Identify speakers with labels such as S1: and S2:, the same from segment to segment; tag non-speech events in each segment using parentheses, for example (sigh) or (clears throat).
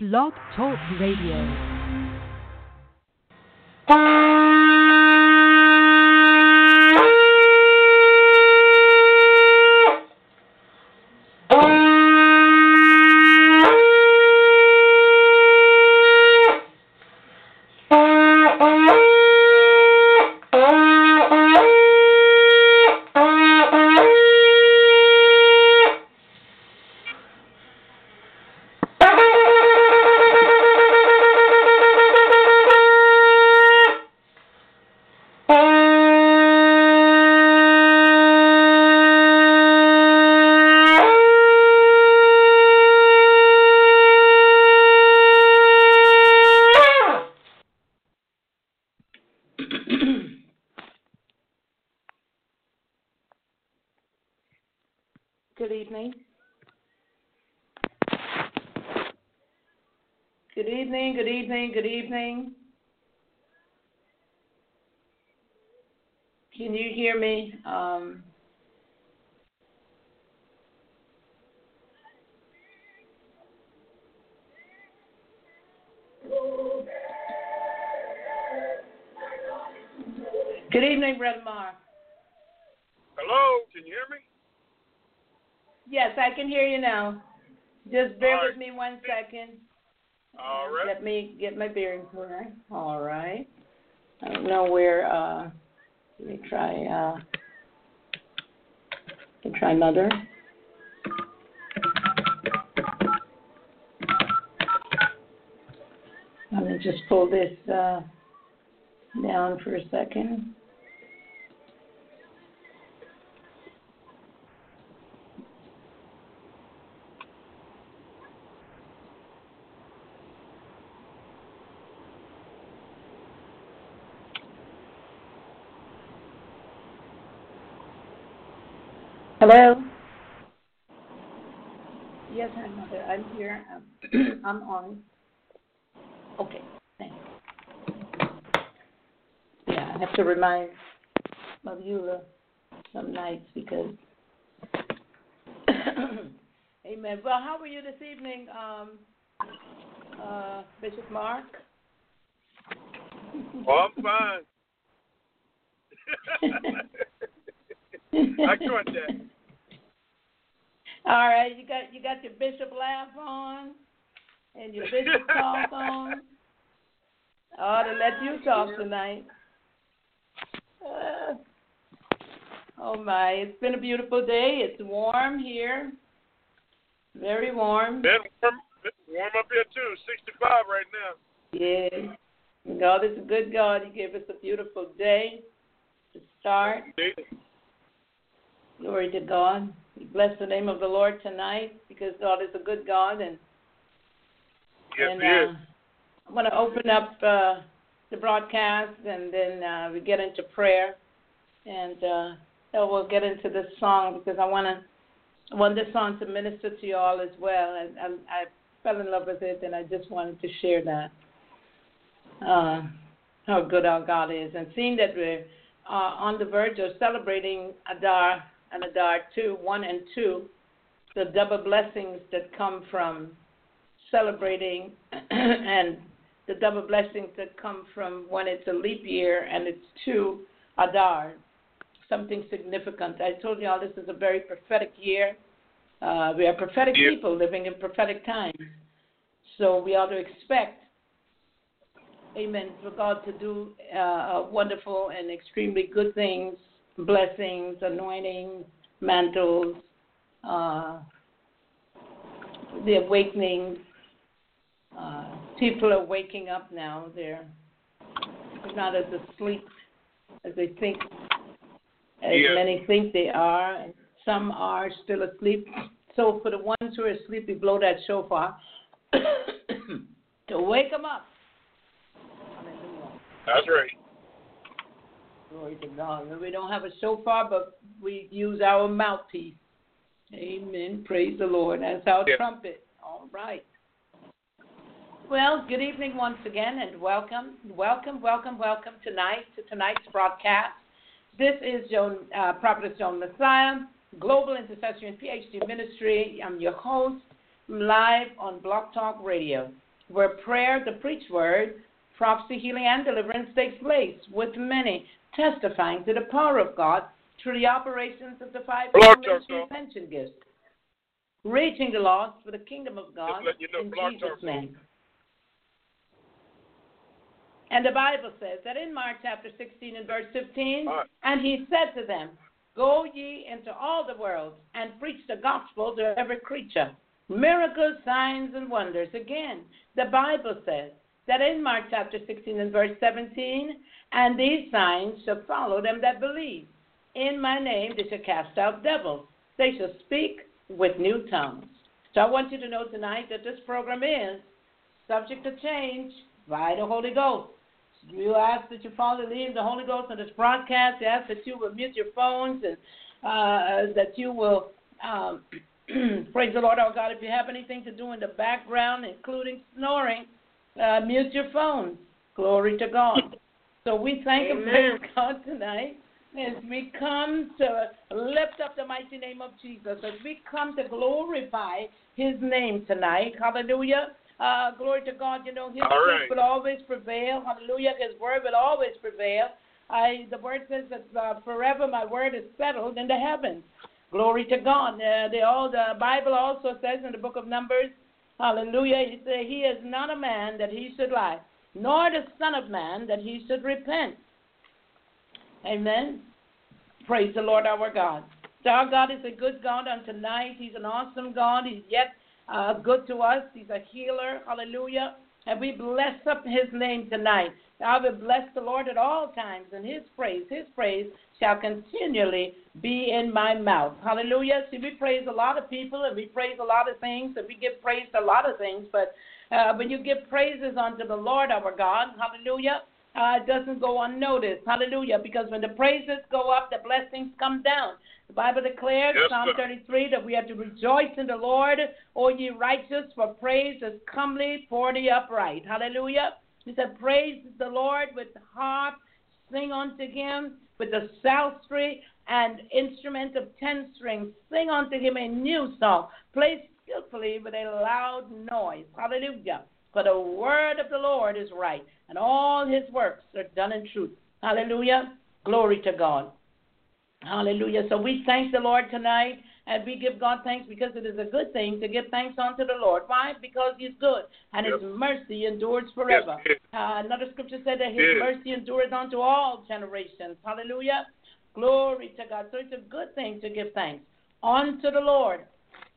S1: Blog Talk Radio.
S2: Good evening. Good evening, good evening, good evening. Can you hear me? Um, good evening, Brother Mark.
S3: Hello, can you hear me?
S2: Yes, I can hear you now. Just bear
S3: All
S2: with
S3: right.
S2: me one second.
S3: All right.
S2: Let me my bearings right. All right. I don't know where. Uh, let me try. Uh, let me try another. Let me just pull this uh, down for a second. Hello. Yes, I'm mother. I'm here. I'm, (clears throat) I'm on. Okay. Thanks. Yeah, I have to remind of you uh, some nights because. (coughs) Amen. Well, how are you this evening, um, uh, Bishop Mark?
S3: Oh, I'm fine. (laughs) (laughs) I caught that. (laughs)
S2: All right, you got you got your bishop laugh on and your bishop (laughs) talk on. I ought to let you talk tonight. Uh, oh my, it's been a beautiful day. It's warm here. Very warm.
S3: Been warm, been warm up here too. 65 right now.
S2: Yeah. God is a good God. He gave us a beautiful day to start. Glory to God. We bless the name of the Lord tonight because God is a good God and
S3: Yes,
S2: and
S3: he is.
S2: uh, I'm going to open up uh, the broadcast and then uh, we get into prayer and uh, then we'll get into this song because I want to I want this song to minister to you all as well. And I, I fell in love with it and I just wanted to share that. Uh, how good our God is. And seeing that we're uh, on the verge of celebrating Adar and Adar 2, 1 and 2, the double blessings that come from celebrating (clears throat) and the double blessings that come from when it's a leap year and it's two Adar, something significant. I told you all this is a very prophetic year. Uh, we are prophetic
S3: Yeah.
S2: people living in prophetic times. So we ought to expect, amen, for God to do uh, wonderful and extremely good things, blessings, anointings, mantles, uh, the awakenings. Uh, people are waking up now. They're, not as asleep as they think, as
S3: Yeah.
S2: many think they are. And some are still asleep. So for the ones who are asleep, we blow that shofar (coughs) to wake them up.
S3: That's right.
S2: Glory to God. We don't have a shofar, but we use our mouthpiece. Amen. Praise the Lord. That's our
S3: Yeah.
S2: trumpet. All right. Well, good evening once again, and welcome, welcome, welcome, welcome tonight to tonight's broadcast. This is Joan, uh, Prophetess Joan Massiah, Global Intercessory and PhD Ministry. I'm your host, live on Blog Talk Radio. where prayer, the preached word, prophecy, healing, and deliverance takes place, with many testifying to the power of God through the operations of the five ascension gifts, reaching the lost for the kingdom of God you know, in Jesus' name. And the Bible says that in Mark chapter 16 and verse 15, right. and he said to them, Go ye into all the world and preach the gospel to every creature. Miracles, signs, and wonders. Again, the Bible says that in Mark chapter 16 and verse 17, and these signs shall follow them that believe. In my name they shall cast out devils. They shall speak with new tongues. So I want you to know tonight that this program is subject to change by the Holy Ghost. You ask that you follow the of the Holy Ghost on this broadcast. You ask that you will mute your phones and uh, that you will, um, (clears throat) praise the Lord our God, if you have anything to do in the background, including snoring, uh, mute your phone. Glory to God. So we thank Amen. and praise (laughs) God tonight as we come to lift up the mighty name of Jesus, as we come to glorify his name tonight. Hallelujah. Uh, glory to God. You know, His truth will always prevail. Hallelujah. His word will always prevail. I, the word says that uh, forever my word is settled in the heavens. Glory to God. Uh, the, all, the Bible also says in the book of Numbers, hallelujah, he, say, he is not a man that he should lie, nor the Son of Man that he should repent. Amen. Praise the Lord our God. So our God is a good God on tonight. He's an awesome God. He's yet uh, good to us. He's a healer. Hallelujah. And we bless up his name tonight. I will bless the Lord at all times, and his praise, his praise shall continually be in my mouth. Hallelujah. See, we praise a lot of people and we praise a lot of things and we give praise to a lot of things, but uh, when you give praises unto the Lord our God, hallelujah, uh, it doesn't go unnoticed. Hallelujah. Because when the praises go up, the blessings come down. The Bible declares, yes, Psalm 33, that we are to rejoice in the Lord, O ye righteous, for praise is comely for the upright. Hallelujah. He said, Praise the Lord with harp, sing unto him with the psaltery and instrument of ten strings. Sing unto him a new song. Play skillfully with a loud noise. Hallelujah. For the word of the Lord is right, and all his works are done in truth. Hallelujah. Glory to God. Hallelujah. So we thank the Lord tonight and we give God thanks because it is a good thing to give thanks unto the Lord. Why? Because He's good and His mercy endures forever. Yes, uh, another scripture said that His yes. mercy endures unto all generations. Hallelujah. Glory to God. So it's a good thing to give thanks unto the Lord,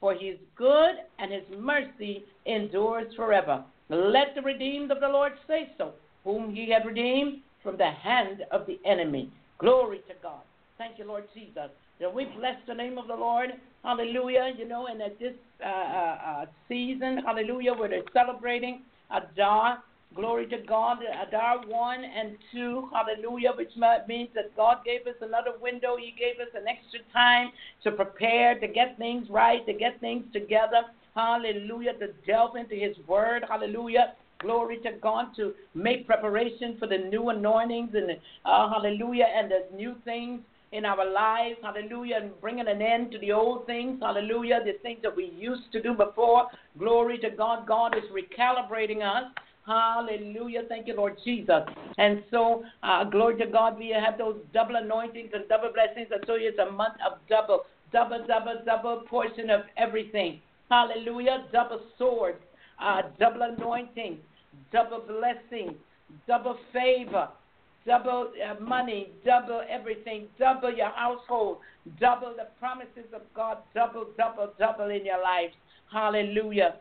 S2: for He's good and His mercy endures forever. Let the redeemed of the Lord say so, whom He had redeemed from the hand of the enemy. Glory to God. Thank you, Lord Jesus. We bless the name of the Lord. Hallelujah. You know, and at this uh, uh, uh, season, hallelujah, where they're celebrating Adar. Glory to God, Adar 1 and 2, hallelujah, which means that God gave us another window. He gave us an extra time to prepare, to get things right, to get things together. Hallelujah, to delve into His Word. Hallelujah. Glory to God to make preparation for the new anointings and uh, hallelujah and the new things in our lives, hallelujah, and bringing an end to the old things, hallelujah, the things that we used to do before. Glory to God. God is recalibrating us. Hallelujah. Thank you, Lord Jesus. And so, uh, glory to God, we have those double anointings and double blessings. And so it's a month of double, double, double, double portion of everything. Hallelujah. Double sword, uh, double anointing, double blessing, double favor double uh, money, double everything, double your household, double the promises of God, double, double, double in your lives. Hallelujah.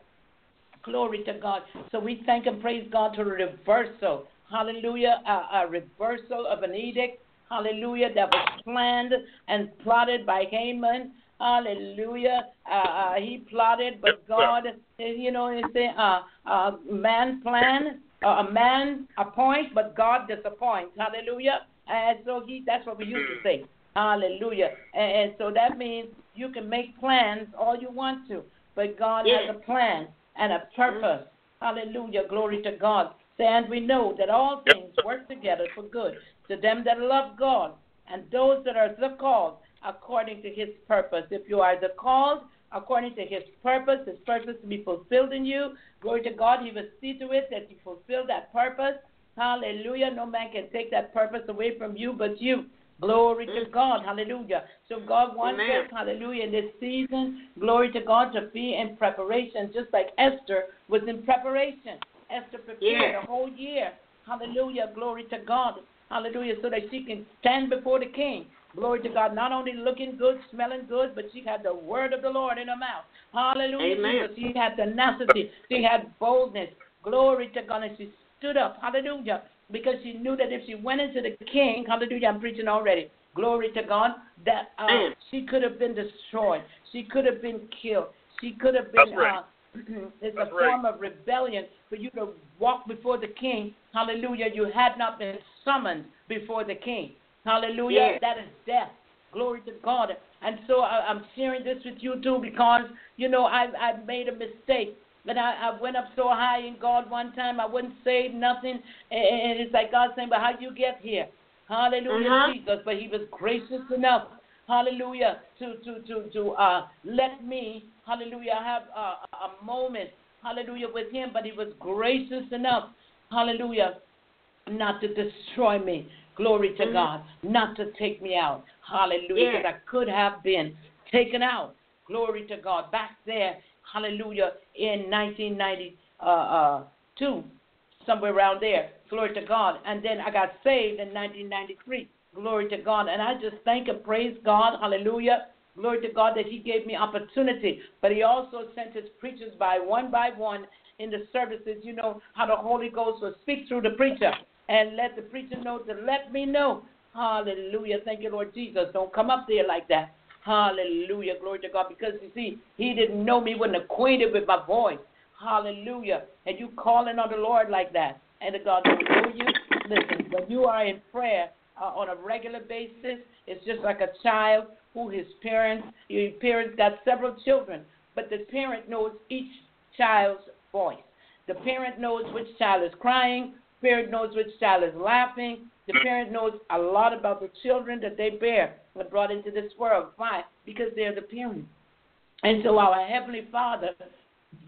S2: Glory to God. So we thank and praise God for a reversal. Hallelujah. A, a reversal of an edict. Hallelujah. That was planned and plotted by Haman. Hallelujah. Uh, uh, he plotted, but God, you know, it's a uh, uh, man plan uh, a man appoints, but God disappoints. Hallelujah. And so he that's what we used to say. Hallelujah. And, and so that means you can make plans all you want to, but God has a plan and a purpose. Hallelujah. Glory to God. And we know that all things work together for good to them that love God and those that are the called according to his purpose. If you are the called, according to his purpose, his purpose to be fulfilled in you. Glory to God. He will see to it that you fulfill that purpose. Hallelujah. No man can take that purpose away from you but you. Glory to mm. God. Hallelujah. So God wants Amen. us, hallelujah, in this season, glory to God, to be in preparation, just like Esther was in preparation. Esther prepared yeah. the whole year. Hallelujah. Glory to God. Hallelujah. So that she can stand before the king. Glory to God. Not only looking good, smelling good, but she had the word of the Lord in her mouth. Hallelujah.
S4: Amen.
S2: She had tenacity. She had boldness. Glory to God. And she stood up. Hallelujah. Because she knew that if she went into the king, hallelujah, I'm preaching already. Glory to God. That uh, she could have been destroyed. She could have been killed. She could have been.
S3: Right. Uh, (clears throat)
S2: it's
S3: That's
S2: a form of rebellion for you to walk before the king. Hallelujah. You had not been summoned before the king. Hallelujah. That is death. Glory to God. And so I, am sharing this with you too because, you know, I, I made a mistake. But I, I went up so high in God one time, I wouldn't say nothing. And, it's like God saying, But how do you get here? Hallelujah, uh-huh. Jesus. But He was gracious enough, hallelujah, to, to, to, to uh, let me, hallelujah, have a, a moment, hallelujah, with Him. But He was gracious enough, hallelujah, not to destroy me. Glory to mm-hmm. God. Not to take me out. Hallelujah. Because I could have been taken out. Glory to God. Back there, hallelujah, in 1992, uh, uh, somewhere around there. Glory to God. And then I got saved in 1993. Glory to God. And I just thank and praise God. Hallelujah. Glory to God that He gave me opportunity. But He also sent His preachers by one by one in the services. You know how the Holy Ghost will speak through the preacher and let the preacher know to let me know. Hallelujah. Thank you, Lord Jesus. Don't come up there like that. Hallelujah. Glory to God. Because you see, he didn't know me, wasn't acquainted with my voice. Hallelujah. And you calling on the Lord like that. And the God don't know you. Listen, when you are in prayer uh, on a regular basis, it's just like a child who his parents, your parents got several children, but the parent knows each child's voice. The parent knows which child is crying, parent knows which child is laughing. The mm. parent knows a lot about the children that they bear and brought into this world. Why? Because they're the parent. And so our Heavenly Father,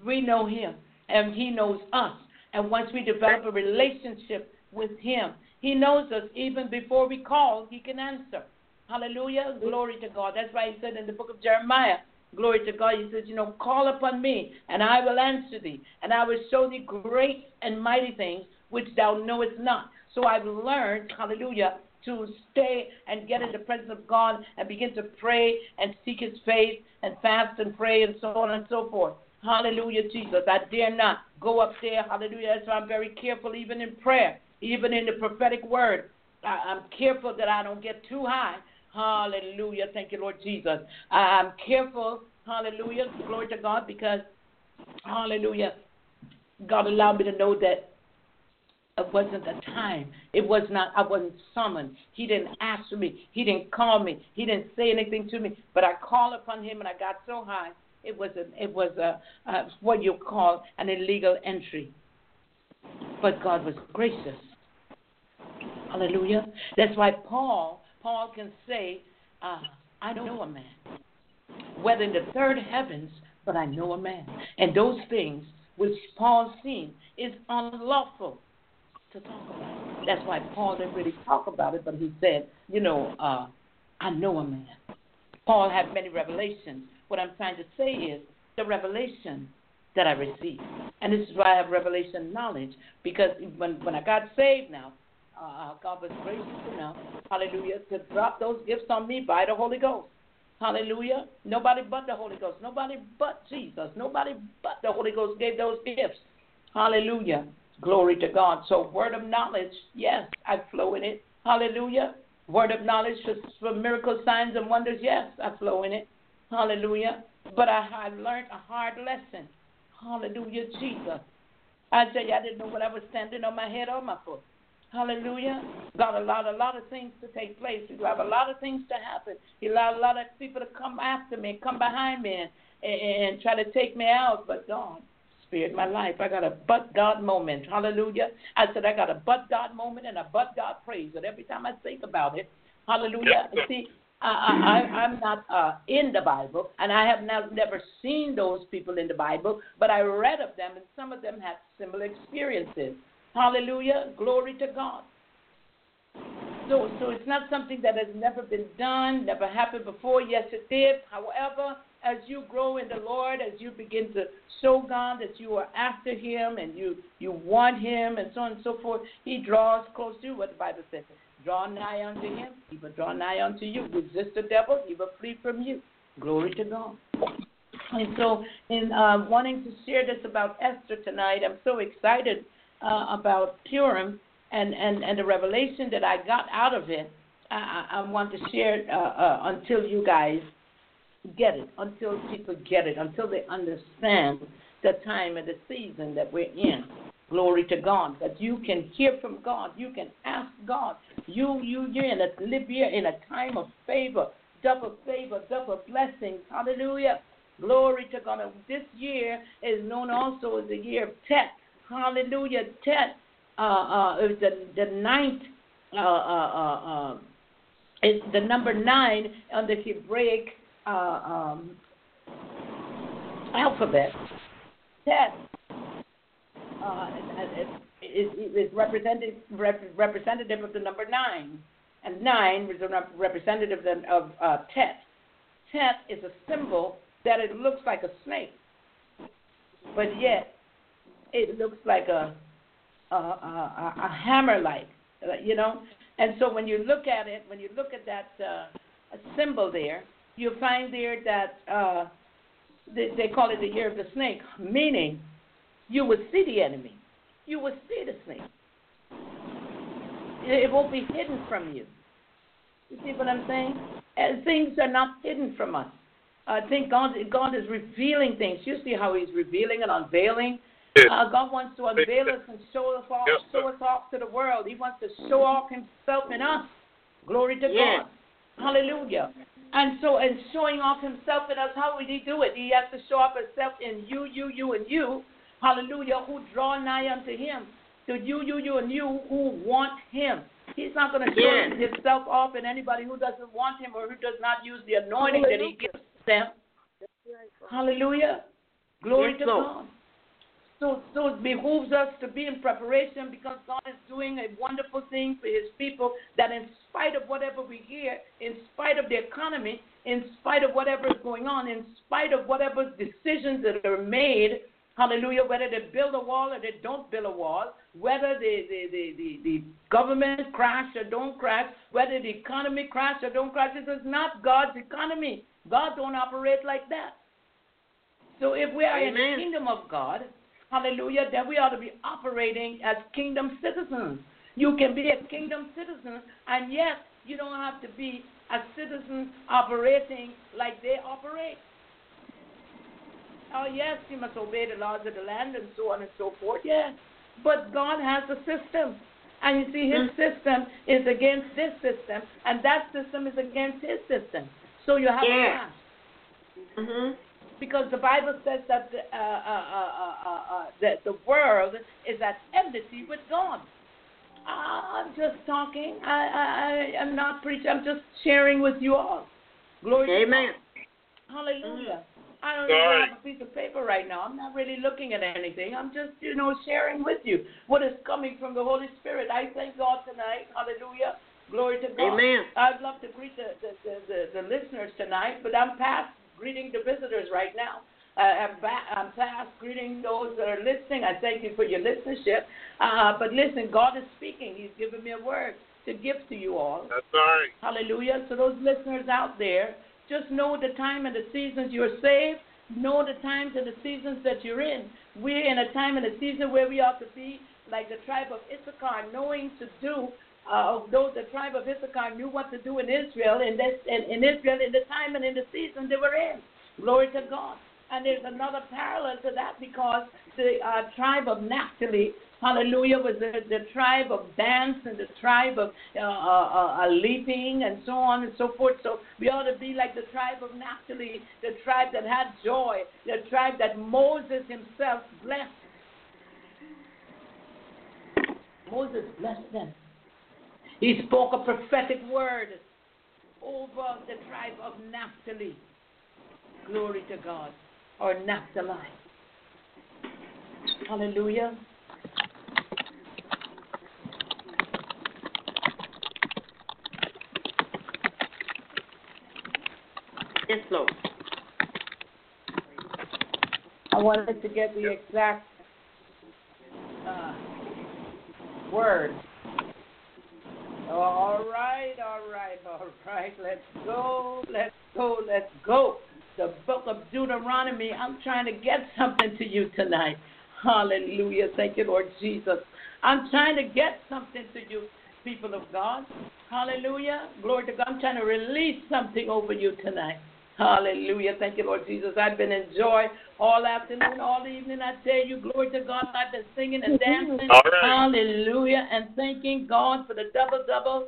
S2: we know Him and He knows us. And once we develop a relationship with Him, He knows us even before we call, He can answer. Hallelujah. Glory to God. That's why He said in the book of Jeremiah, Glory to God. He says, You know, call upon me, and I will answer thee, and I will show thee great and mighty things which thou knowest not. So I've learned, hallelujah, to stay and get in the presence of God and begin to pray and seek his face and fast and pray and so on and so forth. Hallelujah, Jesus. I dare not go up there. Hallelujah. So I'm very careful even in prayer, even in the prophetic word. I, am careful that I don't get too high. Hallelujah. Thank you, Lord Jesus. I'm careful. Hallelujah. Glory to God because, hallelujah, God allowed me to know that it wasn't the time. It was not. I wasn't summoned. He didn't ask for me. He didn't call me. He didn't say anything to me. But I called upon him, and I got so high. It was a. It was a, a what you call an illegal entry. But God was gracious. Hallelujah. That's why Paul. Paul can say, uh, "I know a man, whether in the third heavens, but I know a man." And those things which Paul seen is unlawful to talk about. That's why Paul didn't really talk about it, but he said, you know, uh, I know a man. Paul had many revelations. What I'm trying to say is the revelation that I received. And this is why I have revelation knowledge, because when, when I got saved now, uh, God was gracious enough, hallelujah, to drop those gifts on me by the Holy Ghost. Hallelujah. Nobody but the Holy Ghost. Nobody but Jesus. Nobody but the Holy Ghost gave those gifts. Hallelujah. Glory to God. So, word of knowledge, yes, I flow in it. Hallelujah. Word of knowledge for, for miracle signs and wonders, yes, I flow in it. Hallelujah. But I, I learned a hard lesson. Hallelujah, Jesus. I tell you, I didn't know what I was standing on my head or my foot. Hallelujah. Got a lot, a lot of things to take place. He allowed a lot of things to happen. He allowed a lot of people to come after me, come behind me, and, and, and try to take me out. But God, spirit my life. I got a but God moment. Hallelujah. I said I got a but God moment and a but God praise. And every time I think about it, hallelujah. see, I, I, I'm not uh, in the Bible, and I have not, never seen those people in the Bible, but I read of them, and some of them had similar experiences. Hallelujah. Glory to God. So, so it's not something that has never been done, never happened before. Yes, it did. However, as you grow in the Lord, as you begin to show God that you are after Him and you you want Him and so on and so forth, He draws close to you. What the Bible says: Draw nigh unto Him, He will draw nigh unto you. Resist the devil, He will flee from you. Glory to God. And so, in uh, wanting to share this about Esther tonight, I'm so excited uh, about Purim and, and, and the revelation that I got out of it. I, I want to share uh, uh, until you guys get it, until people get it, until they understand the time and the season that we're in. Glory to God. That you can hear from God. You can ask God. You you you're in a live here in a time of favor, double favor, double blessings. Hallelujah. Glory to God. This year is known also as the year of Tet. Hallelujah. Tet. Uh, uh, the the ninth. Uh, uh, uh, uh, the number nine on the Hebraic uh, um, alphabet. Tet uh, is, is representative, representative of the number nine, and nine is a representative of uh, Tet. Tet is a symbol that it looks like a snake, but yet it looks like a a, a, a hammer like, you know. And so when you look at it, when you look at that uh, symbol there, you find there that uh, they, they call it the year of the snake, meaning you will see the enemy. You will see the snake. It won't be hidden from you. You see what I'm saying? And things are not hidden from us. I think God, God is revealing things. You see how He's revealing and unveiling. Uh, God wants to unveil us and show us off, show us off to the world. He wants to show off Himself in us. Glory to God. Hallelujah. And so, in showing off Himself in us, how would He do it? He has to show off Himself in you, you, you, and you. Hallelujah. Who draw nigh unto Him. To you, you, you, and you who want Him. He's not going to show yes. Himself off in anybody who doesn't want Him or who does not use the anointing Hallelujah. that He gives them. Hallelujah. Glory yes, to Lord. God. So, so it behooves us to be in preparation because God is doing a wonderful thing for His people. That in spite of whatever we hear, in spite of the economy, in spite of whatever is going on, in spite of whatever decisions that are made, hallelujah, whether they build a wall or they don't build a wall, whether the, the, the, the, the government crash or don't crash, whether the economy crash or don't crash, this is not God's economy. God don't operate like that. So if we are Amen. in the kingdom of God, hallelujah, then we ought to be operating as kingdom citizens. You can be a kingdom citizen, and yes, you don't have to be a citizen operating like they operate. Oh, yes, you must obey the laws of the land and so on and so forth, yes. But God has a system. And you see, his mm-hmm. system is against this system, and that system is against his system. So you have yeah. a clash. Mm-hmm because the Bible says that the, uh, uh, uh, that the world is at enmity with God. I'm just talking. I, I, I'm not preaching. I'm just sharing with you all. Glory
S4: Amen.
S2: Hallelujah. I don't even have a piece of paper right now. I'm not really looking at anything. I'm just, you know, sharing with you what is coming from the Holy Spirit. I thank God tonight. Hallelujah. Glory to God.
S4: Amen.
S2: I'd love to greet the, the, the, the, the listeners tonight, but I'm past greeting the visitors right now. Uh, I'm, back, I'm past greeting those that are listening. I thank you for your listenership. Uh, but listen, God is speaking. He's given me a word to give to you all.
S3: That's right.
S2: Hallelujah. So those listeners out there, just know the time and the seasons you're saved. Know the times and the seasons that you're in. We're in a time and a season where we ought to be like the tribe of Issachar, knowing to do uh, those the tribe of Issachar knew what to do in Israel in this in, in Israel in the time and in the season they were in. Glory to God. And there's another parallel to that because the uh, tribe of Naphtali, hallelujah, was the, the tribe of dance and the tribe of uh, uh, uh, leaping and so on and so forth. So we ought to be like the tribe of Naphtali, the tribe that had joy, the tribe that Moses himself blessed. Moses blessed them. He spoke a prophetic word over the tribe of Naphtali. Glory to God. Or Naphtali. Hallelujah.
S4: Yes, Lord.
S2: I wanted to get the exact uh, word. Oh, all right, all right, (laughs) all right. Let's go, let's go, let's go. The book of Deuteronomy. I'm trying to get something to you tonight. Hallelujah. Thank you, Lord Jesus. I'm trying to get something to you, people of God. Hallelujah. Glory to God. I'm trying to release something over you tonight. Hallelujah. Thank you, Lord Jesus. I've been in joy all afternoon, all evening. I tell you, glory to God. I've been singing and dancing.
S3: Right.
S2: Hallelujah. And thanking God for the double, double,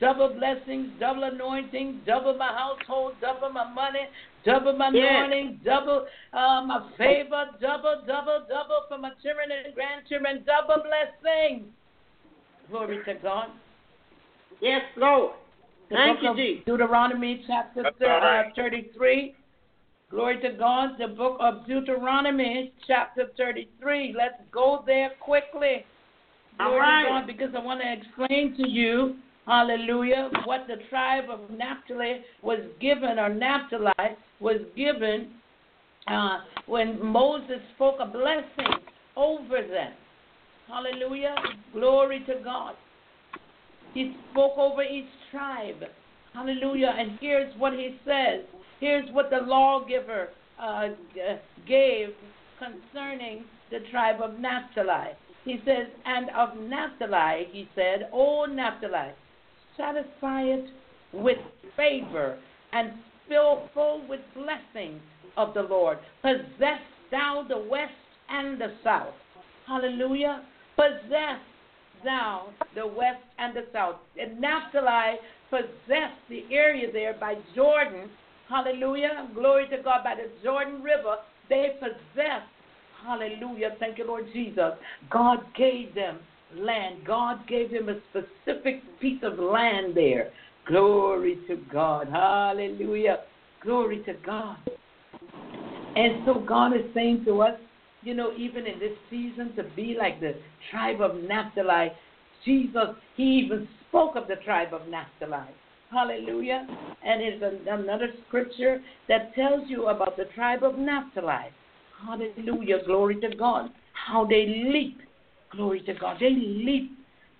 S2: double blessings, double anointing, double my household, double my money, double my anointing, double uh, my favor, double, double, double for my children and grandchildren, double blessings. Glory to God.
S4: Yes, Lord.
S2: The
S4: Thank
S2: book
S4: you,
S2: of
S4: Jesus.
S2: Deuteronomy chapter
S3: That's
S2: thir- uh, 33. Glory to God. The book of Deuteronomy chapter 33. Let's go there quickly.
S4: All
S2: Glory
S4: right.
S2: to God because I want to explain to you, hallelujah, what the tribe of Naphtali was given, or Naphtali was given uh, when Moses spoke a blessing over them. Hallelujah. Glory to God. He spoke over each tribe. Hallelujah. And here's what he says. Here's what the lawgiver uh, gave concerning the tribe of Naphtali. He says, And of Naphtali, he said, O Naphtali, satisfy it with favor and fill full with blessings of the Lord. Possess thou the west and the south. Hallelujah. Possess thou the west and the south. And Naphtali possessed the area there by Jordan. Hallelujah. Glory to God. By the Jordan River, they possessed. Hallelujah. Thank you, Lord Jesus. God gave them land. God gave them a specific piece of land there. Glory to God. Hallelujah. Glory to God. And so God is saying to us, you know, even in this season, to be like the tribe of Naphtali. Jesus, he even spoke of the tribe of Naphtali. Hallelujah. And it's another scripture that tells you about the tribe of Naphtali. Hallelujah. Glory to God. How they leap. Glory to God. They leap.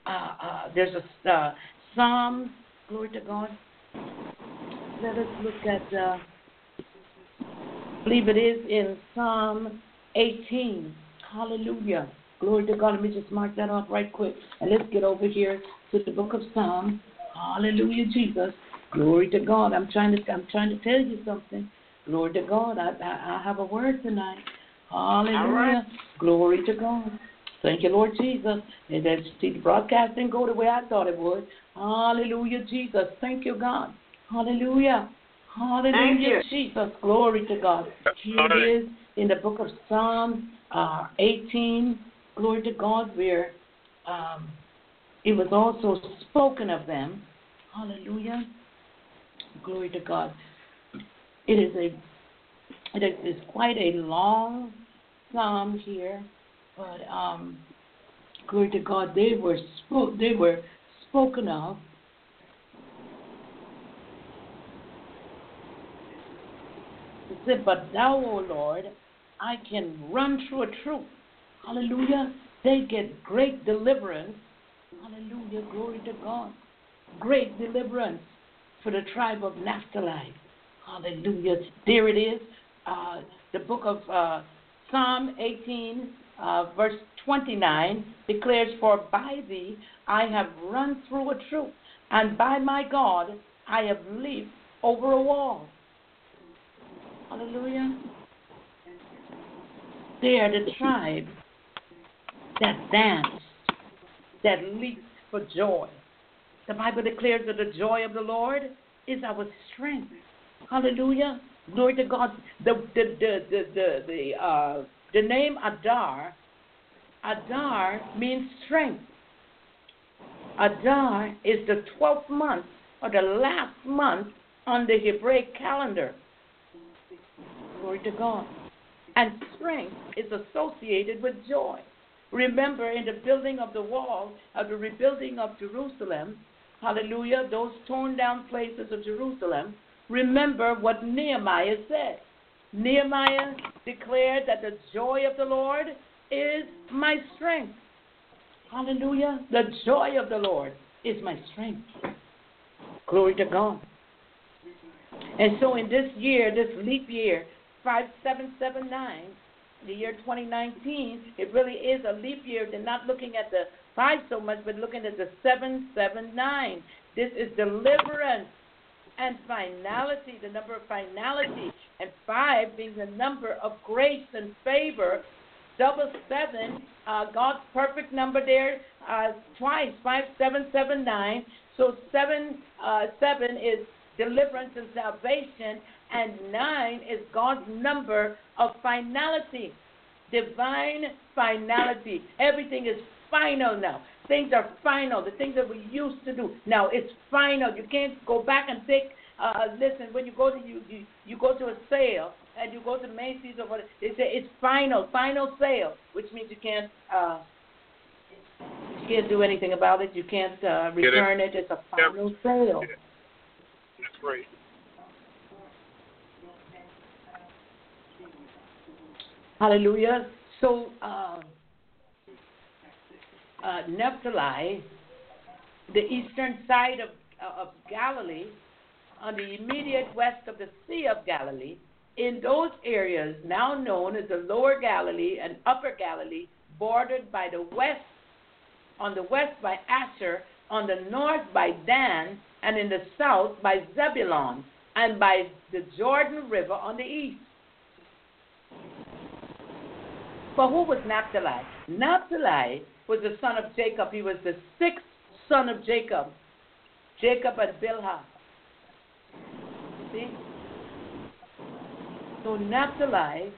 S2: Uh, uh, there's a uh, Psalm. Glory to God. Let us look at. Uh, I believe it is in Psalm 18. Hallelujah. Glory to God. Let me just mark that off right quick. And let's get over here to the book of Psalms. Hallelujah, Jesus. Glory to God. I'm trying to I'm trying to tell you something. Glory to God. I I, I have a word tonight. Hallelujah.
S4: All right.
S2: Glory to God. Thank you, Lord Jesus. And that see the broadcast didn't go the way I thought it would. Hallelujah, Jesus. Thank you, God. Hallelujah. Hallelujah,
S4: Thank you.
S2: Jesus. Glory to God. Here
S3: All right.
S2: it is in the book of Psalm uh, 18. Glory to God, where um, it was also spoken of them. Hallelujah. Glory to God. It is a it is quite a long psalm here, but um, glory to God, they were spoke they were spoken of. But thou, O Lord, I can run through a troop. Hallelujah. They get great deliverance. Hallelujah. Glory to God. Great deliverance for the tribe of Naphtali. Hallelujah. There it is. Uh, the book of uh, Psalm 18, uh, verse 29 declares, For by thee I have run through a troop, and by my God I have leaped over a wall. Hallelujah. They are the tribe that danced, that leaped for joy. The Bible declares that the joy of the Lord is our strength. Hallelujah. Glory to God. The the the the the, the uh the name Adar, Adar means strength. Adar is the twelfth month or the last month on the Hebraic calendar. Glory to God. And strength is associated with joy. Remember, in the building of the wall, of the rebuilding of Jerusalem, hallelujah, those torn down places of Jerusalem, remember what Nehemiah said. Nehemiah declared that the joy of the Lord is my strength. Hallelujah. The joy of the Lord is my strength. Glory to God. And so in this year, this leap year, 5779, the year 2019, it really is a leap year. They're not looking at the five so much, but looking at the 779. This is deliverance and finality, the number of finality, and five being the number of grace and favor. Double seven, uh, God's perfect number there, uh, twice, five, seven, seven, nine. So seven, uh, seven is deliverance and salvation, and nine is God's number of finality, divine finality. Everything is final now. Things are final. The things that we used to do now it's final. You can't go back and take. Uh, listen, when you go to you, you you go to a sale and you go to Macy's or what they say it's final, final sale, which means you can't. Uh, you can't do anything about it. You can't uh, return it. it. It's a final sale.
S3: Yeah. That's great.
S2: Hallelujah. So, uh, uh, Naphtali, the eastern side of, uh, of Galilee, on the immediate west of the Sea of Galilee, in those areas now known as the Lower Galilee and Upper Galilee, bordered by the west, on the west by Asher, on the north by Dan, and in the south by Zebulon, and by the Jordan River on the east. But who was Naphtali? Naphtali was the son of Jacob. He was the sixth son of Jacob. Jacob and Bilhah. See? So Naphtali,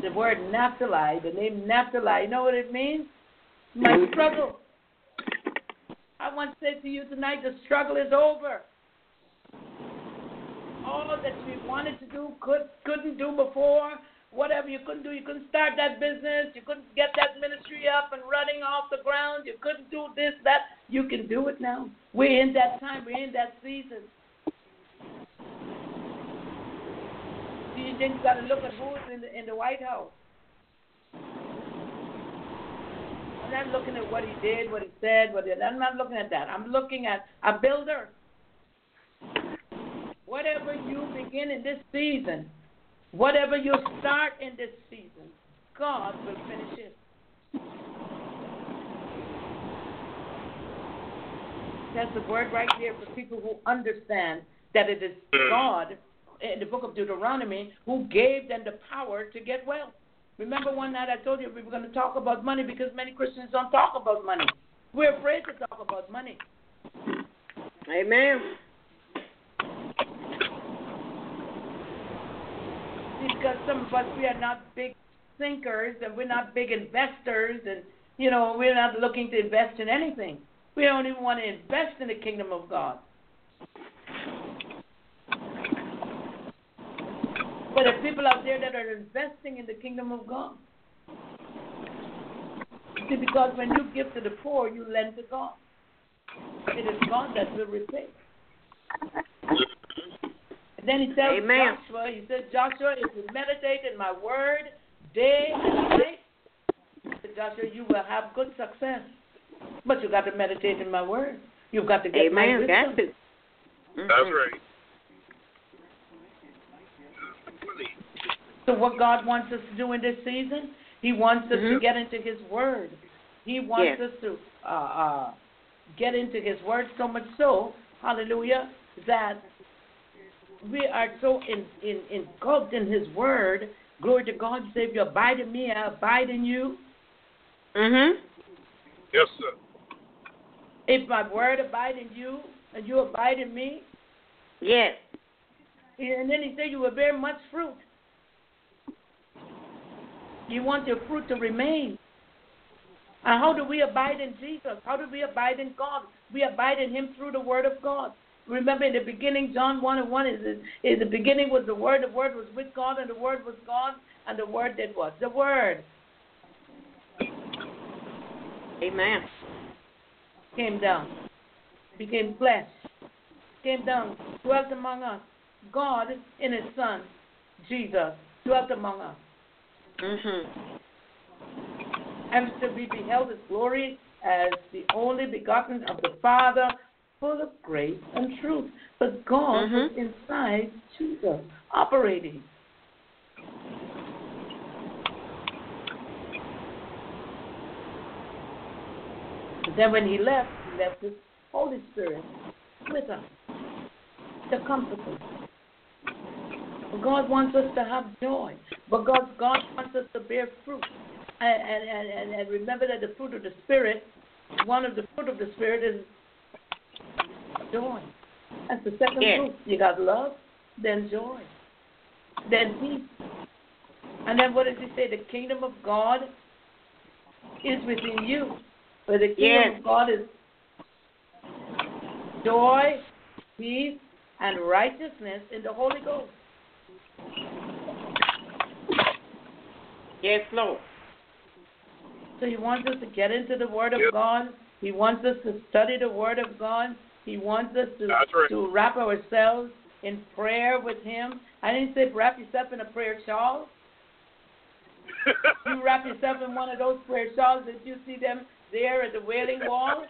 S2: the word Naphtali, the name Naphtali, you know what it means? My mm-hmm. struggle. I want to say to you tonight, the struggle is over. All that we wanted to do, could couldn't do before, whatever you couldn't do, you couldn't start that business, you couldn't get that ministry up and running off the ground, you couldn't do this, that. You can do it now. We're in that time, we're in that season. You just got to look at who's in the in the White House. I'm not looking at what he did, what he said, what he, I'm not looking at that. I'm looking at a builder. Whatever you begin in this season, whatever you start in this season, God will finish it. That's the word right there for people who understand that it is God in the book of Deuteronomy who gave them the power to get wealth. Remember one night I told you we were going to talk about money because many Christians don't talk about money. We're afraid to talk about money.
S4: Amen.
S2: Because some of us we are not big thinkers and we're not big investors and you know we're not looking to invest in anything. We don't even want to invest in the kingdom of God. But there are people out there that are investing in the kingdom of God. See, because when you give to the poor, you lend to God. It is God that will repay. And then he tells
S4: Amen.
S2: Joshua, he says, Joshua, if you meditate in my word day and night, he said, Joshua, you will have good success. But you got to meditate in my word. You've got to get my
S4: Amen.
S2: wisdom.
S4: Got to.
S3: That's
S4: Mhm.
S3: right.
S2: So what God wants us to do in this season, He wants us to
S4: Mhm.
S2: get into His Word. He wants
S4: Yes.
S2: us to uh, uh, get into His Word so much so, Hallelujah, that we are so in, in, engulfed in His Word. Glory to God. He said, "If you abide in Me, I abide in you.
S4: Mhm.
S3: Yes, sir.
S2: If My Word abide in you, and you abide in Me."
S4: Yes.
S2: And then He said, "You will bear much fruit." You want your fruit to remain. And how do we abide in Jesus? How do we abide in God? We abide in Him through the Word of God. Remember in the beginning, John 1 and 1 is, is the beginning was the Word, the Word was with God, and the Word was God, and the Word did what? The Word
S4: Amen.
S2: came down, became flesh, came down, dwelt among us. God in His Son, Jesus, dwelt among us.
S4: Mhm.
S2: and to be beheld His glory as the only begotten of the Father, full of grace and truth. But God was
S4: Mhm.
S2: inside Jesus, operating. But then when He left, He left His Holy Spirit with us, the Comforter. But God wants us to have joy. But God, God wants us to bear fruit. And, and, and, and remember that the fruit of the Spirit, one of the fruit of the Spirit is joy. That's the second
S4: Yes.
S2: fruit. You got love, then joy, then peace. And then what does he say? The kingdom of God is within you. But the kingdom
S4: Yes.
S2: of God is joy, peace, and righteousness in the Holy Ghost.
S4: Yes, Lord.
S2: So he wants us to get into the Word of
S3: Yep.
S2: God. He wants us to study the Word of God. He wants us to,
S3: right.
S2: to wrap ourselves in prayer with Him. I didn't say wrap yourself in a prayer shawl. (laughs) You wrap yourself in one of those prayer shawls that you see them there at the Wailing Wall.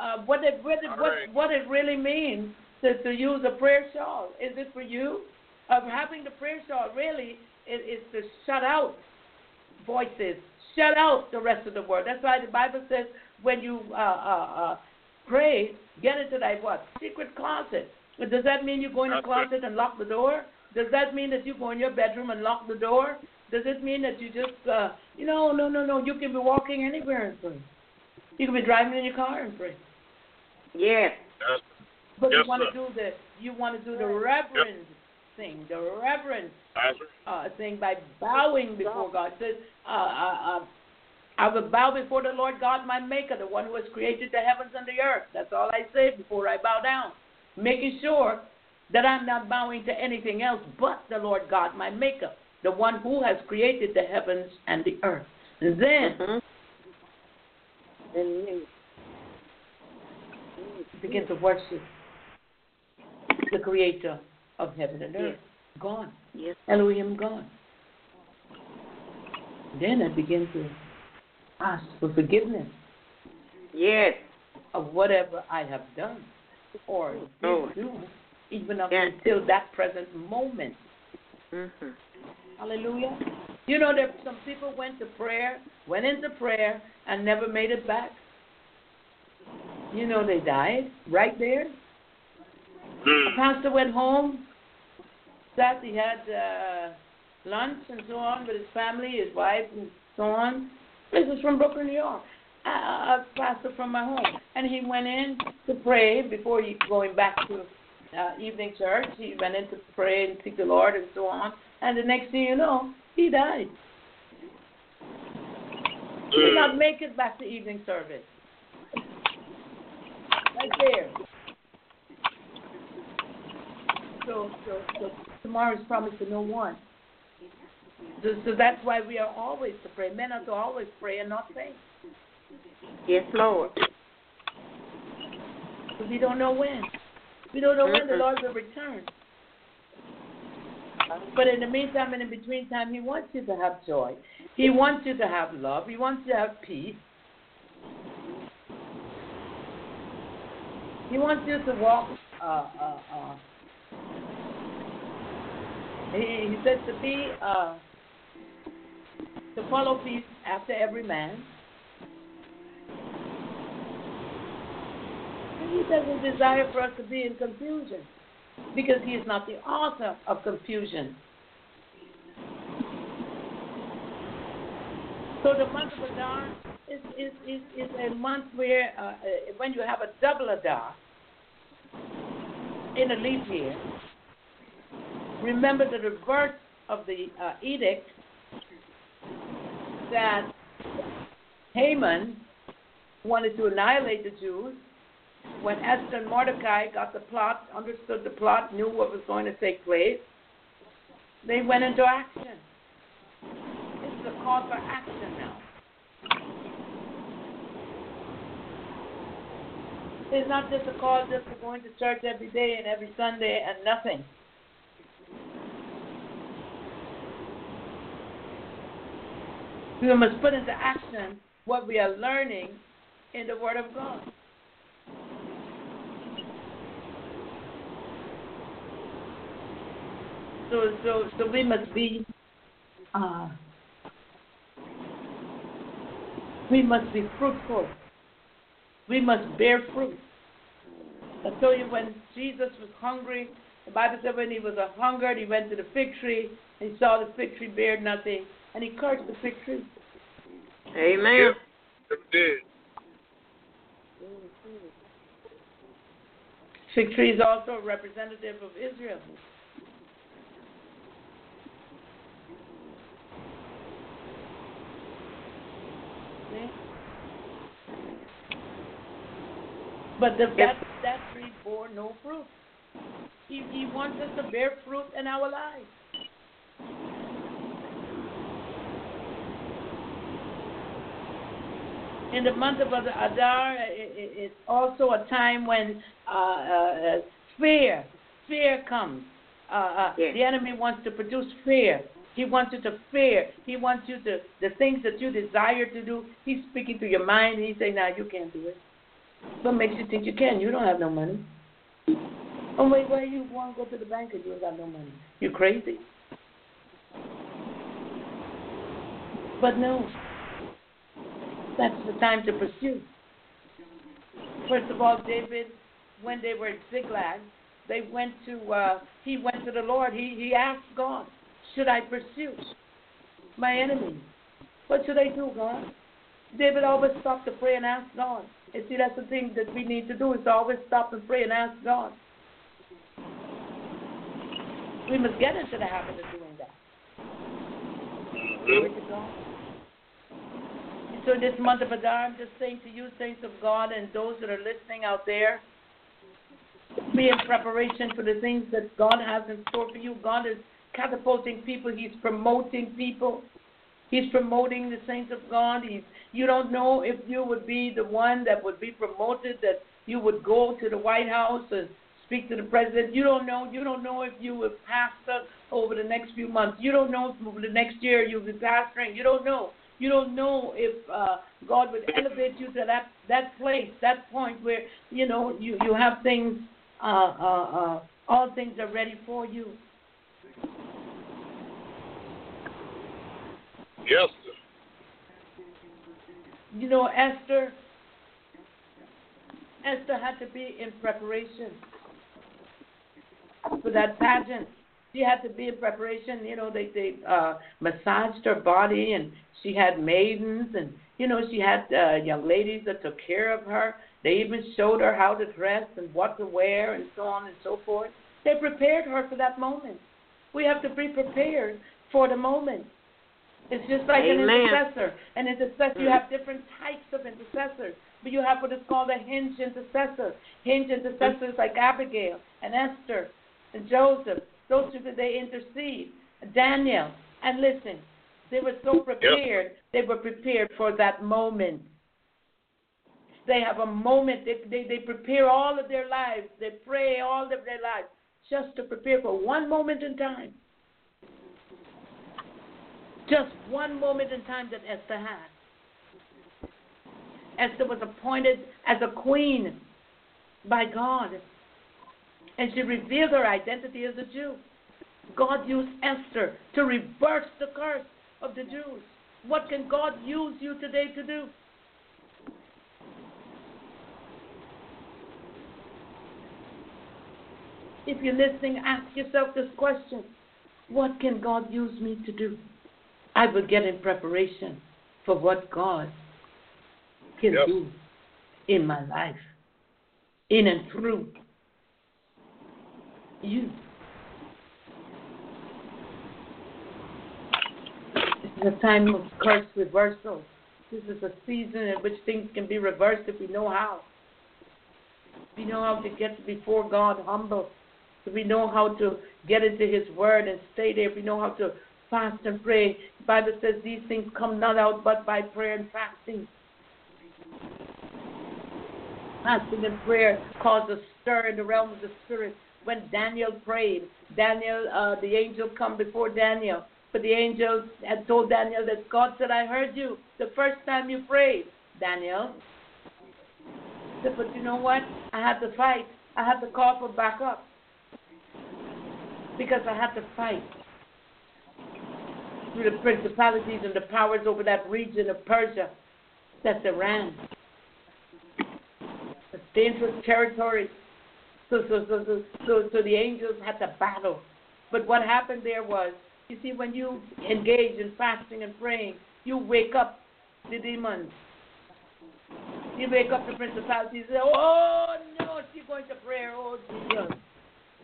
S2: Uh, what it what it, what,
S3: right.
S2: what it really means to, to use a prayer shawl is it for you? Of having the prayer shawl really is, is to shut out voices. Shut out the rest of the world. That's why the Bible says when you uh, uh, uh, pray, get into thy what? Secret closet. But does that mean you go in
S3: a
S2: closet and lock the door? Does that mean that you go in your bedroom and lock the door? Does it mean that you just, uh, you know, no, no, no, you can be walking anywhere and pray. You can be driving in your car and pray.
S4: Yes.
S3: That's-
S2: But
S3: Yes,
S2: you want to do the, you want to do the reverend thing, the reverend
S3: that's right.
S2: uh, thing by bowing before God. It says, uh, uh, uh, I will bow before the Lord God, my Maker, the one who has created the heavens and the earth. That's all I say before I bow down, making sure that I'm not bowing to anything else but the Lord God, my Maker, the one who has created the heavens and the earth. And then
S4: Mhm.
S2: begin to worship the Creator of heaven and earth. God.
S4: Yes.
S2: Elohim God. Then I begin to ask for forgiveness
S4: Yes.
S2: of whatever I have done or did
S4: Oh.
S2: do, even up
S4: Yes.
S2: until that present moment.
S4: Mhm.
S2: Hallelujah. You know that some people went to prayer, went into prayer, and never made it back. You know they died right there. A
S3: Mm.
S2: pastor went home, sat, he had uh, lunch and so on with his family, his wife, and so on. This is from Brooklyn, New York. A, a pastor from my home. And he went in to pray before he going back to uh, evening church. He went in to pray and seek the Lord and so on. And the next thing you know, he died. He did not make it back to evening service. Right there. So, so, so tomorrow is promised to no one. So, so that's why we are always to pray. Men are to always pray and not faint.
S4: Yes, Lord.
S2: Because we don't know when. We don't know when the. Lord will return. But in the meantime and in between time, He wants you to have joy. He wants you to have love. He wants you to have peace. He wants you to walk. Uh, uh, uh, he, he says to be uh, to follow peace after every man. And He doesn't desire for us to be in confusion because He is not the author of confusion. So the month of Adar is, is, is, is a month where uh, uh, when you have a double Adar in a leap year, remember the reverse of the uh, edict that Haman wanted to annihilate the Jews. When Esther and Mordecai got the plot, understood the plot, knew what was going to take place, they went into action. This is a call for action now. It's not just a call just for going to church every day and every Sunday and nothing. We must put into action what we are learning in the Word of God. So, so, so we must be, uh, we must be fruitful. We must bear fruit. I told you when Jesus was hungry, the Bible said when he was a hungered, he went to the fig tree and saw the fig tree bear nothing, and he cursed the fig tree.
S4: Amen.
S3: Yep, did.
S2: Fig tree is also a representative of Israel. But the, that that tree bore no fruit. He he wants us to bear fruit in our lives. In the month of Adar, it's also a time when uh, uh, fear, fear comes. Uh, uh,
S4: yes.
S2: The enemy wants to produce fear. He wants you to fear. He wants you to the things that you desire to do. He's speaking to your mind. and He's saying, "Now you can't do it." What makes you think you can? You don't have no money. Oh wait, why you want to go to the bank and you ain't got no money? You crazy? But no, that's the time to pursue. First of all, David, when they were at Ziklag, they went to uh, he went to the Lord. He he asked God, "Should I pursue my enemy? What should I do, God?" David always stopped to pray and ask God. And see, that's the thing that we need to do is to always stop and pray and ask God. We must get into the habit of doing that. Glory to God. So this month of Adar, I'm just saying to you, saints of God, and those that are listening out there, be in preparation for the things that God has in store for you. God is catapulting people. He's promoting people. He's promoting the saints of God. He's, you don't know if you would be the one that would be promoted, that you would go to the White House and speak to the president. You don't know. You don't know if you would pastor over the next few months. You don't know if over the next year you'll be pastoring. You don't know. You don't know if uh, God would elevate you to that that place, that point where you know you you have things. Uh, uh, uh, all things are ready for you.
S3: Yes.
S2: You know, Esther. Esther had to be in preparation for that pageant. She had to be in preparation. You know, they they uh, massaged her body, and she had maidens, and you know, she had uh, young ladies that took care of her. They even showed her how to dress and what to wear, and so on and so forth. They prepared her for that moment. We have to be prepared for the moment. It's just like
S4: Amen.
S2: an intercessor. An intercessor, you have different types of intercessors. But you have what is called a hinge intercessor. Hinge intercessors like Abigail and Esther and Joseph. Those two, they intercede. Daniel. And listen, they were so prepared. They were prepared for that moment. They have a moment. They, they, they prepare all of their lives. They pray all of their lives just to prepare for one moment in time. Just one moment in time that Esther had. Esther was appointed as a queen by God. And she revealed her identity as a Jew. God used Esther to reverse the curse of the Jews. What can God use you today to do? If you're listening, ask yourself this question What can God use me to do? I will get in preparation for what God can
S3: Yep.
S2: do in my life, in and through you. This is a time of curse reversal. This is a season in which things can be reversed if we know how. We know how to get before God humble. If we know how to get into His Word and stay there. If we know how to fast and pray. The Bible says these things come not out but by prayer and fasting. Fasting and prayer cause a stir in the realm of the Spirit. When Daniel prayed, Daniel, uh, the angel come before Daniel. But the angel had told Daniel that God said, I heard you the first time you prayed, Daniel. Said, but you know what? I had to fight. I had to call for backup. Because I had to fight through the principalities and the powers over that region of Persia. That's Iran. It's dangerous territory. So, so, so, so, so, so the angels had to battle. But what happened there was, you see, when you engage in fasting and praying, you wake up the demons. You wake up the principalities. Say, oh no, she's going to prayer. Oh Jesus.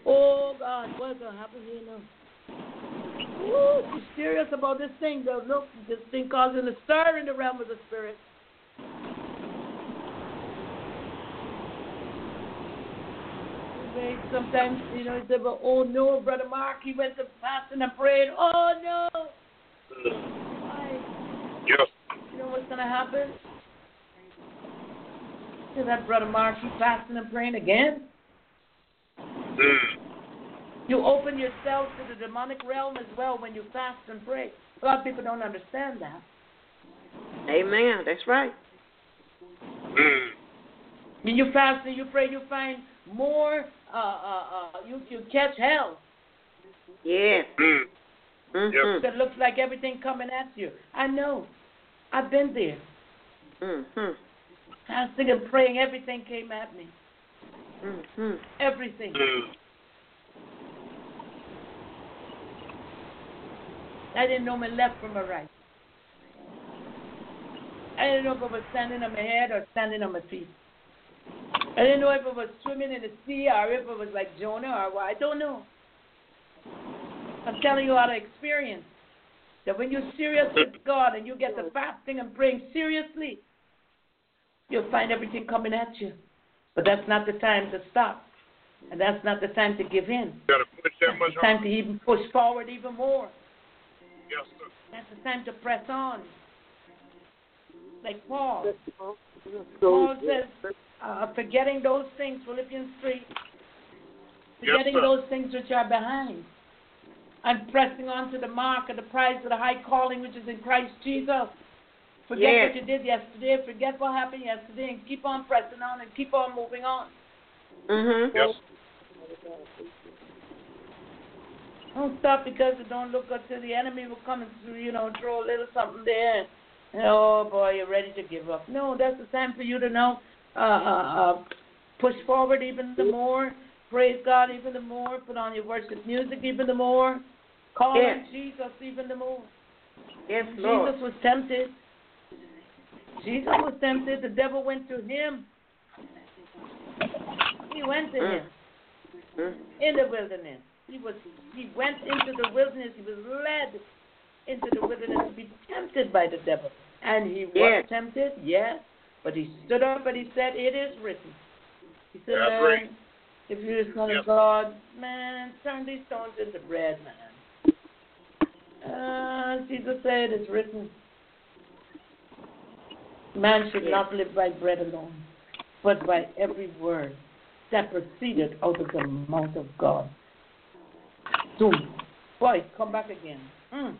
S2: Oh God, what's going to happen here now? Ooh, she's serious about this thing. Though. Look, this thing causing a stir in the realm of the spirit. Sometimes, you know, he said, well, oh no, Brother Mark, he went to fasting and praying. Oh no. Why?
S3: Yes.
S2: You know what's going to happen? To that Brother Mark, he fasting and praying again.
S3: Mm.
S2: You open yourself to the demonic realm as well when you fast and pray. A lot of people don't understand that.
S4: Amen. That's right.
S3: Mm.
S2: When you fast and you pray, you find more. Uh, uh, uh, you you catch hell.
S4: Yeah.
S3: Mm.
S4: Mhm.
S2: That looks like everything coming at you. I know. I've been there.
S4: Mhm.
S2: Fasting and praying, everything came at me.
S4: Mhm.
S2: Everything.
S3: Mm.
S2: I didn't know my left from my right. I didn't know if I was standing on my head or standing on my feet. I didn't know if it was swimming in the sea or if it was like Jonah or what. I don't know. I'm telling you out of experience that when you're serious with God and you get to fasting and praying seriously, you'll find everything coming at you. But that's not the time to stop. And that's not the time to give in.
S3: You gotta push that much
S2: It's time to even push forward even more.
S3: Yes, sir.
S2: That's the time to press on. Like Paul. Paul says, uh, forgetting those things, Philippians 3, forgetting
S3: sir.
S2: those things which are behind. I'm pressing on to the mark of the prize of the high calling which is in Christ Jesus. Forget
S4: Yes.
S2: what you did yesterday, forget what happened yesterday, and keep on pressing on and keep on moving on.
S4: Mhm.
S3: Yes.
S2: Don't stop because it don't look good till the enemy will come and you know throw a little something there. And, oh boy, you're ready to give up. No, that's the time for you to know. Uh, uh, uh, push forward even the more. Praise God even the more. Put on your worship music even the more. Call
S4: Yes.
S2: on Jesus even the more.
S4: Yes, Lord.
S2: Jesus was tempted. Jesus was tempted. The devil went to him. He went to
S4: Mm.
S2: him
S4: Mm.
S2: in the wilderness. He was he went into the wilderness, he was led into the wilderness to be tempted by the devil. And he was tempted, yes, but he stood up and he said, It is written. He said,
S3: Yeah,
S2: Man, if you're the son of God, man, turn these stones into bread, man. Uh, Jesus said it's written. Man should not live by bread alone, but by every word that proceeded out of the mouth of God. Boom. Boy, come back again. Mm,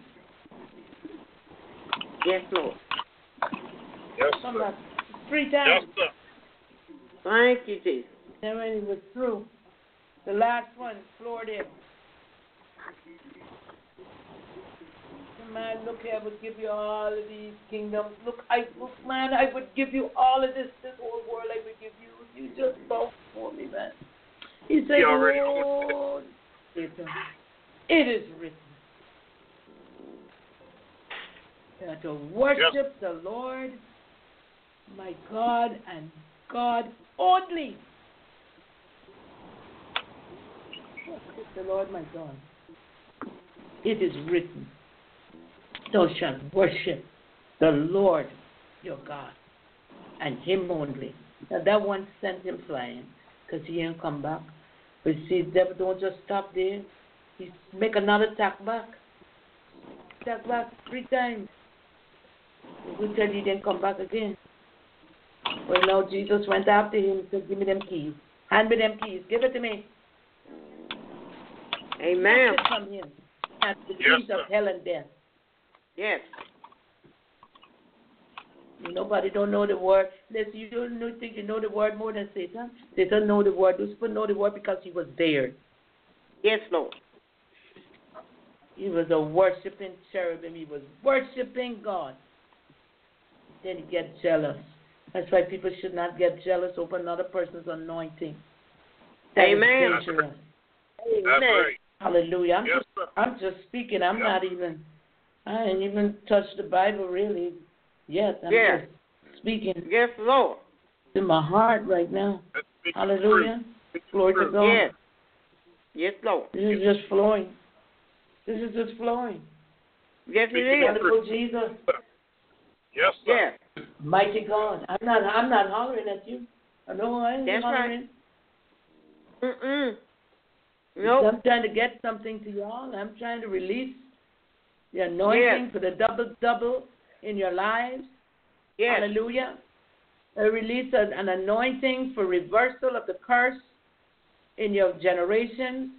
S4: Yes, Lord.
S3: Yes,
S2: come
S3: sir.
S2: back. Three
S3: Yes,
S2: times.
S3: sir.
S4: Thank you, Jesus.
S2: Then when he was through, the last one floored him. Man, look I would give you all of these kingdoms. Look, I look, man, I would give you all of this, this whole world I would give you. You just bow for me, man. He said, Lord, it it is written. That to worship the Lord, my God, and God only. The Lord, my God. It is written, Thou shalt worship the Lord your God, and Him only. Now that one sent him flying, cause he ain't come back. But see, devil don't just stop there. He make another attack back. Attack back three times. We tell you he didn't come back again. Well, now Jesus went after him and said, Give me them keys. Hand me them keys. Give it to me.
S4: Amen.
S2: Take it from him. And the
S3: Yes,
S2: keys of hell and death.
S4: Yes.
S2: Nobody don't know the word. Listen, you don't think you know the word more than Satan. Satan know the word. Lucifer know the word because he was there.
S4: Yes, Lord.
S2: He was a worshiping cherubim. He was worshiping God. Then he get jealous. That's why people should not get jealous over another person's anointing. That is
S4: Amen.
S2: dangerous.
S3: That's
S4: Amen.
S3: right.
S2: Hallelujah. I'm
S3: Yes,
S2: just
S3: sir.
S2: I'm just speaking. I'm
S3: Yeah.
S2: not even I ain't even touched the Bible really yet. I'm
S4: Yeah.
S2: just speaking
S4: Yes, Lord.
S2: to my heart right now.
S3: Let's speak the
S2: Hallelujah. Glory to God.
S4: Yes. Yes, Lord.
S2: This is just flowing. This is just flowing.
S4: Yes, it
S3: Speak.
S2: Wonderful Jesus.
S3: Yes, sir.
S4: Yes.
S2: Mighty God. I'm not I'm not hollering at you. I know I ain't
S4: That's right.
S2: hollering.
S4: Mm-mm. Nope.
S2: I'm trying to get something to y'all. I'm trying to release the anointing
S4: Yes.
S2: for the double double in your lives.
S4: Yes.
S2: Hallelujah. I release an, an anointing for reversal of the curse in your generations.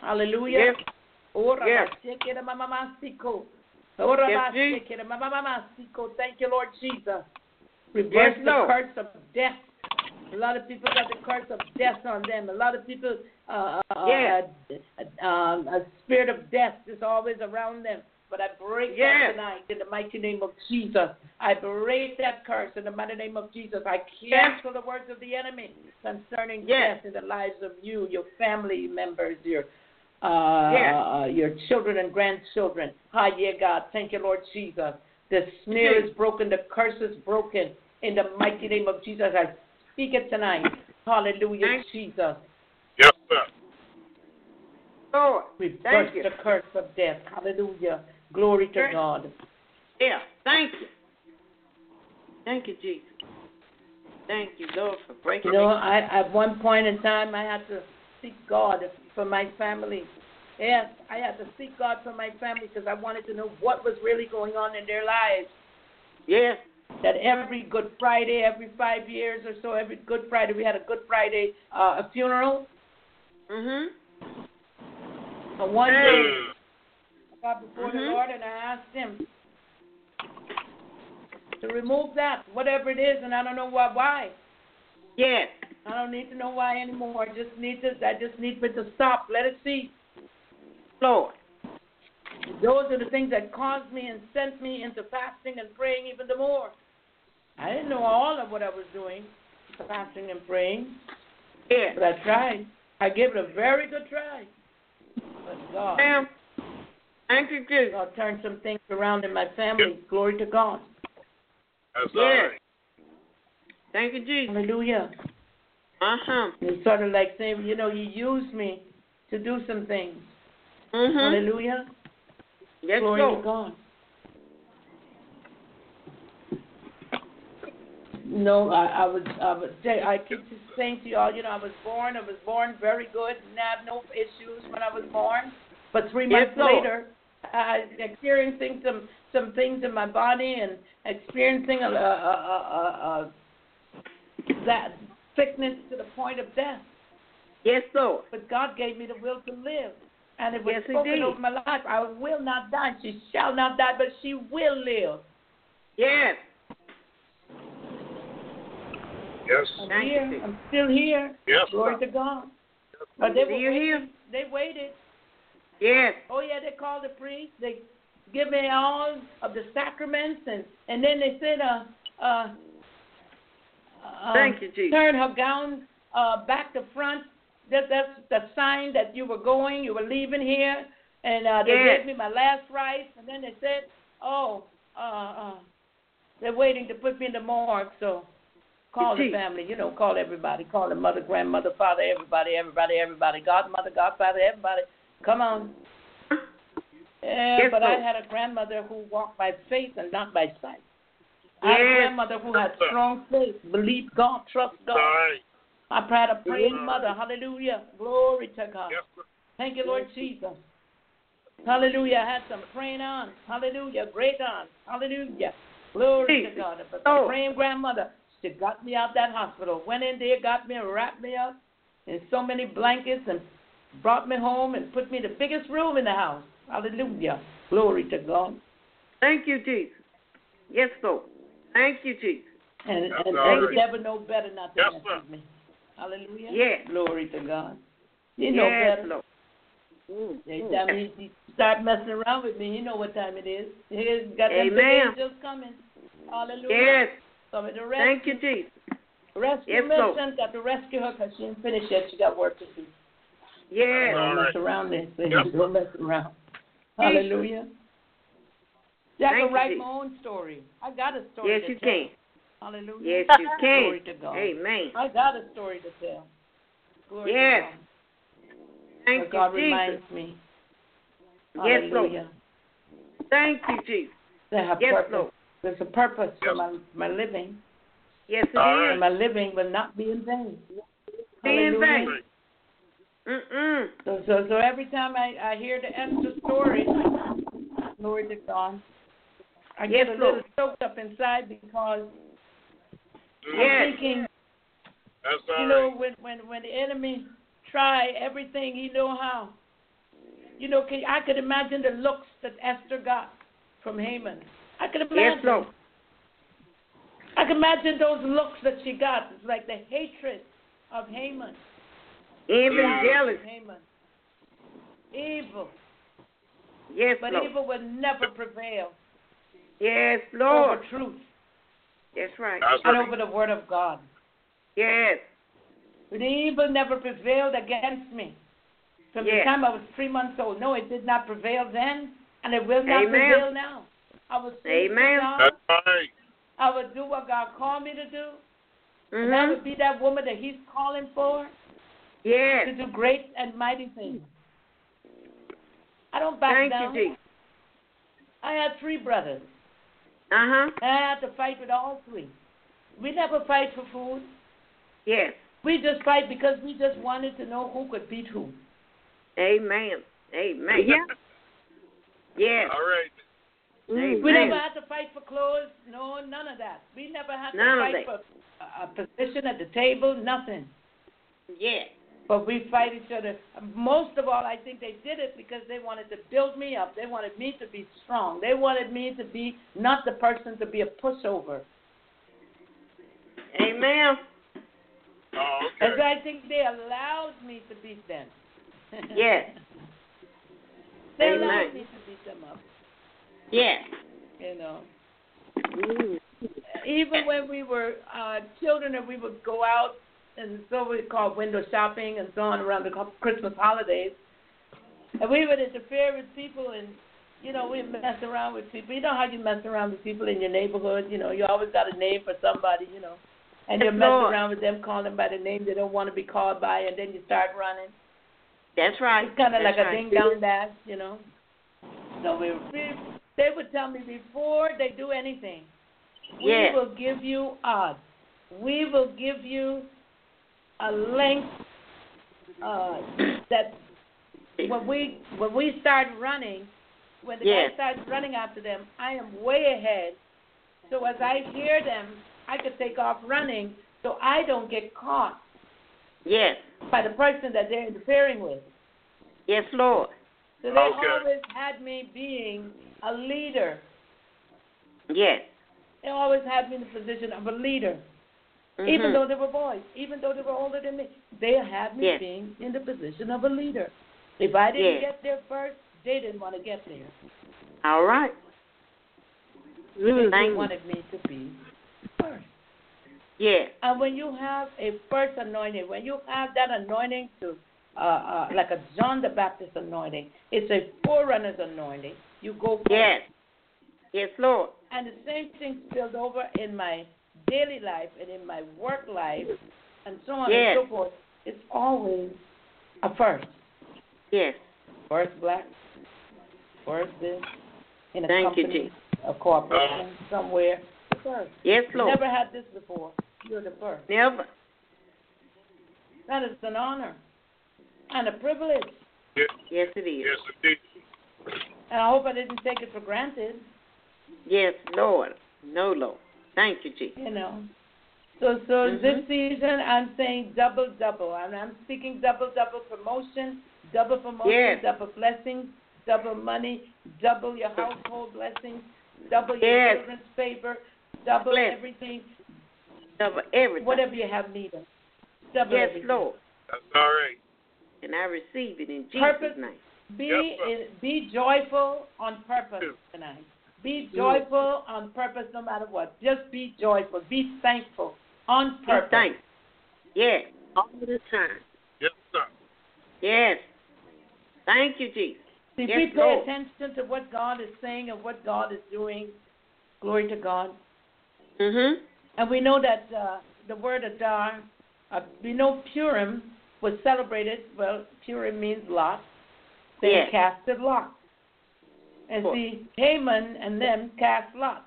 S2: Hallelujah.
S4: Yes. Yes.
S2: Thank you, Lord Jesus. Reverse
S4: Yes,
S2: the
S4: Lord.
S2: curse of death. A lot of people got the curse of death on them. A lot of people, uh, uh,
S4: Yes.
S2: uh, um, a spirit of death is always around them. But I break
S4: Yes.
S2: that tonight in the mighty name of Jesus. I break that curse in the mighty name of Jesus. I cancel the words of the enemy concerning
S4: Yes.
S2: death in the lives of you, your family members, your uh,
S4: Yes.
S2: uh, your children and grandchildren. Hi, yeah, God. Thank you, Lord Jesus. The snare
S4: Yes.
S2: is broken. The curse is broken. In the mighty name of Jesus, I speak it tonight. Hallelujah,
S4: Thank-
S2: Jesus.
S3: Yes, sir.
S4: Lord.
S2: Reverse
S4: Thank you.
S2: the curse of death. Hallelujah. Glory to
S4: Thank-
S2: God.
S4: Yeah. Thank you. Thank you, Jesus. Thank you, Lord, for breaking
S2: You know. I at one point in time I had to seek God for my family. Yes, I had to seek God for my family because I wanted to know what was really going on in their lives.
S4: Yes.
S2: That every Good Friday, every five years or so, every Good Friday, we had a Good Friday uh, a funeral.
S4: Mhm.
S2: And one day. I got before the
S4: Mhm.
S2: Lord and I asked Him to remove that, whatever it is, and I don't know why. Why?
S4: Yes.
S2: I don't need to know why anymore. I just need to. I just need for it to stop. Let it cease.
S4: Lord.
S2: Those are the things that caused me and sent me into fasting and praying even the more. I didn't know all of what I was doing, fasting and praying,
S4: Yes.
S2: but I tried. I gave it a very good try. But God,
S4: Ma'am. Thank you, Jesus.
S2: God turned some things around in my family. Glory to God.
S3: That's all
S4: Yes. Thank you, Jesus.
S2: Hallelujah.
S4: Uh-huh.
S2: It's sort of like saying, you know, you used me to do some things.
S4: Mhm.
S2: Hallelujah.
S4: Yes,
S2: Glory to God. No, I, I was, I was, I keep just saying to y'all, you know, I was born, I was born very good, and had no issues when I was born. But three months
S4: Lord.
S2: later, I was experiencing some some things in my body and experiencing a, a, a, a, a that sickness to the point of death.
S4: Yes, Lord.
S2: But God gave me the will to live. And it was
S4: Yes, he
S2: spoken
S4: did.
S2: over my life. I will not die. She shall not die, but she will live.
S4: Yes.
S3: Yes.
S2: I'm
S4: Thank you,
S2: here. I'm still here.
S3: Yes,
S2: Glory to God. But they were waiting.
S4: here?
S2: They waited.
S4: Yes.
S2: Oh yeah, they called the priest. They give me all of the sacraments, and and then they said, uh, uh, uh
S4: Thank you, Jesus.
S2: turn her gown uh back to front. That that's the sign that you were going, you were leaving here, and uh they
S4: Yes.
S2: gave me my last rites, and then they said, oh, uh, uh, they're waiting to put me in the morgue, so. Call the family, you know, call everybody, call the mother, grandmother, father, everybody, everybody, everybody, godmother, godfather, everybody. Come on. Yeah,
S4: Yes,
S2: but I had a grandmother who walked by faith and not by sight. I had a grandmother who had strong faith, believed God, trust God.
S3: right.
S2: I had a praying
S3: Mhm.
S2: mother. Hallelujah. Glory to God.
S3: Yes.
S2: Thank you, Lord Jesus. Hallelujah. I had some praying on. Hallelujah. Great aunts. Hallelujah. Glory to God. But
S4: Oh.
S2: the praying grandmother, she got me out that hospital. Went in there, got me, wrapped me up in so many blankets, and brought me home and put me in the biggest room in the house. Hallelujah. Glory to God.
S4: Thank you, Jesus. Yes, Lord. Thank you, Jesus.
S2: And,
S3: That's
S2: and,
S3: all
S2: and
S3: right.
S2: the devil know better not to
S3: Yes,
S2: mess me. Hallelujah.
S4: Yes.
S2: Glory to God. You know
S4: yes,
S2: better.
S4: Lord. Mm,
S2: Every
S4: mm.
S2: time he, he start messing around with me, you know what time it is. He's got them big
S4: Amen.
S2: angels coming. Hallelujah.
S4: Yes.
S2: Coming to
S4: Thank
S2: rescue.
S4: you, Jesus.
S2: Rescue
S4: Yes, Lord.
S2: mission. Got to rescue her because she ain't finished yet. She got work to do.
S4: Yes.
S2: Don't
S3: All
S2: mess
S3: right.
S2: around there. So
S3: Yep.
S2: Don't mess around. Hallelujah. Yeah, I
S4: Thank
S2: can write
S4: Jesus.
S2: my own story. I got a story
S4: Yes,
S2: to
S4: you
S2: tell.
S4: can.
S2: Hallelujah.
S4: Yes, you (laughs)
S2: Glory
S4: can.
S2: to God.
S4: Amen.
S2: I got a story to tell. Glory
S4: Yes.
S2: to God.
S4: Thank
S2: But God
S4: Jesus.
S2: reminds me.
S4: Yes, Lord. Thank you, Jesus. Yes,
S2: purpose.
S4: Lord.
S2: There's a purpose for my my living,
S4: Yes, it
S3: All
S4: is.
S2: and my living will not be in vain.
S4: Be in vain. Mm-mm.
S2: So, so, so every time I, I hear the Esther story, glory to God, I
S4: Yes,
S2: get a little
S4: Lord.
S2: choked up inside because.
S4: Yes.
S2: I'm thinking,
S3: That's all
S2: you know,
S3: right.
S2: when when when the enemy try everything he know how, you know, can, I could imagine the looks that Esther got from Haman. I could imagine.
S4: Yes, Lord.
S2: I can imagine those looks that she got. It's like the hatred of Haman.
S3: Mm.
S4: jealous.
S2: Haman. Evil.
S4: Yes,
S2: But
S4: Lord.
S2: evil will never prevail
S4: Yes, Lord.
S2: over truth
S4: That's right.
S3: That's
S2: and
S3: right.
S2: over the word of God.
S4: Yes.
S2: But evil never prevailed against me. From the time I was three months old. No, it did not prevail then, and it will not
S4: Amen.
S2: prevail now. I will sing
S4: Amen.
S2: God.
S3: That's right.
S2: I will do what God called me to do. And I
S4: Mm-hmm.
S2: would be that woman that He's calling for.
S4: Yes.
S2: To do great and mighty things. I don't back
S4: Thank
S2: down.
S4: you, Jesus.
S2: I had three brothers.
S4: Uh-huh.
S2: I had to fight with all three. We never fight for food.
S4: Yes.
S2: We just fight because we just wanted to know who could beat who.
S4: Amen. Amen.
S5: Yeah.
S4: Yes.
S3: All right.
S4: Amen.
S2: We never had to fight for clothes. No, none of that. We never had to
S4: None of
S2: fight for a, a position at the table. Nothing.
S4: Yes.
S2: But we fight each other. Most of all, I think they did it because they wanted to build me up. They wanted me to be strong. They wanted me to be not the person to be a pushover.
S4: Amen.
S3: Oh,
S2: And
S3: okay.
S2: I think they allowed me to beat them. (laughs)
S4: Yes.
S2: they
S4: Amen.
S2: allowed me to beat them up.
S4: Yes.
S2: You know.
S5: Mm.
S2: Even when we were uh children and we would go out and so we called window shopping and so on around the Christmas holidays. And we would interfere with people and you know, we mess around with people. You know how you mess around with people in your neighborhood, you know, you always got a name for somebody, you know. And you
S4: Yes,
S2: mess
S4: Lord.
S2: around with them, calling them by the name they don't want to be called by and then you start running.
S4: That's right.
S2: It's kind of like a
S4: right.
S2: ding dong dash, you know. So we, we, they would tell me before they do anything, we
S4: Yes.
S2: will give you odds. We will give you a length uh, that when we when we start running, when the
S4: Yes.
S2: guy starts running after them, I am way ahead. So as I hear them, I could take off running, so I don't get caught
S4: Yes.
S2: by the person that they're interfering with.
S4: Yes, Lord.
S2: So they
S3: Okay.
S2: always had me being a leader.
S4: Yes.
S2: They always had me in the position of a leader,
S4: Mhm.
S2: even though they were boys, even though they were older than me. They had me
S4: Yes.
S2: being in the position of a leader. If I didn't
S4: Yes.
S2: get there first, they didn't want to get there.
S4: All right.
S2: They wanted me to be first.
S4: Yeah.
S2: And when you have a first anointing, when you have that anointing to, uh, uh, like a John the Baptist anointing, it's a forerunner's anointing. You go first.
S4: Yes. Yes, Lord.
S2: And the same thing spilled over in my daily life and in my work life and so on
S4: Yes.
S2: and so forth. It's always a first.
S4: Yes.
S2: First black, first this, in a
S4: Thank you,
S2: company,
S4: Jesus.
S2: a corporation, somewhere. first.
S4: Yes, Lord.
S2: Never had this before. You're the first.
S4: Never.
S2: That is an honor and a privilege.
S3: Yes,
S4: Yes, it is.
S3: yes, indeed.
S2: And I hope I didn't take it for granted,
S4: Yes, Lord. No, Lord. Thank you, Jesus.
S2: you know. So so
S4: Mhm.
S2: this season I'm saying double double. And I'm speaking double double promotion, double promotion,
S4: Yes.
S2: double blessings, double money, double your household blessings, double your
S4: Yes.
S2: children's favor, double
S4: Bless.
S2: everything,
S4: Double everything.
S2: whatever you have need of. Double
S4: Yes,
S2: everything.
S4: Lord.
S3: That's all right.
S4: And I receive it in Jesus'
S2: Purpose.
S4: name.
S2: Be
S3: Yes,
S2: in, be joyful on purpose
S3: Yes.
S2: tonight. Be joyful on purpose no matter what. Just be joyful. Be thankful on
S4: Be
S2: purpose.
S4: thankful. Yes. All the time.
S3: Yes, sir.
S4: Yes. Thank you, Jesus.
S2: See,
S4: Yes,
S2: we pay
S4: Lord.
S2: attention to what God is saying and what God is doing. Glory to God.
S4: Mm-hmm.
S2: And we know that uh, the word Adar, uh, we know Purim was celebrated. Well, Purim means lot. They
S4: Yes.
S2: casted lots. And see, Haman and them cast lots.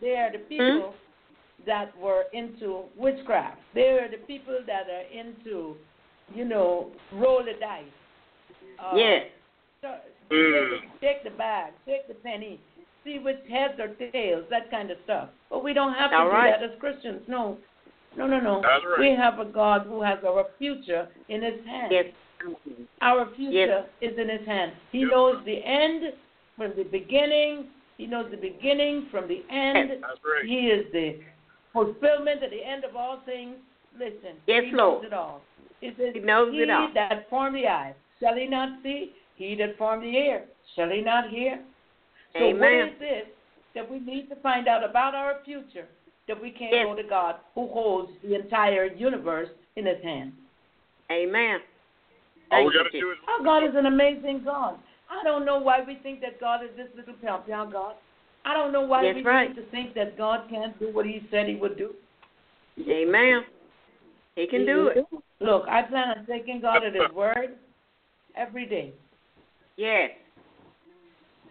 S2: They are the
S4: Hmm?
S2: people that were into witchcraft. They are the people that are into, you know, roll the dice. Uh,
S4: yes.
S3: Mm.
S2: Take the bag, take the penny, see which heads or tails, that kind of stuff. But we don't have to
S4: All
S2: do
S4: right.
S2: that as Christians. No, no, no, no.
S3: That's right.
S2: We have a God who has our future in His hand.
S4: Yes.
S2: Our future
S4: Yes.
S2: is in His hand. He
S3: Yes.
S2: knows the end from the beginning. He knows the beginning from the end.
S3: Right.
S2: He is the fulfillment at the end of all things. Listen,
S4: Yes,
S2: He
S4: Lord.
S2: knows it all. He says,
S4: He knows
S2: he
S4: it all.
S2: He that formed the eye, shall he not see? He that formed the ear, shall he not hear? So what
S4: Amen.
S2: is this that we need to find out about our future that we can't
S4: Yes.
S2: go to God who holds the entire universe in his hand?
S4: Amen.
S3: All
S4: Thank
S3: we got to
S4: you,
S3: do is
S2: Our God is an amazing God. I don't know why we think that God is this little pion God. I don't know why
S4: That's
S2: we
S4: right.
S2: need to think that God can't do what he said he would do.
S4: Amen. He can do it.
S2: Look, I plan on taking God at his word every day.
S4: Yes.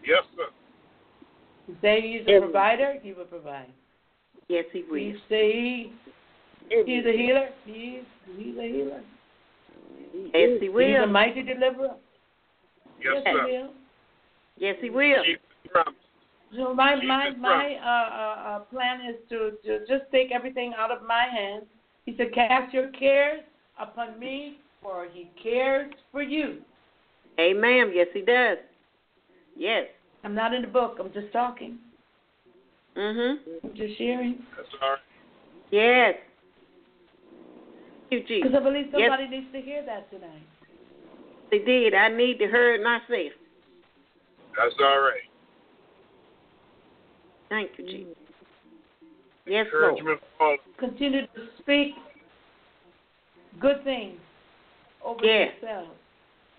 S3: yes, sir.
S2: He say he's a provider, he will provide.
S4: Yes, he
S2: He
S4: will.
S2: say he, he's a healer, he's he's a healer.
S4: Yes, he will.
S2: He's a mighty deliverer.
S3: Yes,
S2: he
S3: sir.
S2: will.
S4: Yes, he will.
S3: Keep the.
S2: So my my
S3: Jesus
S2: my uh, uh, uh, plan is to, to just take everything out of my hands. He said, "Cast your cares upon me, for He cares for you."
S4: Amen. Yes, he does. Yes.
S2: I'm not in the book. I'm just talking.
S4: Mhm.
S2: I'm just sharing
S3: That's all right.
S4: Yes.
S2: Because I believe
S4: Yes.
S2: somebody needs to hear that tonight.
S4: They did. I need to hear it myself.
S3: That's all right.
S4: Thank you, Jesus. Yes, Lord.
S3: For all.
S2: Continue to speak good things over
S4: Yes.
S2: yourself,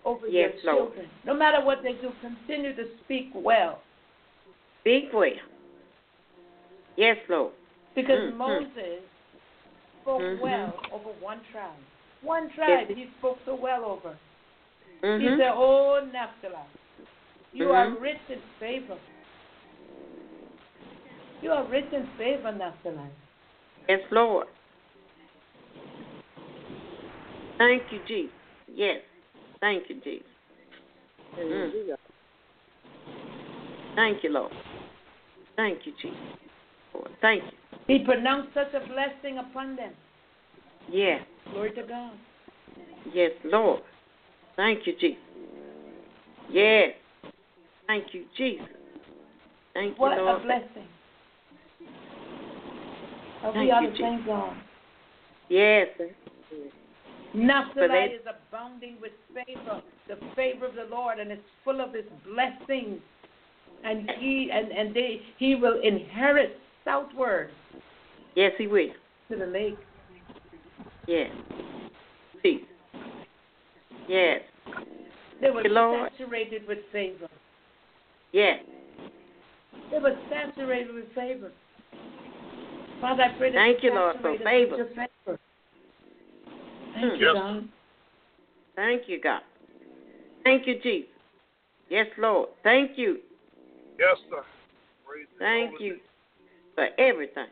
S2: over
S4: Yes,
S2: your
S4: Lord.
S2: children. No matter what they do, continue to speak well.
S4: Speak well. Yes, Lord.
S2: Because
S4: Mm, mm.
S2: Moses spoke
S4: Mhm.
S2: well over one tribe. One tribe
S4: Yes.
S2: he spoke so well over. He
S4: Mhm.
S2: said, Oh, Naphtali, you are
S4: Mhm.
S2: rich in favor. You are rich in favor, Naphtali.
S4: Yes, Lord. Thank you, Jesus. Yes. Thank you, Jesus. Mm. Thank you, Lord. Thank you, Jesus. Lord, thank you.
S2: He pronounced such a blessing upon them.
S4: Yes.
S2: Glory to God.
S4: Yes, Lord. Thank you, Jesus. Yes. Thank you, Jesus. Thank you, Lord.
S2: What a blessing. Are
S4: Thank
S2: we on
S4: you,
S2: the same zone?
S4: Yes.
S2: Naphtali
S4: they-
S2: is abounding with favor, the favor of the Lord, and it's full of His blessings. And he and and they he will inherit southward
S4: Yes, he will.
S2: to the lake.
S4: Yes. Jesus. Yes.
S2: They were
S4: Lord.
S2: saturated with favor.
S4: Yes.
S2: They were saturated with favor. Father, I pray that
S4: Thank
S2: you
S4: you, Lord, for
S2: saturate us
S4: favor.
S2: with your favor. Thank
S4: Hmm.
S2: you,
S3: Yes.
S2: God.
S4: Thank you, God. Thank you, Jesus. Yes, Lord. Thank you.
S3: Yes, sir. Praise
S4: Thank you for everything.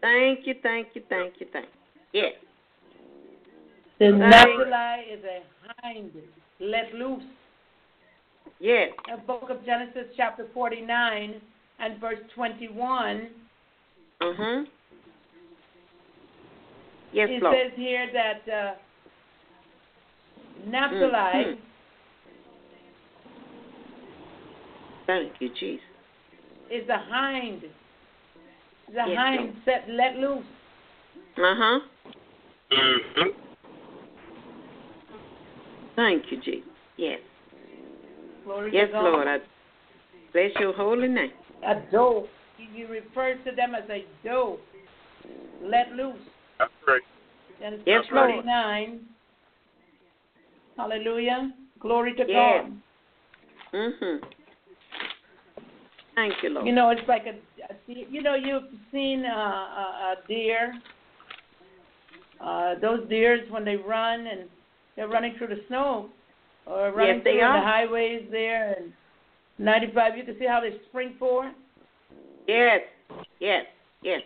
S4: Thank you, thank you, thank you, thank you. Yes.
S2: The
S4: Thank-
S2: Naphtali is a hind let loose.
S4: Yes.
S2: The book of Genesis, chapter 49 and verse 21,
S4: Mhm. Yes,
S2: it
S4: Lord.
S2: says here that uh, Naphtali
S4: Mhm. Thank you, Jesus.
S2: is a hind. The
S4: Yes,
S2: hind set let loose.
S4: Uh huh.
S3: Mm-hmm.
S4: Thank you, Jesus. Yes.
S2: Glory
S4: Yes,
S2: to God.
S4: Lord. I bless your holy name.
S2: A doe. You refer to them as a doe. Let loose.
S3: That's right.
S2: Genesis
S4: Yes, Lord.
S2: 49. Hallelujah. Glory to
S4: Yes.
S2: God.
S4: Mhm. Thank you, Lord.
S2: You know, it's like a, a deer- you know, you've seen uh, a, a deer. Uh, those deers when they run and they're running through the snow or running
S4: Yes,
S2: through the highways there and 95. You can see how they spring forward.
S4: Yes. Yes. Yes.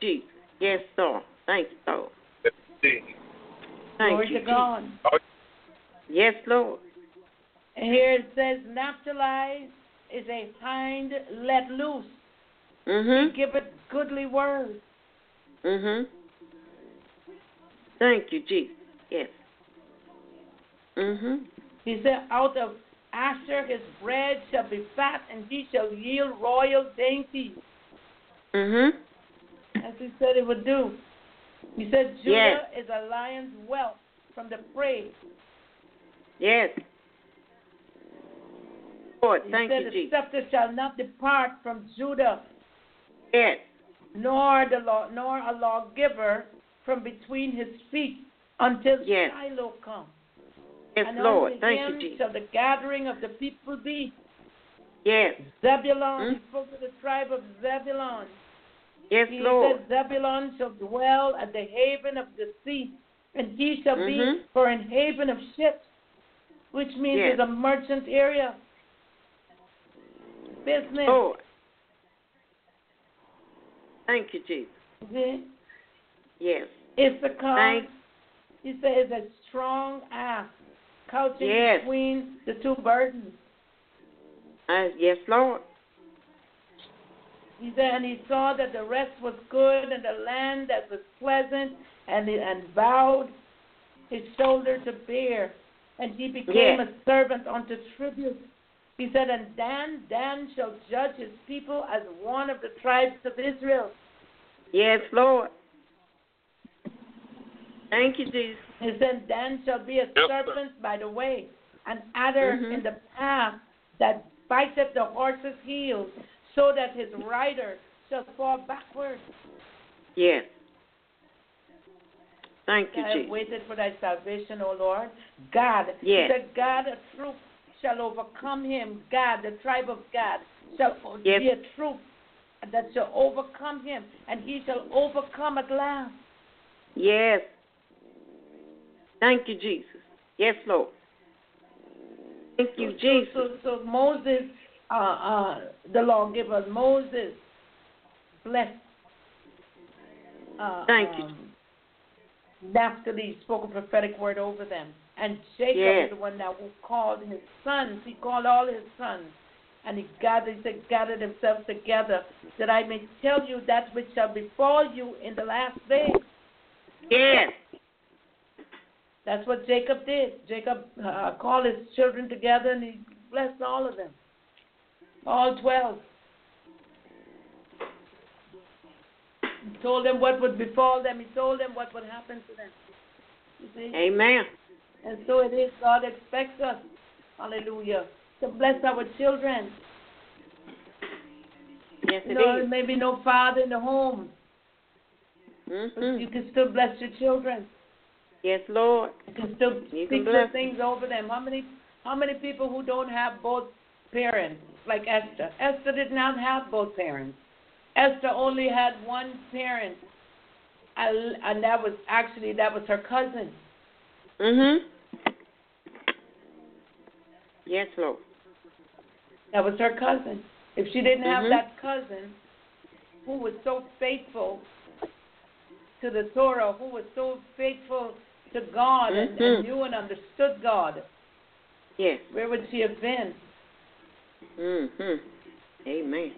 S4: Gee, Yes, Lord. Thank you, Lord. Thank
S2: Glory
S4: you,
S2: to God.
S4: Yes, Lord.
S2: And here it says, Naphtali is a hind let loose.
S4: Mhm.
S2: Give it goodly words.
S4: Mhm. Thank you, Jesus. Yes. Mhm.
S2: He said, Out of Asher his bread shall be fat, and he shall yield royal dainties,
S4: Mhm.
S2: as he said it would do. He said, Judah
S4: Yes.
S2: is a lion's whelp from the prey.
S4: Yes. Lord,
S2: He
S4: thank
S2: said,
S4: you,
S2: The scepter shall not depart from Judah,
S4: Yes.
S2: nor the law, nor a lawgiver from between his feet, until
S4: Yes.
S2: Shiloh come.
S4: Yes,
S2: and
S4: Lord. Thank
S2: him
S4: you, Jesus.
S2: shall the gathering of the people be.
S4: Yes.
S2: Zebulon,
S4: Hmm?
S2: he spoke to the tribe of Zebulon.
S4: Yes,
S2: He
S4: Lord.
S2: said, Zebulon shall dwell at the haven of the sea, and he shall
S4: Mhm.
S2: be for an haven of ships, which means
S4: Yes.
S2: it's a merchant area. Business.
S4: Lord. Thank you, Jesus. Yes.
S2: Issachar,
S4: Thank-
S2: he says, a strong ass, couching
S4: Yes.
S2: between the two burdens.
S4: Uh, yes, Lord.
S2: He said, and he saw that the rest was good, and the land that was pleasant, and and bowed his shoulder to bear, and he became
S4: Yes.
S2: a servant unto tribute. He said, and Dan, Dan shall judge his people as one of the tribes of Israel.
S4: Yes, Lord. Thank you, Jesus.
S2: He said, Dan shall be a
S3: Yes, sir.
S2: serpent by the way, an adder
S4: Mhm.
S2: in the path that biteth the horse's heels, so that his rider shall fall backward.
S4: Yes. Thank you,
S2: I have
S4: Jesus.
S2: waited for thy salvation, O Lord. God,
S4: Yes.
S2: he said, God, of truth shall overcome him. God, the tribe of God, shall
S4: Yes.
S2: be a troop that shall overcome him, and he shall overcome at last.
S4: Yes. Thank you, Jesus. Yes, Lord. Thank you, Jesus.
S2: So, so, Moses, uh, uh, the lawgiver, Moses, blessed. Uh,
S4: Thank you.
S2: um, Naphtali spoke a prophetic word over them. And Jacob
S4: Yes.
S2: is the one that called his sons. He called all his sons. And he gathered, he said, gathered themselves together that I may tell you that which shall befall you in the last days.
S4: Yes.
S2: That's what Jacob did. Jacob uh, called his children together and he blessed all of them, all 12. He told them what would befall them, he told them what would happen to them. You see?
S4: Amen.
S2: And so it is, God expects us, hallelujah, to bless our children.
S4: Yes,
S2: You
S4: it
S2: know,
S4: is.
S2: maybe no father in the home, but
S4: Mhm.
S2: you can still bless your children.
S4: Yes, Lord.
S2: You can still
S4: You
S2: speak
S4: can
S2: good
S4: bless
S2: things over them. How many how many people who don't have both parents, like Esther? Esther did not have both parents. Esther only had one parent, and and that was actually that was her cousin.
S4: Mhm. Yes, Lord.
S2: That was her cousin. If she didn't have
S4: Mhm.
S2: that cousin, who was so faithful to the Torah, who was so faithful to God and, and
S4: Mhm.
S2: knew and understood God,
S4: Yes.
S2: where would she have been?
S4: Mhm. Amen.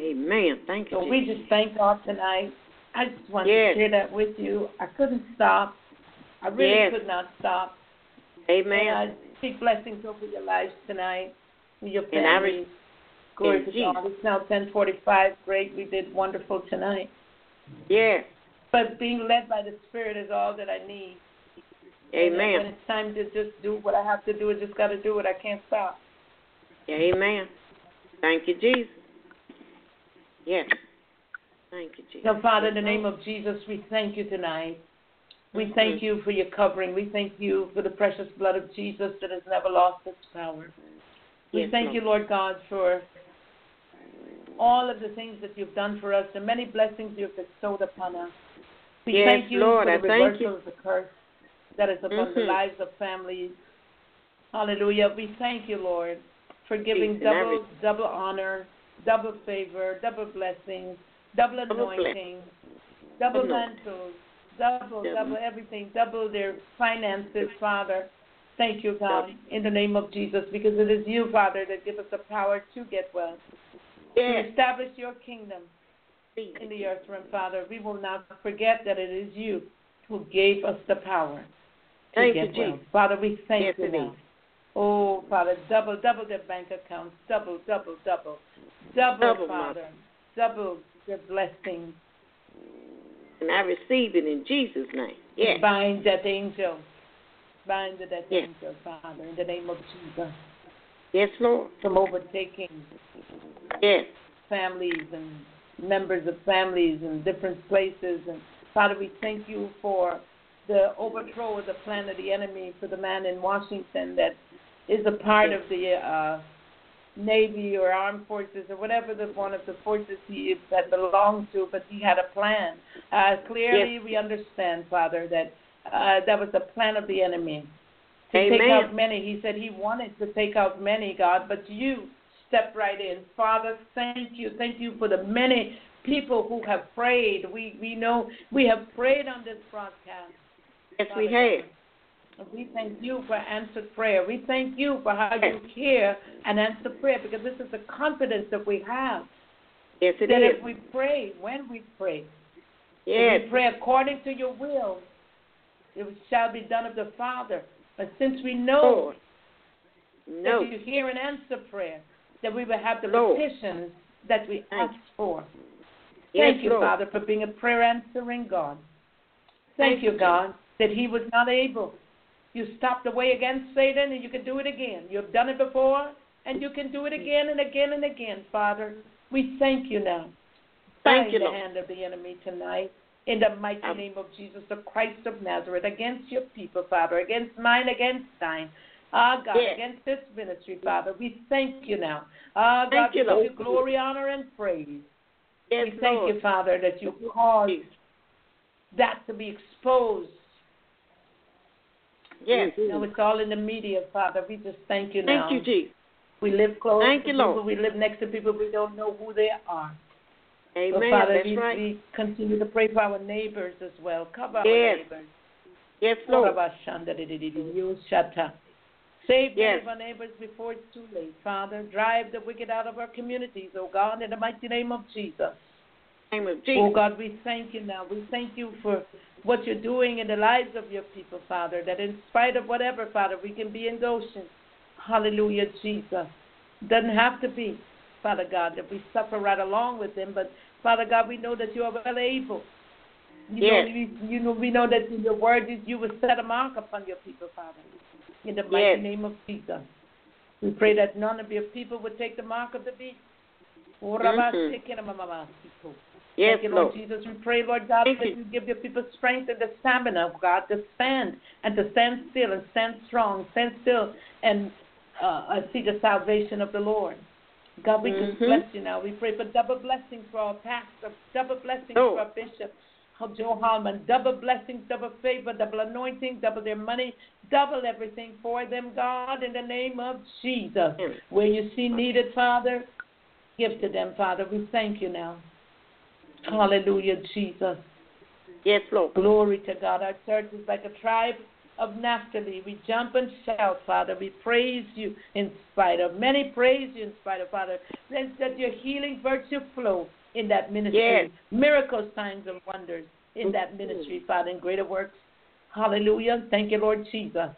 S4: Amen. Thank you.
S2: So we just thank God tonight. I just wanted
S4: Yes.
S2: to share that with you. I couldn't stop. I really
S4: Yes.
S2: could not stop.
S4: Amen.
S2: And I speak blessings over your lives tonight, your
S4: And I re-.
S2: Glory to. God. It's now 1045. Great. We did wonderful tonight.
S4: yes.
S2: But being led by the Spirit is all that I need. And
S4: Amen.
S2: it's time to just do what I have to do, I just got to do it. I can't stop.
S4: Amen. Thank you, Jesus. Yes. Thank you, Jesus.
S2: So, Father, in the name of Jesus, we thank you tonight. We
S4: Mhm.
S2: thank you for your covering. We thank you for the precious blood of Jesus that has never lost its power. We
S4: Yes,
S2: thank you, Lord God, for all of the things that you've done for us the many blessings you've bestowed upon us. We
S4: Yes,
S2: thank you
S4: Lord,
S2: for the
S4: thank
S2: reversal of the curse that is upon the
S4: Mhm.
S2: lives of families. Hallelujah. We thank you, Lord, for giving
S4: Peace
S2: double double honor, double favor, double blessings, double
S4: Double
S2: anointing, double mantles, double,
S4: Double.
S2: double everything, double their finances, Father. Thank you, God, in the name of Jesus, because it is you, Father, that give us the power to get well, to establish your kingdom in the earth realm, Father. We will not forget that it is you who gave us the power to
S4: Thank you,
S2: get well. Father, we thank
S4: Yes,
S2: you now. Oh, Father, double, double their bank accounts, double, double, double, double,
S4: Double,
S2: Father,
S4: Mother.
S2: double their blessings.
S4: And I receive it in Jesus' name. Yes.
S2: Bind that angel. Bind that
S4: Yes.
S2: angel, Father, in the name of Jesus,
S4: Yes, Lord.
S2: from overtaking
S4: Yes.
S2: families and members of families in different places. And Father, we thank you for the overthrow of the plan of the enemy for the man in Washington that is a part of the uh, Navy or Armed Forces or whatever the one of the forces he is that belonged to, but he had a plan. Uh, clearly, we understand, Father, that uh, that was the plan of the enemy to take out many. He said he wanted to take out many, God, but you stepped right in. Father, thank you. Thank you for the many people who have prayed. We we know we have prayed on this broadcast.
S4: Yes, we have.
S2: We thank you for answered prayer. We thank you for how you hear and answer prayer because this is the confidence that we have.
S4: Yes, it
S2: that
S4: is.
S2: if we pray, when we pray,
S4: Yes.
S2: if we pray according to your will, it shall be done of the Father. But since we know oh,
S4: Lord. No.
S2: that you hear and answer prayer, that we will have the
S4: Lord.
S2: petitions that we
S4: Thank
S2: ask for.
S4: Yes,
S2: Thank you,
S4: Lord.
S2: Father, for being a prayer answering God. Thank
S4: Thank
S2: you,
S4: you,
S2: God, that He was not able. You stopped the way against Satan, and you can do it again. You've done it before, and you can do it again and again and again, Father. We thank you now.
S4: Thank
S2: Bind
S4: you,
S2: the
S4: Lord.
S2: hand of the enemy tonight. In the mighty name of Jesus, the Christ of Nazareth, against your people, Father, against mine, against thine. Ah, God,
S4: Yes.
S2: against this ministry, Father, we thank you now. Ah, God,
S4: Thank
S2: we
S4: you,
S2: give
S4: Lord.
S2: you glory, honor, and praise.
S4: Yes,
S2: we thank
S4: Lord.
S2: you, Father, that you caused that to be exposed.
S4: Yes.
S2: You Now it's all in the media, Father. We just thank you now.
S4: Thank you, Jesus.
S2: We live close
S4: Thank
S2: to
S4: you,
S2: people.
S4: Lord.
S2: We live next to people. We don't know who they are.
S4: Amen.
S2: So, Father,
S4: That's
S2: we,
S4: right.
S2: we continue to pray for our neighbors as well. Cover our
S4: Yes.
S2: neighbors.
S4: Yes, Lord.
S2: Save many
S4: Yes.
S2: of our neighbors before it's too late, Father. Drive the wicked out of our communities, oh God, in the mighty name of Jesus.
S4: name of
S2: oh
S4: Jesus.
S2: Oh God, we thank you now. We thank you for what you're doing in the lives of your people, Father, that in spite of whatever, Father, we can be in Goshen. Hallelujah, Jesus. Doesn't have to be, Father God, that we suffer right along with them, but Father God, we know that you are well able. You
S4: Yes.
S2: know, we, you know, we know that in your word is you will set a mark upon your people, Father. In the mighty
S4: Yes.
S2: name of Jesus. We pray that none of your people would take the mark of the beast.
S4: Mhm. Yes,
S2: Thank you, Lord
S4: Lord.
S2: Jesus. We pray, Lord God,
S4: Thank
S2: that
S4: you.
S2: give your people strength and the stamina, oh God, to stand and to stand still and stand strong, stand still and uh, uh, see the salvation of the Lord. God, we just
S4: Mhm.
S2: bless you now. We pray for double blessings for our pastor, double blessings
S4: Oh.
S2: for our bishop, oh, Joe Hallman, double blessings, double favor, double anointing, double their money, double everything for them, God, in the name of Jesus. Where you see needed, Father, give to them, Father. We thank you now. Hallelujah, Jesus.
S4: Yes, Lord.
S2: Glory to God. Our church is like a tribe of Naphtali. We jump and shout, Father. We praise you in spite of. Many praise you in spite of, Father. Let, let your healing virtue flow in that ministry.
S4: Yes.
S2: Miracles, signs, and wonders in that mm-hmm. ministry, Father, in greater works. Hallelujah. Thank you, Lord Jesus.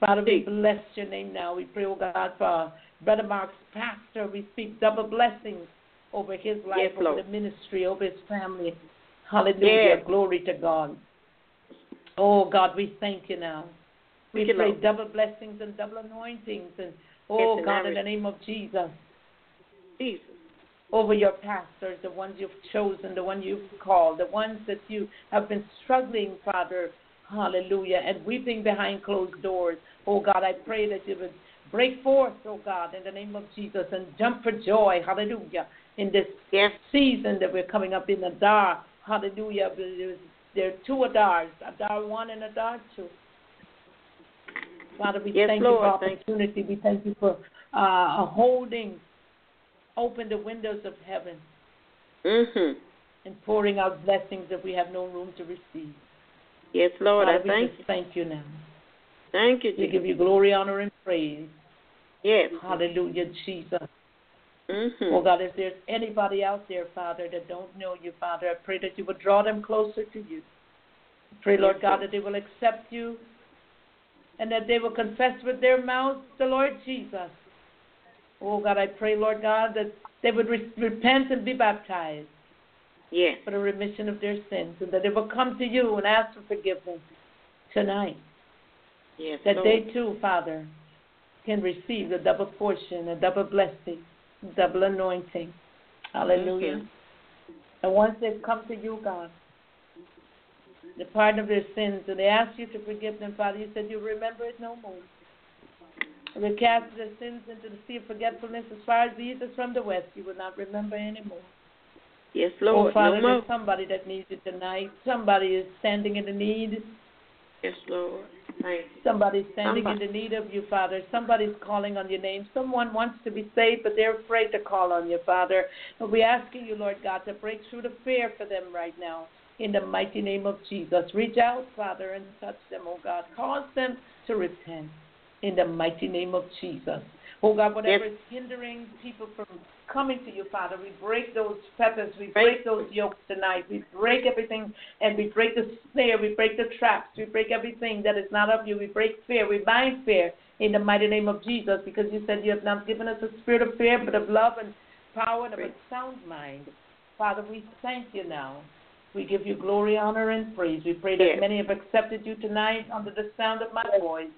S2: Father, we bless your name now. We pray, oh God, for Brother Mark's pastor. We speak double blessings over his life,
S4: Yes,
S2: over
S4: Lord.
S2: the ministry, over his family. Hallelujah.
S4: Yes.
S2: Glory to God. Oh God, we thank you now. We
S4: Thank
S2: pray
S4: Lord.
S2: double blessings and double anointings and oh
S4: Yes,
S2: God, in the name of Jesus,
S4: Jesus.
S2: Over your pastors, the ones you've chosen, the ones you've called, the ones that you have been struggling, Father, hallelujah, and weeping behind closed doors. Oh God, I pray that you would break forth, oh God, in the name of Jesus and jump for joy, hallelujah, in this
S4: Yes.
S2: season that we're coming up in Adar. Hallelujah. There are two Adars, Adar 1 and Adar 2. Father, we
S4: Yes,
S2: thank
S4: Lord.
S2: you for
S4: Thank
S2: opportunity. We thank you for uh, holding open the windows of heaven
S4: Mhm.
S2: and pouring out blessings that we have no room to receive.
S4: Yes, Lord. I thank you.
S2: thank you now.
S4: Thank you,
S2: We give you glory, honor, and praise.
S4: Yes.
S2: Hallelujah, Jesus.
S4: Mm-hmm.
S2: Oh God, if there's anybody out there, Father, that don't know you, Father, I pray that you would draw them closer to you. Pray, Lord God, that they will accept you and that they will confess with their mouths the Lord Jesus. Oh God, I pray, Lord God, that they would re- repent and be baptized
S4: Yes.
S2: for the remission of their sins and that they will come to you and ask for forgiveness tonight.
S4: Yes,
S2: That
S4: Lord.
S2: they too, Father, can receive the double portion, a double blessing, double anointing. Hallelujah. And once they've come to you, God, the pardon of their sins, and they ask you to forgive them, Father, you said you remember it no more. And they cast their sins into the sea of forgetfulness as far as the east is from the west. You will not remember anymore.
S4: Yes, Lord.
S2: oh,
S4: Lord.
S2: Father,
S4: no
S2: there's somebody that needs it tonight. Somebody is standing in the need.
S4: Yes, Lord. Thank you.
S2: Somebody's standing
S4: Somebody.
S2: in the need of you, Father. Somebody's calling on your name. Someone wants to be saved, but they're afraid to call on you, Father. But we're asking you, Lord God, to break through the fear for them right now. In the mighty name of Jesus. Reach out, Father, and touch them, oh God. Cause them to repent. In the mighty name of Jesus. Oh God, whatever
S4: Yes.
S2: is hindering people from coming to you, Father, we break those fetters, we
S4: Break.
S2: those yokes tonight. We break everything and we break the snare, we break the traps, we break everything that is not of you. We break fear, we bind fear in the mighty name of Jesus because you said you have not given us a spirit of fear, but of love and power and of a sound mind. Father, we thank you now. We give you glory, honor, and praise. We pray that
S4: Yes.
S2: many have accepted you tonight under the sound of my voice.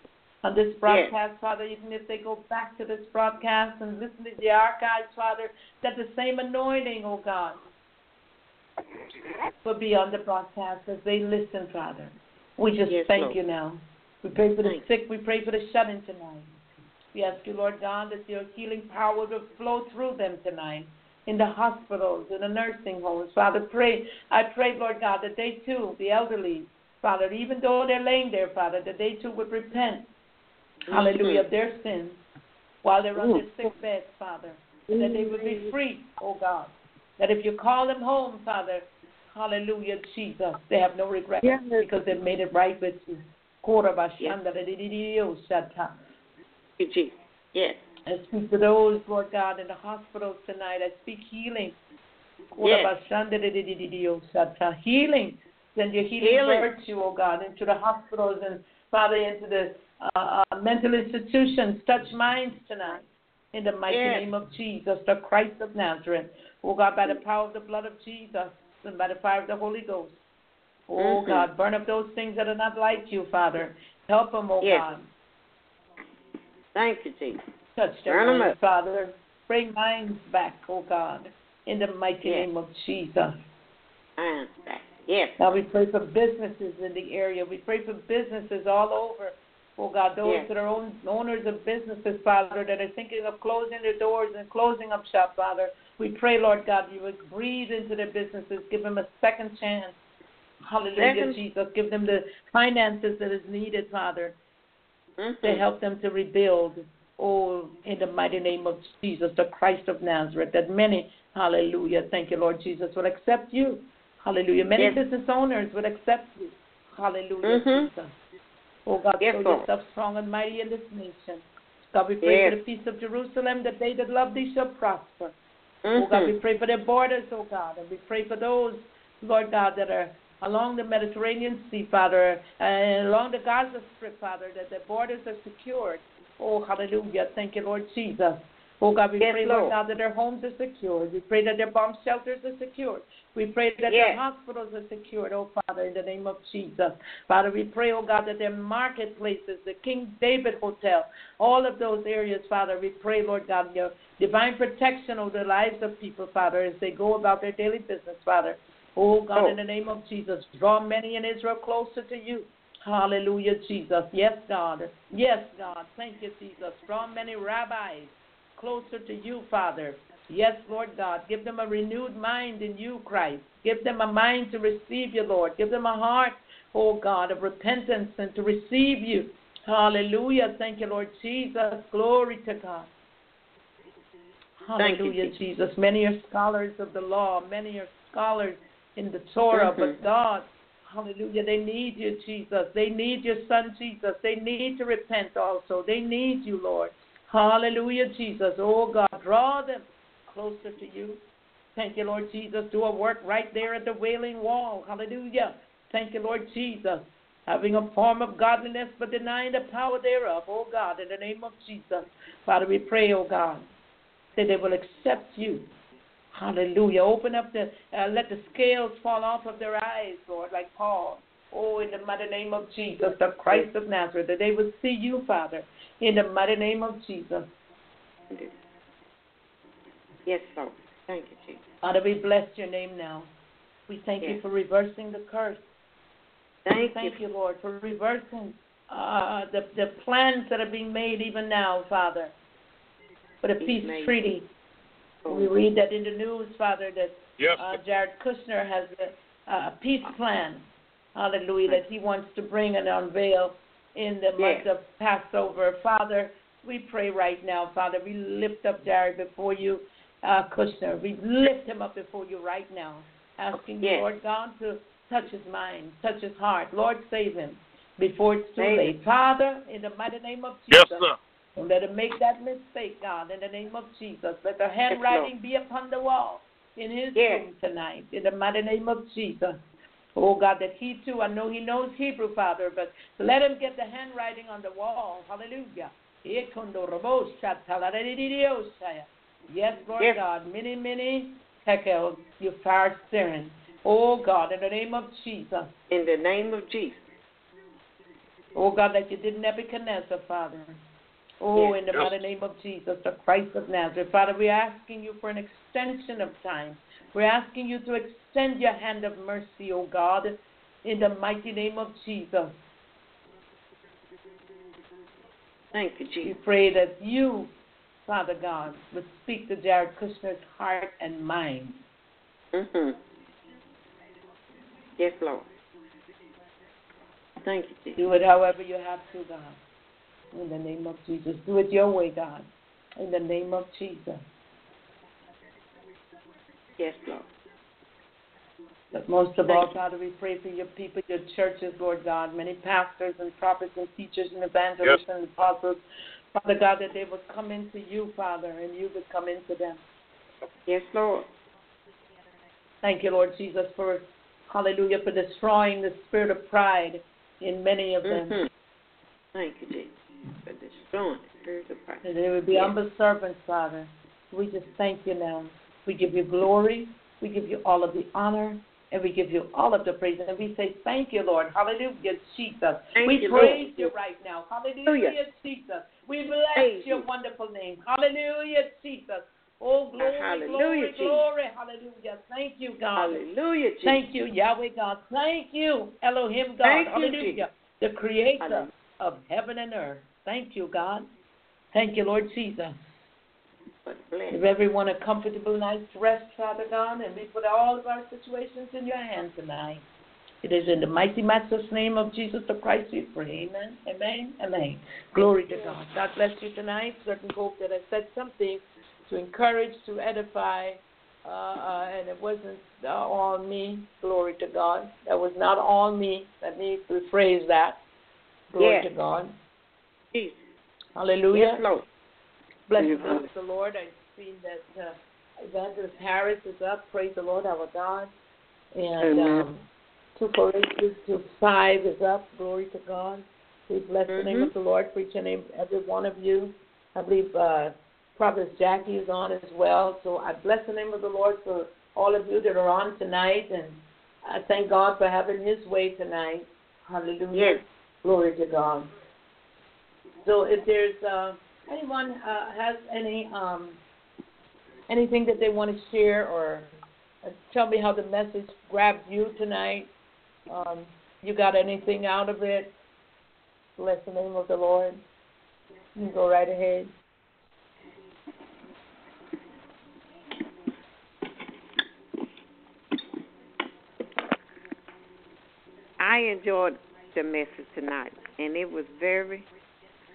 S2: On this broadcast, Father, even if they go back to this broadcast and listen to the archives, Father, that the same anointing, oh God, will be on the broadcast as they listen, Father. We just
S4: Yes,
S2: thank
S4: Lord.
S2: you now. We pray for the
S4: Thank
S2: sick. We pray for the shut in tonight. We ask you, Lord God, that your healing power will flow through them tonight in the hospitals, in the nursing homes. Father, pray. I pray, Lord God, that they too, the elderly, Father, even though they're laying there, Father, that they too would repent, hallelujah, of their sins while they're on their sick beds, Father, and that they would be free, oh God. That if you call them home, Father, hallelujah, Jesus, they have no regret
S4: Yes.
S2: because they've made it right with you.
S4: Jesus. Yes.
S2: I speak to those, Lord God, in the hospitals tonight. I speak healing.
S4: Yes.
S2: Healing. Send your healing,
S4: Healing.
S2: virtue, oh God, into the hospitals and, Father, into the uh, uh, mental institutions. Touch minds tonight. In the mighty
S4: Yes.
S2: name of Jesus, the Christ of Nazareth. Oh God, by the power of the blood of Jesus and by the fire of the Holy Ghost. Oh
S4: Mhm.
S2: God, burn up those things that are not like you, Father. Help them, oh
S4: Yes.
S2: God.
S4: Thank you, Jesus.
S2: Touch their
S4: Burn
S2: minds. Father. Bring minds back, oh God, in the mighty
S4: Yes.
S2: name of Jesus.
S4: Back. Yes.
S2: Now we pray for businesses in the area. We pray for businesses all over. Oh God, those
S4: Yes.
S2: that are own, owners of businesses, Father, that are thinking of closing their doors and closing up shop, Father. We pray, Lord God, you would breathe into their businesses, give them a second chance. Hallelujah,
S4: Second-
S2: Jesus. Give them the finances that is needed, Father,
S4: Mhm.
S2: to help them to rebuild Oh, in the mighty name of Jesus, the Christ of Nazareth, that many, hallelujah, thank you, Lord Jesus, will accept you. Hallelujah. Many
S4: Yes.
S2: business owners would accept you. Hallelujah,
S4: Mhm.
S2: Jesus. Oh, God,
S4: Yes,
S2: show
S4: Lord.
S2: yourself strong and mighty in this nation. God, we pray
S4: Yes.
S2: for the peace of Jerusalem, that they that love thee shall prosper. Oh God, we
S4: Mhm.
S2: pray for their borders, oh God, and we pray for those, Lord God, that are along the Mediterranean Sea, Father, and along the Gaza Strip, Father, that their borders are secured. Oh, hallelujah. Thank you, Lord Jesus. Oh God, we
S4: Yes,
S2: pray, Lord
S4: Lord.
S2: God, that their homes are secured. We pray that their bomb shelters are secured. We pray that
S4: Yes.
S2: their hospitals are secured, oh Father, in the name of Jesus. Father, we pray, oh God, that their marketplaces, the King David Hotel, all of those areas, Father, we pray, Lord God, your divine protection over the lives of people, Father, as they go about their daily business, Father. Oh God,
S4: Oh.
S2: in the name of Jesus, draw many in Israel closer to you. Hallelujah, Jesus. Yes, God. Yes, God. Thank you, Jesus. Draw many rabbis closer to you, Father. Yes, Lord God. Give them a renewed mind in you, Christ. Give them a mind to receive you, Lord. Give them a heart, oh God, of repentance and to receive you. Hallelujah. Thank you, Lord Jesus. Glory to God.
S4: Thank you,
S2: Hallelujah,
S4: Jesus.
S2: Many are scholars of the law. Many are scholars in the Torah,
S4: Mhm.
S2: but God, hallelujah, they need you, Jesus. They need your son, Jesus. They need to repent also. They need you, Lord. Hallelujah, Jesus. Oh, God, draw them closer to you. Thank you, Lord Jesus. Do a work right there at the Wailing Wall. Hallelujah. Thank you, Lord Jesus. Having a form of godliness but denying the power thereof. Oh, God, in the name of Jesus. Father, we pray, oh, God, that they will accept you. Hallelujah. Open up the, uh, let the scales fall off of their eyes, Lord, like Paul. Oh, in the mighty name of Jesus, the Christ of Nazareth, that they will see you, Father, in the mighty name of Jesus.
S4: Yes, Lord. Thank you, Jesus.
S2: Father, we bless your name now. We thank you for reversing the curse.
S4: Thank,
S2: Thank
S4: you.
S2: you, Lord, for reversing uh, the, the plans that are being made even now, Father, for the
S4: He's
S2: peace
S4: made.
S2: treaty.
S4: Oh,
S2: We read that in the news, Father, that
S3: Yes.
S2: uh, Jared Kushner has a, a peace plan, hallelujah, that he wants to bring and unveil in the month
S4: Yes.
S2: of Passover. Father, we pray right now, Father, we lift up Jared before you, uh, Kushner. We lift him up before you right now, asking you,
S4: Yes.
S2: Lord God, to touch his mind, touch his heart. Lord, save him before it's too
S4: Save
S2: late. Father, in the mighty name of
S3: Yes,
S2: Jesus,
S3: sir.
S2: don't let him make that mistake, God, in the name of Jesus. Let the handwriting be upon the wall in his
S4: Yes.
S2: room tonight, in the mighty name of Jesus. Oh, God, that he too, I know he knows Hebrew, Father, but let him get the handwriting on the wall. Hallelujah. Yes, Lord
S4: Yes.
S2: God. Many, many tekel, you fire stirring. Oh, God, in the name of Jesus.
S4: In the name of Jesus.
S2: Oh God, that you did Nebuchadnezzar, Father. Oh,
S4: Yes.
S2: in the mighty name of Jesus, the Christ of Nazareth. Father, we're asking you for an extension of time. We're asking you to extend your hand of mercy, O God, in the mighty name of Jesus.
S4: Thank you, Jesus.
S2: We pray that you, Father God, would speak to Jared Kushner's heart and mind.
S4: Mm-hmm. Yes, Lord. Thank you, Jesus.
S2: Do it however you have to, God. In the name of Jesus. Do it your way, God. In the name of Jesus.
S4: Yes, Lord.
S2: But most of
S4: Thank
S2: all,
S4: you.
S2: Father, we pray for your people, your churches, Lord God, many pastors and prophets and teachers and evangelists
S3: Yes.
S2: and apostles. Father God, that they would come into you, Father, and you would come into them.
S4: Yes, Lord.
S2: Thank you, Lord Jesus, for, hallelujah, for destroying the spirit of pride in many of them.
S4: Mhm. Thank you, Jesus. For destroying the spirit of pride.
S2: And they would be
S4: Yes.
S2: humble servants, Father. We just thank you now. We give you glory. We give you all of the honor. And we give you all of the praise. And we say, Thank you, Lord. Hallelujah, Jesus.
S4: Thank
S2: we
S4: you,
S2: praise
S4: Lord.
S2: you right now. Hallelujah,
S4: Hallelujah.
S2: Jesus. We bless
S4: Praise
S2: your
S4: you.
S2: wonderful name. Hallelujah, Jesus. Oh, glory,
S4: Hallelujah,
S2: glory,
S4: Jesus.
S2: glory. Hallelujah. Thank you, God.
S4: Hallelujah, Jesus.
S2: Thank you, Yahweh God. Thank you, Elohim God.
S4: Thank you,
S2: Hallelujah. The creator
S4: Hallelujah.
S2: of heaven and earth. Thank you, God. Thank you, Lord Jesus.
S4: But bless.
S2: Give everyone a comfortable night's rest, Father God, and we put all of our situations in your hands tonight. It is in the mighty matchless name of Jesus the Christ we pray. Amen. Amen. Amen. Glory to God. God bless you tonight. Certain hope that I said something to encourage, to edify, uh, uh, and it wasn't uh, all me. Glory to God. That was not all me. Let me rephrase that. Glory
S4: Yes.
S2: to God.
S4: Jesus.
S2: Hallelujah.
S4: Yes, Lord.
S2: Bless
S4: Yes,
S2: the name of the Lord. I've seen that uh, Evangelist Harris is up. Praise the Lord, our God. And
S4: Amen.
S2: um, 2 Corinthians 2 5 is up. Glory to God. We bless the name of the Lord for each and every one of you. I believe uh, Prophet Jackie is on as well. So I bless the name of the Lord for all of you that are on tonight. And I thank God for having His way tonight. Hallelujah.
S4: Yes.
S2: Glory to God. So if there's uh, anyone uh, has any um, anything that they want to share or uh, tell me how the message grabbed you tonight, um, you got anything out of it? Bless the name of the Lord. You go right ahead.
S4: I enjoyed the message tonight, and it was very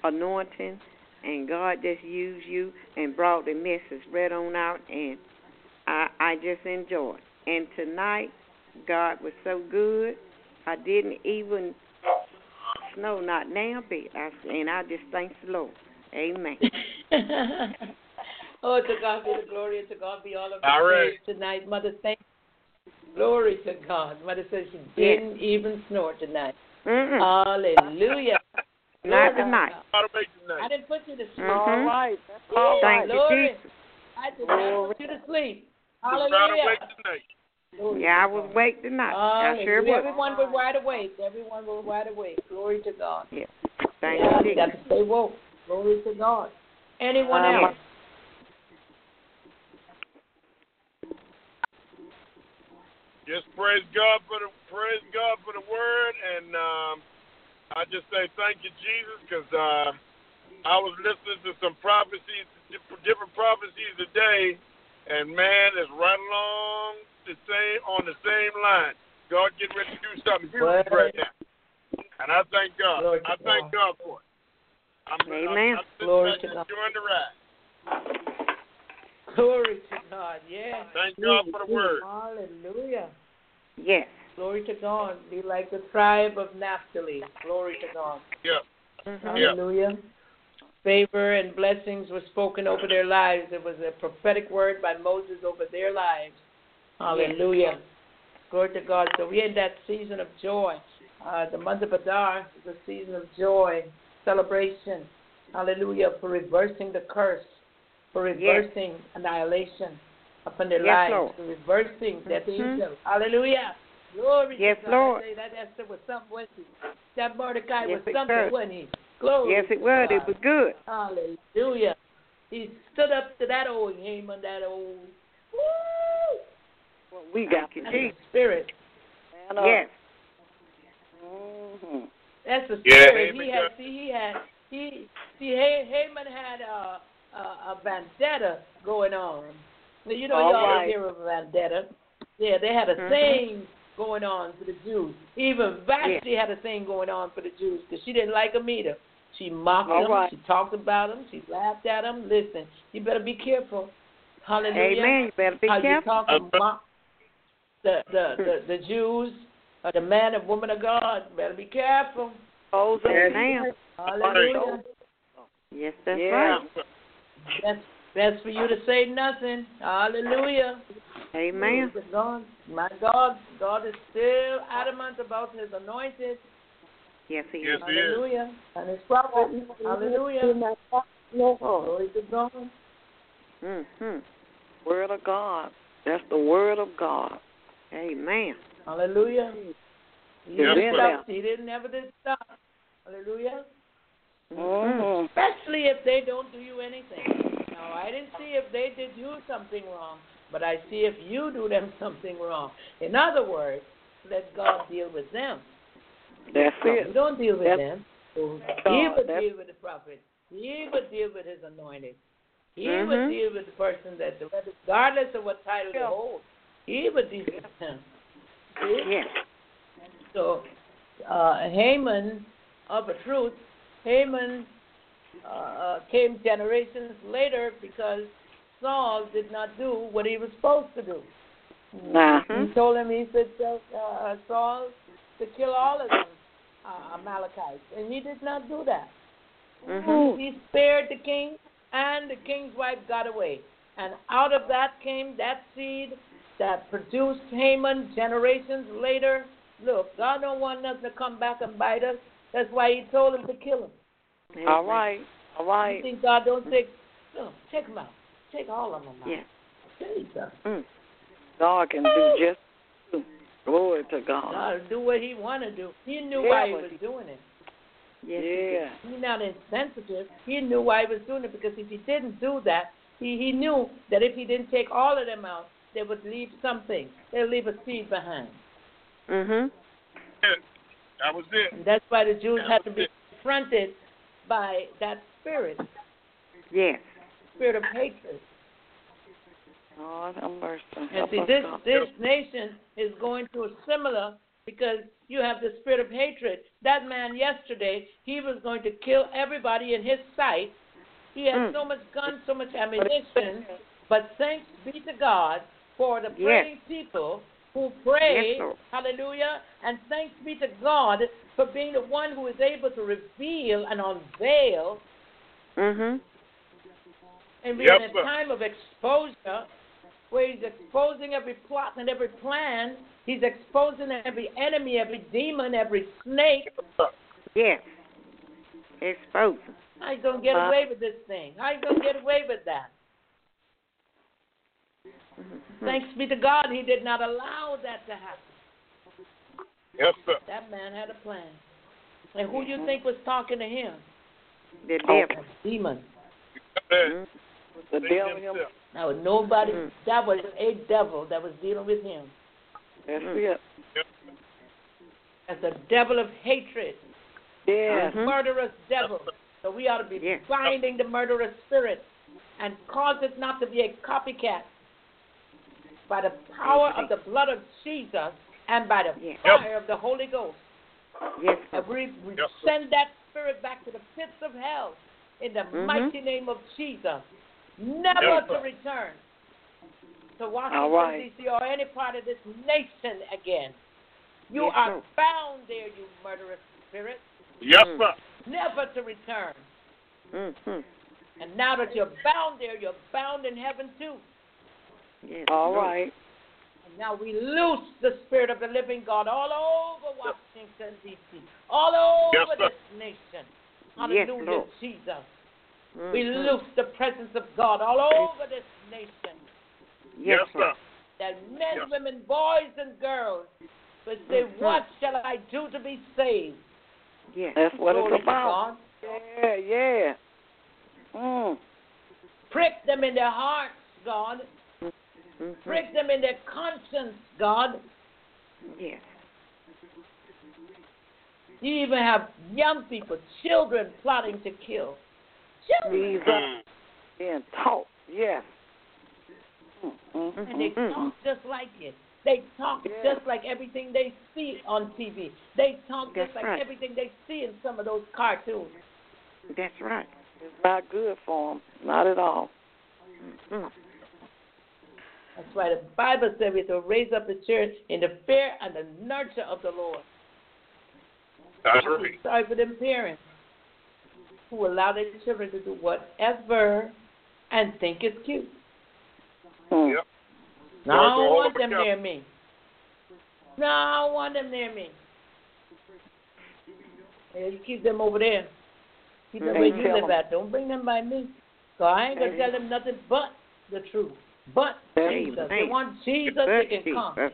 S4: anointing. And God just used you and brought the message right on out, and I I just enjoyed. And tonight, God was so good. I didn't even snow not now bit. I and I just thank the Lord. Amen. (laughs) (laughs)
S2: oh, to God be the glory, and to God be all of
S3: All right.
S2: praise tonight. Mother, thank Glory to God. Mother says she didn't even snore tonight.
S4: Mm-mm.
S2: Hallelujah.
S4: Not
S2: Glory
S4: tonight.
S2: God.
S3: How to make
S2: I didn't put you to sleep.
S4: Mhm.
S5: right.
S2: All
S4: Thank you,
S2: Glory.
S4: Jesus.
S2: I did not put you to sleep.
S3: How to
S2: Hallelujah.
S3: make tonight.
S2: Glory
S4: Yeah, I was
S2: God.
S4: awake tonight. I sure
S2: Hallelujah.
S4: was.
S2: Everyone was wide awake. Everyone was wide awake. Glory to God.
S4: Yeah. Thank
S2: yeah,
S4: you,
S2: you got
S4: Jesus.
S2: to stay woke. Glory to God. Anyone
S5: Um,
S2: else?
S3: Just praise God for the praise God for the word, and um, I just say thank you, Jesus, because uh, I was listening to some prophecies, different different prophecies today, and man, it's right along the same on the same line. God getting ready to do something huge right now, and I thank God.
S2: Glory
S3: I thank God for it. I'm,
S4: Amen.
S3: I'm, I'm
S2: Glory to God.
S3: enjoying the ride.
S2: Glory to God. Yes.
S3: Thank God for the word.
S2: Hallelujah.
S4: Yes.
S2: Glory to God. Be like the tribe of Naphtali. Glory to God.
S3: Yeah.
S4: Mhm.
S3: Yeah.
S2: Hallelujah. Favor and blessings were spoken over their lives. It was a prophetic word by Moses over their lives. Hallelujah. Glory to God. So we're in that season of joy. Uh, the month of Adar is a season of joy, celebration. Hallelujah. For reversing the curse, for reversing annihilation upon their
S4: Yes,
S2: lives,
S4: Lord.
S2: for reversing that
S4: Mhm.
S2: evil. Hallelujah. Glory
S4: Yes,
S2: to God.
S4: Lord.
S2: I that Esther was something, wasn't he? That Mordecai
S4: Yes,
S2: was something,
S4: was.
S2: wasn't he? Glory
S4: Yes, it was.
S2: God.
S4: It was good.
S2: Hallelujah. He stood up to that old Haman, that old woo,
S5: What we got
S4: Thank you,
S2: the spirit.
S5: Man up.
S4: Yes.
S5: Mhm.
S2: That's the spirit.
S3: Haman
S2: he had see he had he see Ha- Haman had a, a a vendetta going on. Now, You know,
S5: All
S2: you always
S5: right.
S2: hear of a vendetta. Yeah, they had a
S4: Mhm.
S2: thing going on for the Jews. Even Vashti had a thing going on for the Jews because she didn't like them either. She mocked
S5: All
S2: them.
S5: right.
S2: She talked about them. She laughed at them. Listen, you better be careful. Hallelujah.
S4: Amen. You better be
S2: How you talk and mock the the the, hmm. the Jews or the man and woman of God. Better be careful.
S5: Those
S4: Yes, ma'am.
S2: Hallelujah.
S4: Yes, that's
S5: Yeah.
S4: right.
S2: That's that's for you to say nothing. Hallelujah.
S4: Amen.
S2: God. My God, God is still adamant about His anointed.
S4: Yes, he
S3: Yes,
S4: is.
S3: he is.
S2: Hallelujah. And His prophet. Hallelujah. Glory to God.
S4: Mm-hmm.
S5: Word of God. That's the word of God.
S4: Amen.
S2: Hallelujah. He
S3: Yes,
S2: didn't stop. He didn't never did stop. Hallelujah.
S4: Mm-hmm.
S5: Mhm.
S2: Especially if they don't do you anything. Now, I didn't see if they did you something wrong, but I see if you do them (laughs) something wrong. In other words, let God deal with them.
S5: That's it.
S2: don't deal with
S5: That's-
S2: them. So he would deal with the prophet. He would deal with his anointed. He
S4: Mhm.
S2: would deal with the person that, regardless of what title they hold, he would deal with them. See?
S4: Yes.
S2: So uh, Haman, of a truth, Haman uh, came generations later because Saul did not do what he was supposed to do.
S5: Nah.
S2: He told him, he said, uh, Saul, to kill all of them uh, Amalekites, and he did not do that.
S4: Mhm.
S2: He spared the king, and the king's wife got away. And out of that came that seed that produced Haman generations later. Look, God don't want nothing to come back and bite us. That's why He told him to kill him.
S5: All right. All right.
S2: You think God don't take? No, take him out. Take all of them out.
S4: Yeah.
S2: Jesus.
S4: Mm.
S5: God can do just glory to God.
S2: God will do what He want to do. He knew
S5: Yeah,
S2: why He was
S5: he-
S2: doing it.
S4: Yes, he.
S5: Yeah.
S2: He's not insensitive. He knew why he was doing it because if he didn't do that, he, he knew that if he didn't take all of them out, they would leave something. They'll leave a seed behind.
S4: Mhm.
S3: That was it.
S2: And that's why the Jews had to be confronted by that spirit,
S4: Yes.
S2: Spirit of hatred.
S5: Lord have mercy.
S2: And see, this this nation is going through a similar because you have the spirit of hatred. That man yesterday, he was going to kill everybody in his sight. He had
S4: Mm.
S2: so much guns, so much ammunition. But thanks be to God for the
S4: Yes.
S2: praying people who pray,
S4: Yes,
S2: hallelujah, and thanks be to God for being the one who is able to reveal and unveil.
S4: Mhm.
S2: And we're
S3: Yes,
S2: in a time of exposure where he's exposing every plot and every plan. He's exposing every enemy, every demon, every snake.
S4: Yes. Expose him.
S2: How you gonna get
S5: Uh,
S2: away with this thing? How you gonna get away with that?
S4: Mhm.
S2: Thanks be to God, He did not allow that to happen.
S3: Yes, sir.
S2: That man had a plan. And who do you think was talking to him?
S4: The devil.
S2: Demon.
S4: Mhm.
S5: The
S3: Satan
S5: devil
S3: himself.
S5: himself.
S2: That was nobody.
S4: Mhm.
S2: That was a devil that was dealing with him.
S5: That's
S4: Mm.
S5: it.
S3: Yes,
S2: That's a devil of hatred,
S5: Yeah.
S4: Mhm.
S2: murderous devil. So we ought to be
S4: Yes.
S2: binding the murderous spirit and cause it not to be a copycat. By the power of the blood of Jesus and by the
S4: Yes.
S2: fire of the Holy Ghost.
S4: Yes.
S2: And we, we
S3: Yes,
S2: send that spirit back to the pits of hell in the
S4: Mhm.
S2: mighty name of Jesus. Never
S3: Yes,
S2: to return to Washington,
S5: All right.
S2: D.C. or any part of this nation again. You
S4: Yes,
S2: are
S4: sir.
S2: bound there, you murderous spirit,
S3: Yes,
S4: Mm.
S3: sir.
S2: never to return.
S4: Mhm.
S2: And now that you're bound there, you're bound in heaven too.
S4: Yes.
S5: All
S4: Lord.
S5: right.
S2: And now we loose the spirit of the living God all over Washington, D.C., all over
S3: Yes,
S2: this nation.
S4: Yes,
S2: Hallelujah,
S4: Lord.
S2: Jesus. We
S4: Mhm.
S2: loose the presence of God all over this nation.
S4: Yes,
S3: Yes, sir.
S2: That men,
S3: Yes.
S2: women, boys, and girls would say,
S4: Mhm.
S2: What shall I do to be saved?
S4: Yes.
S5: That's what
S2: Glory
S5: it's about.
S2: God.
S5: Yeah, yeah. Mm.
S2: Prick them in their hearts, God.
S4: Mhm.
S2: Prick them in their conscience, God.
S4: Yes.
S2: You even have young people, children plotting to kill. Children.
S5: Jesus.
S3: Mm.
S5: Being taught. Yes. Mm, mm,
S2: And they
S5: mm,
S2: talk just like it. They talk
S5: Yeah.
S2: just like everything they see on TV. They talk just like
S4: right.
S2: everything they see in some of those cartoons.
S4: That's right.
S5: It's not good for them. Not at all.
S4: Mhm.
S2: That's why the Bible says we're to raise up the church in the fear and the nurture of the Lord.
S3: That's right.
S2: Sorry for them parents who allow their children to do whatever and think it's cute.
S5: Mm.
S3: Yep.
S2: No, I don't want them
S3: them
S2: near me. No, I don't want them near me. Yeah, you keep them over there. Keep them where you live
S5: them.
S2: at. Don't bring them by me. So I ain't gonna tell them nothing but the truth. But
S5: That's
S2: Jesus. They
S4: right.
S2: want Jesus, they can come.
S4: Jesus.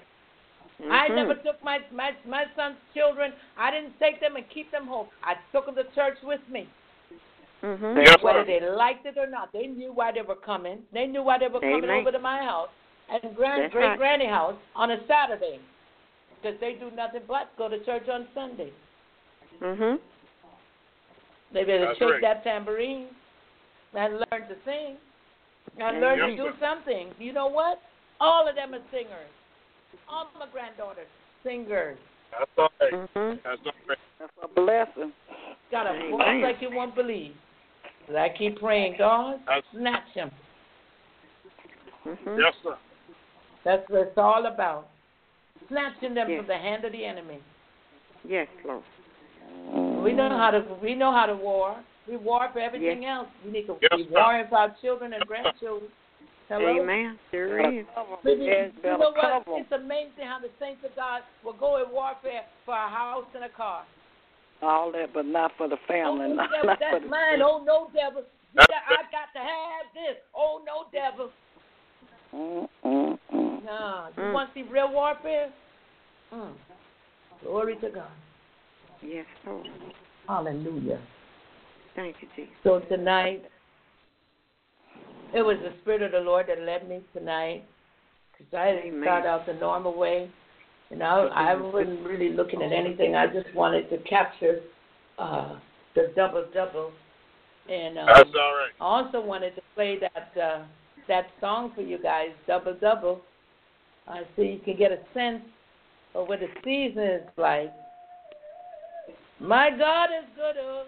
S2: I never took my, my my son's children. I didn't take them and keep them home. I took them to church with me,
S4: Mhm.
S3: Yes,
S2: whether they liked it or not. They knew why they were coming. They knew why they were coming
S4: Amen.
S2: over to my house and grand
S4: That's
S2: great
S4: right.
S2: granny house on a Saturday, because they do nothing but go to church on Sunday.
S4: Mhm.
S2: They better
S3: That's
S2: shake
S3: right.
S2: that tambourine and learn to sing and
S4: Amen.
S2: learn to do
S3: sir.
S2: something. You know what? All of them are singers. All of my granddaughters, singers.
S3: That's all right.
S5: Mhm.
S3: That's all right.
S5: That's a blessing.
S2: Got a voice like you won't believe. But I keep praying, God,
S3: That's,
S2: snatch him.
S4: Mhm.
S3: yes, sir.
S2: That's what it's all about. Snatching them
S4: Yes.
S2: from the hand of the enemy.
S4: Yes, Lord.
S2: We know how to we know how to war. We war for everything else. We need to
S3: Yes,
S2: be
S3: sir.
S2: warring for our children and grandchildren. Hello?
S4: Amen. Sure is.
S2: Maybe,
S5: Yes,
S2: you know what? It's amazing how the saints of God will go in warfare for a house and a car.
S5: All that, but not for the family.
S2: Oh, no,
S5: not,
S2: devil, (laughs)
S5: not for
S2: that's
S5: the
S2: mine. Oh, no, devil. You got, I got to have this. Oh, no, devil.
S5: Mm, mm, mm.
S2: No. You
S4: Mm.
S2: want to see real warfare? Mm. Glory to God.
S4: Yes, Lord.
S2: Hallelujah.
S4: Thank you, Jesus.
S2: So tonight, it was the Spirit of the Lord that led me tonight. Because I didn't
S4: Amen.
S2: start out the normal way. And I, I wasn't really looking at anything. I just wanted to capture uh, the double double. And um,
S3: That's all right.
S2: I also wanted to play that uh, that song for you guys, Double Double, uh, so you can get a sense of what the season is like. My God is good. Oh.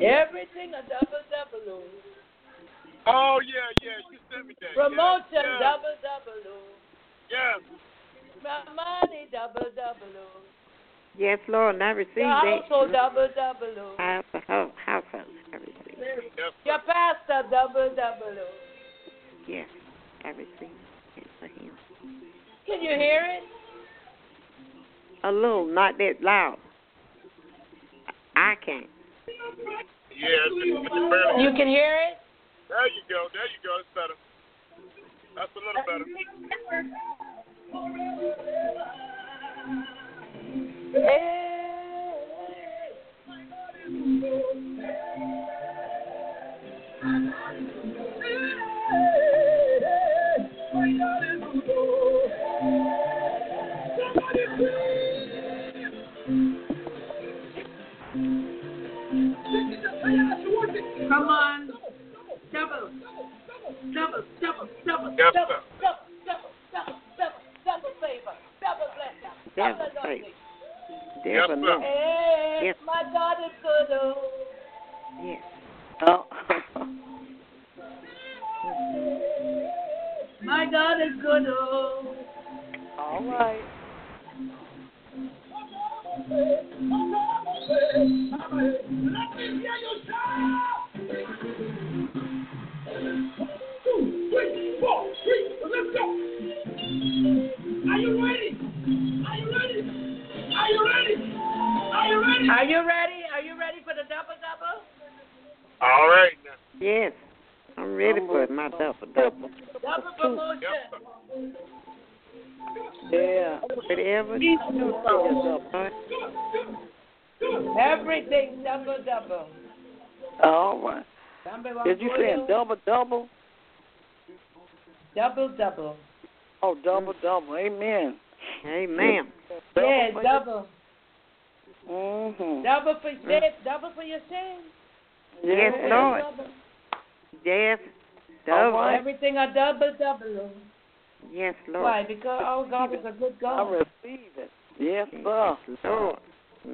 S2: Everything a double double. Oh.
S3: Oh yeah, yeah. You sent me that.
S2: Promotion
S3: yes, yes,
S2: double double.
S3: Yes.
S2: My money double double. Oh.
S4: Yes, Lord, and I receive
S2: Your
S4: that.
S2: household double double. Oh.
S4: House, house, I receive.
S3: Yes.
S2: Your pastor double double.
S4: Yes, I receive it for him.
S2: Can you hear it?
S4: A little, not that loud. I can't.
S3: Yeah. It's, it's barely,
S2: You can hear it?
S3: There you go. There you go. It's better. That's a little better.
S2: Double, double,
S3: Yes,
S2: double,
S3: sir.
S2: double, double, double, double, double favor, double blessing, double
S4: Double
S2: anointing.
S3: Yes,
S4: a
S3: sir.
S4: no.
S2: Hey,
S4: Yes.
S2: my God is good. Oh.
S4: Yes.
S5: Oh. (laughs)
S2: My God is good. Oh.
S5: All right.
S2: Are you ready? Are you ready for the double double?
S3: All right.
S4: Yes. I'm ready for my double double.
S2: Double promotion.
S3: Yes.
S5: Yeah.
S4: Whatever.
S2: Everything double double.
S5: All right.
S2: Double
S5: Did you say double double?
S2: Double double.
S5: Oh, double double. Amen.
S4: Amen.
S2: Yeah, double.
S5: Mhm.
S2: Double for sin. Double for your sin.
S4: Yes,
S5: Yeah.
S4: Lord.
S2: Double.
S4: Yes.
S5: All
S4: Double.
S5: right.
S2: Everything a double double.
S4: Yes, Lord.
S2: Why? Because our God is a good God.
S5: I
S2: God.
S5: receive it. Yes, sir.
S4: Yes, Lord.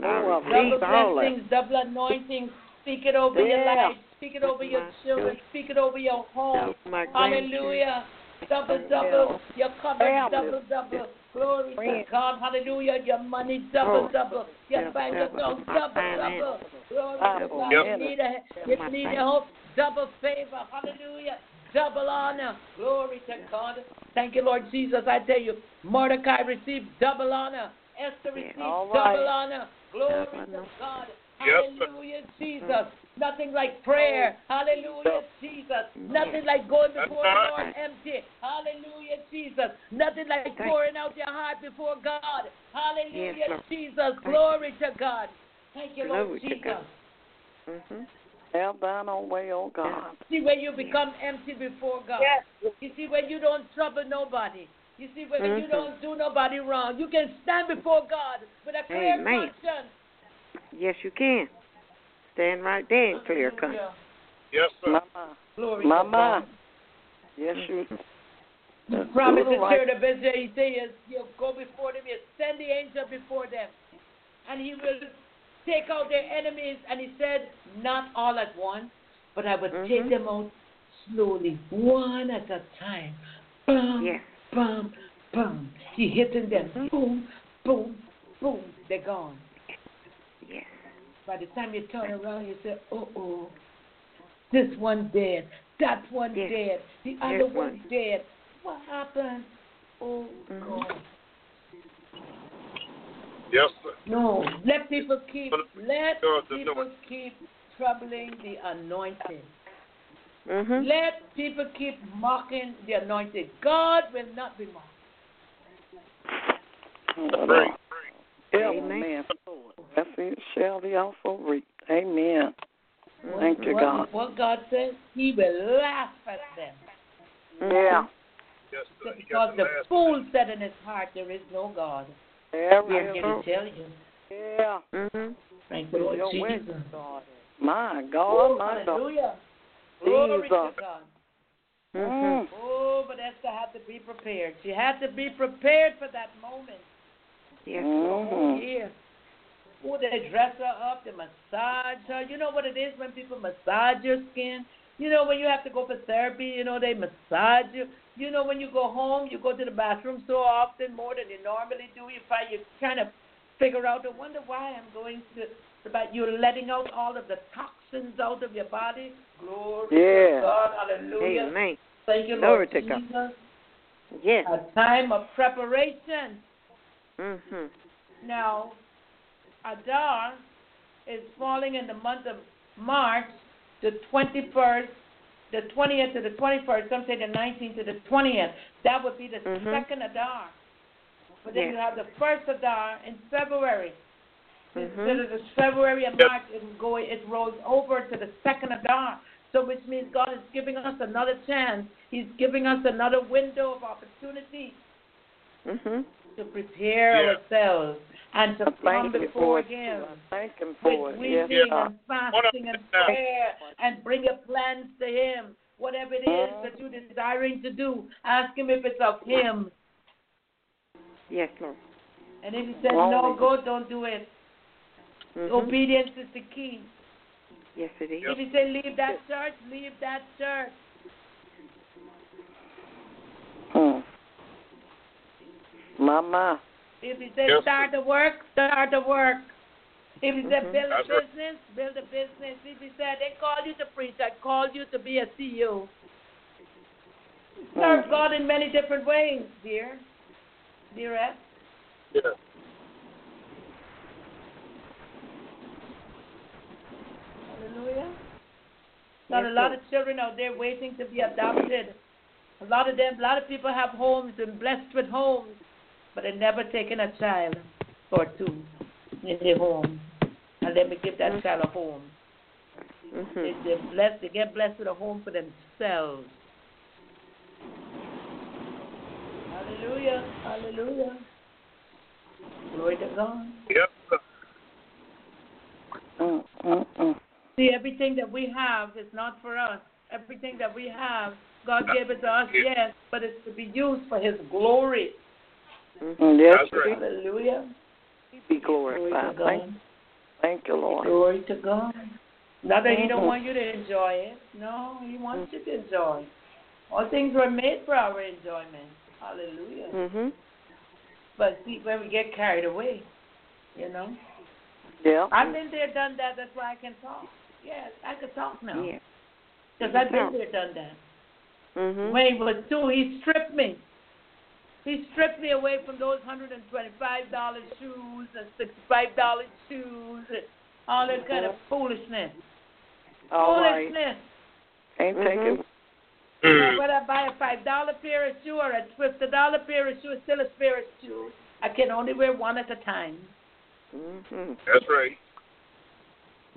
S4: I
S5: Oh,
S4: receive
S2: Double
S4: all
S2: blessings, double anointing. Speak it over your life. Speak it over your children. Speak it over your home.
S4: Double my grandchildren.
S2: Hallelujah. Double, double. Your covered,
S5: Family.
S2: double, double. Glory to God. Hallelujah. Your money, double,
S4: Oh.
S2: double. Your
S4: Yes,
S2: bank account, double, double. Glory to God.
S5: Yes.
S2: You need a, you need a hope, double favor. Hallelujah. Double honor. Glory to God. Thank you, Lord Jesus. I tell you, Mordecai received double honor. Esther received
S5: All right.
S2: double honor. Glory
S4: Double
S2: to. God.
S3: Yes, sir.
S2: Hallelujah, Jesus. Nothing like prayer. Hallelujah, Jesus. Nothing like going before the. Lord empty. Hallelujah, Jesus. Nothing like pouring out your heart before God. Hallelujah,
S4: Yes,
S2: Jesus. Glory to God. Thank you, Lord
S4: Glory to
S2: Jesus.
S4: God. Mhm.
S5: Have thine own way, oh God.
S2: See when you become empty before God. You see when you don't trouble nobody. You see when you
S4: Mhm.
S2: don't do nobody wrong. You can stand before God with a clear
S4: Amen.
S2: conscience.
S4: Yes, you can. Stand right there and clear cut.
S3: Yes, sir.
S5: Mama.
S2: Glory
S5: Mama. Yes, you.
S2: The
S5: That's
S2: promise
S5: good,
S2: the
S5: right.
S2: spirit of Israel, he says, you go before them, you send the angel before them, and he will take out their enemies. And he said, not all at once, but I will take
S4: Mhm.
S2: them out slowly, one at a time. Bum,
S4: Yes.
S2: bum, bum. He hitting them.
S4: Mhm.
S2: Boom, boom, boom. They're gone.
S4: Yes.
S2: By the time you turn around, you say, oh, oh, this one dead, that one
S4: Yes.
S2: dead, the
S4: This
S2: other
S4: one.
S2: one dead. What happened? Oh,
S4: Mhm.
S2: God.
S3: Yes, sir.
S2: No, let people keep, let people keep troubling the anointed.
S4: Mhm.
S2: Let people keep mocking the anointed. God will not be mocked.
S3: Pray.
S4: Amen.
S5: Amen. That's it shall be also reaped. Amen.
S2: What-
S5: Thank you, God.
S2: What God says, He will laugh at them.
S5: Yeah.
S3: Yes, sir.
S2: Because
S3: got
S2: the
S3: last
S2: fool said in his heart, there is no God.
S5: There
S2: I'm
S5: is.
S2: here to tell you.
S5: Yeah.
S4: Mm-hmm.
S2: Thank the Lord Jesus.
S5: God. My God, my God.
S2: Hallelujah. Glory
S5: Jesus.
S2: to God.
S4: Mhm.
S5: Mm.
S2: Oh, but Esther had to be prepared. She had to be prepared for that moment.
S4: Yes.
S2: Oh,
S5: Mhm.
S2: yeah. Oh, they dress her up, they massage her. You know what it is when people massage your skin? You know when you have to go for therapy, you know, they massage you. You know when you go home, you go to the bathroom so often, more than you normally do. You find you kind of figure out, I wonder why I'm going to, about you're letting out all of the toxins out of your body. Glory
S5: Yeah.
S2: to God. Hallelujah.
S4: Amen.
S2: Thank you,
S4: Glory
S2: Lord
S4: to God.
S2: Jesus.
S4: Yes.
S2: A time of preparation.
S4: Mhm.
S2: Now, Adar is falling in the month of March, the 21st, the 20th to the 21st, some say the 19th to the 20th. That would be the
S4: Mhm.
S2: second Adar. But then
S4: Yes.
S2: you have the first Adar in February.
S4: Mhm.
S2: Instead of the February and March, it will go, it rolls over to the second Adar. So which means God is giving us another chance. He's giving us another window of opportunity
S4: Mhm.
S2: To prepare
S3: Yeah.
S2: ourselves and to
S5: I
S2: come
S5: thank you
S2: before
S5: for.
S2: Him
S5: I thank Him for
S2: with
S5: it.
S2: weeping
S3: Yeah.
S2: and fasting and prayer and bring your plans to Him. Whatever it is
S5: Mhm.
S2: that you're desiring to do, ask Him if it's of Him.
S4: Yes, Lord.
S2: And if He says,
S5: Wow.
S2: no, go, don't do it.
S4: Mhm.
S2: Obedience is the key.
S4: Yes, it is.
S2: If He says, leave that church, leave that church.
S5: Hmm. Mama.
S2: If He says,
S3: Yes.
S2: start the work, start the work. If He said,
S4: Mhm.
S2: build a
S3: That's right.
S2: business, build a business. If He said, they called you to preach, I called you to be a CEO. Serve
S5: Hmm.
S2: God in many different ways, dear. Dearest.
S3: Yeah.
S2: Hallelujah. Got a lot
S4: Lord.
S2: of children out there waiting to be adopted. A lot of them, a lot of people have homes and blessed with homes, but they never taken a child or two in their home. And let me give that
S4: Mhm.
S2: child a home. They,
S4: Mhm.
S2: they're blessed, they get blessed with a home for themselves. Hallelujah. Hallelujah. Glory to God.
S3: Yes, sir.
S5: Mm, mm, mm.
S2: See, everything that we have is not for us. Everything that we have, God gave it to us, yes, but it's to be used for His glory.
S4: Mhm.
S5: Mm, Yes,
S3: right.
S2: Hallelujah.
S5: He be
S2: Glory
S5: glorified. Thank, thank you, Lord.
S2: Glory to God. Not that He don't
S5: Mhm.
S2: want you to enjoy it. No, He wants you to enjoy. All things were made for our enjoyment. Hallelujah.
S4: Mhm.
S2: But see, when we get carried away, you know.
S5: Yeah.
S2: I've been there, done that. That's why I can talk. Yes, I can talk now.
S4: Yeah.
S2: Because
S4: You
S2: I've been
S4: talk.
S2: there, done that.
S4: Mhm.
S2: When he was two, he stripped me. He stripped me away from those hundred and twenty-five dollar shoes and sixty-five dollar shoes and all that kind of foolishness.
S5: All right.
S2: foolishness.
S5: Can't take
S4: Mhm.
S5: it.
S3: Mm.
S2: Whether I buy a five dollar pair of shoe or a fifty dollar pair of shoe, it's still a pair of shoes. I can only wear one at a time.
S4: Mm-hmm.
S3: That's right.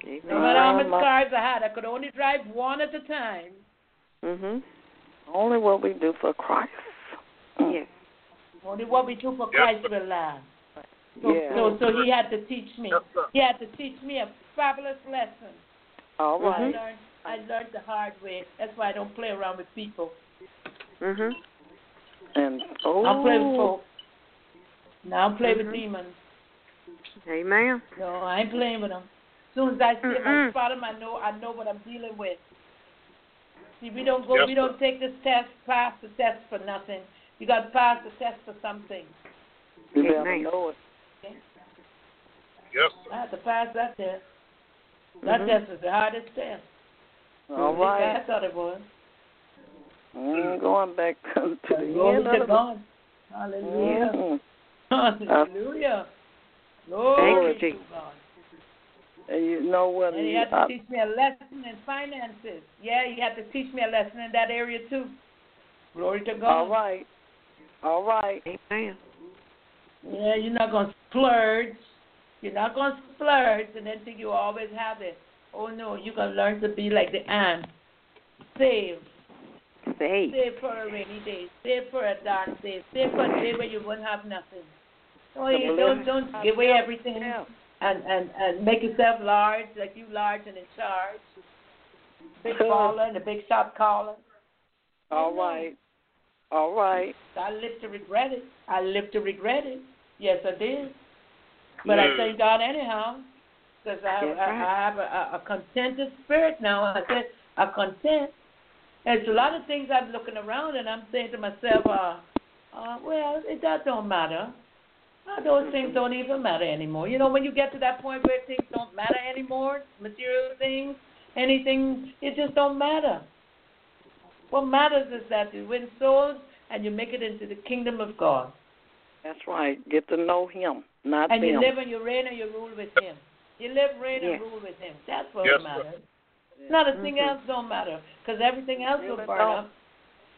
S2: No
S4: Amen.
S2: matter how much
S5: my-
S2: cars I had, I could only drive one at a time.
S4: Mhm.
S5: Only what we do for Christ.
S4: Yes.
S2: Only what we do for
S3: Yes,
S2: Christ
S3: sir.
S2: will last. So,
S5: Yeah.
S2: so, so he had to teach me.
S3: Yes.
S2: He had to teach me a fabulous lesson.
S5: All
S2: I learned I learned the hard way. That's why I don't play around with people.
S4: Mhm.
S5: And oh,
S2: I'll play with folk. Now I'll play with
S4: Mhm.
S2: demons.
S4: Amen.
S2: No, I ain't playing with them. As soon as I see them, I spot them. I know, I know what I'm dealing with. See, we don't go,
S3: Yes,
S2: we don't take this test, pass the test for nothing. You got to pass the test for something.
S5: you
S4: Amen.
S5: know it.
S3: Yes.
S2: I have to pass that test. That
S4: Mhm.
S2: test is the hardest test.
S5: All
S2: At least I
S5: right.
S2: thought it was.
S5: Mm, going back (laughs) to the
S2: Glory
S5: end
S2: to
S5: of
S2: God. Hallelujah.
S5: Mhm.
S2: Hallelujah. Glory
S4: Thank you,
S2: to
S4: Jesus.
S2: God.
S5: And you know what?
S2: And he
S5: you-
S2: had to
S5: I-
S2: teach me a lesson in finances. Yeah, he had to teach me a lesson in that area too. Glory to God.
S5: all right. All right.
S4: Amen.
S2: Yeah, you're not gonna splurge. You're not gonna splurge and then think you always have it. Oh no, you're gonna learn to be like the ant. Save.
S4: Save.
S2: Save for a rainy day. Save for a dark day. Save for a day where you won't have nothing. Oh, you don't don't give away everything and and and make yourself large, like you large and in charge. Big baller and a big shot caller.
S5: All right. All right.
S2: I live to regret it. I live to regret it. Yes, I did. But I
S3: Mm.
S2: thank God anyhow, because I, I,
S4: right.
S2: I have a, a contented spirit now. I said a content. There's a lot of things I'm looking around and I'm saying to myself, uh, uh, well, it, that don't matter. Uh, those things don't even matter anymore. You know, when you get to that point where things don't matter anymore, material things, anything, it just don't matter. What matters is that you win souls and you make it into the kingdom of God.
S5: That's right. Get to know him, not
S2: And
S5: them.
S2: you live and you reign and you rule with him. You live, reign,
S4: Yeah.
S2: and rule with him. That's what
S3: Yes, sir.
S2: matters. Not a thing
S4: Mhm.
S2: else don't matter, because everything else will burn
S5: don't.
S2: up.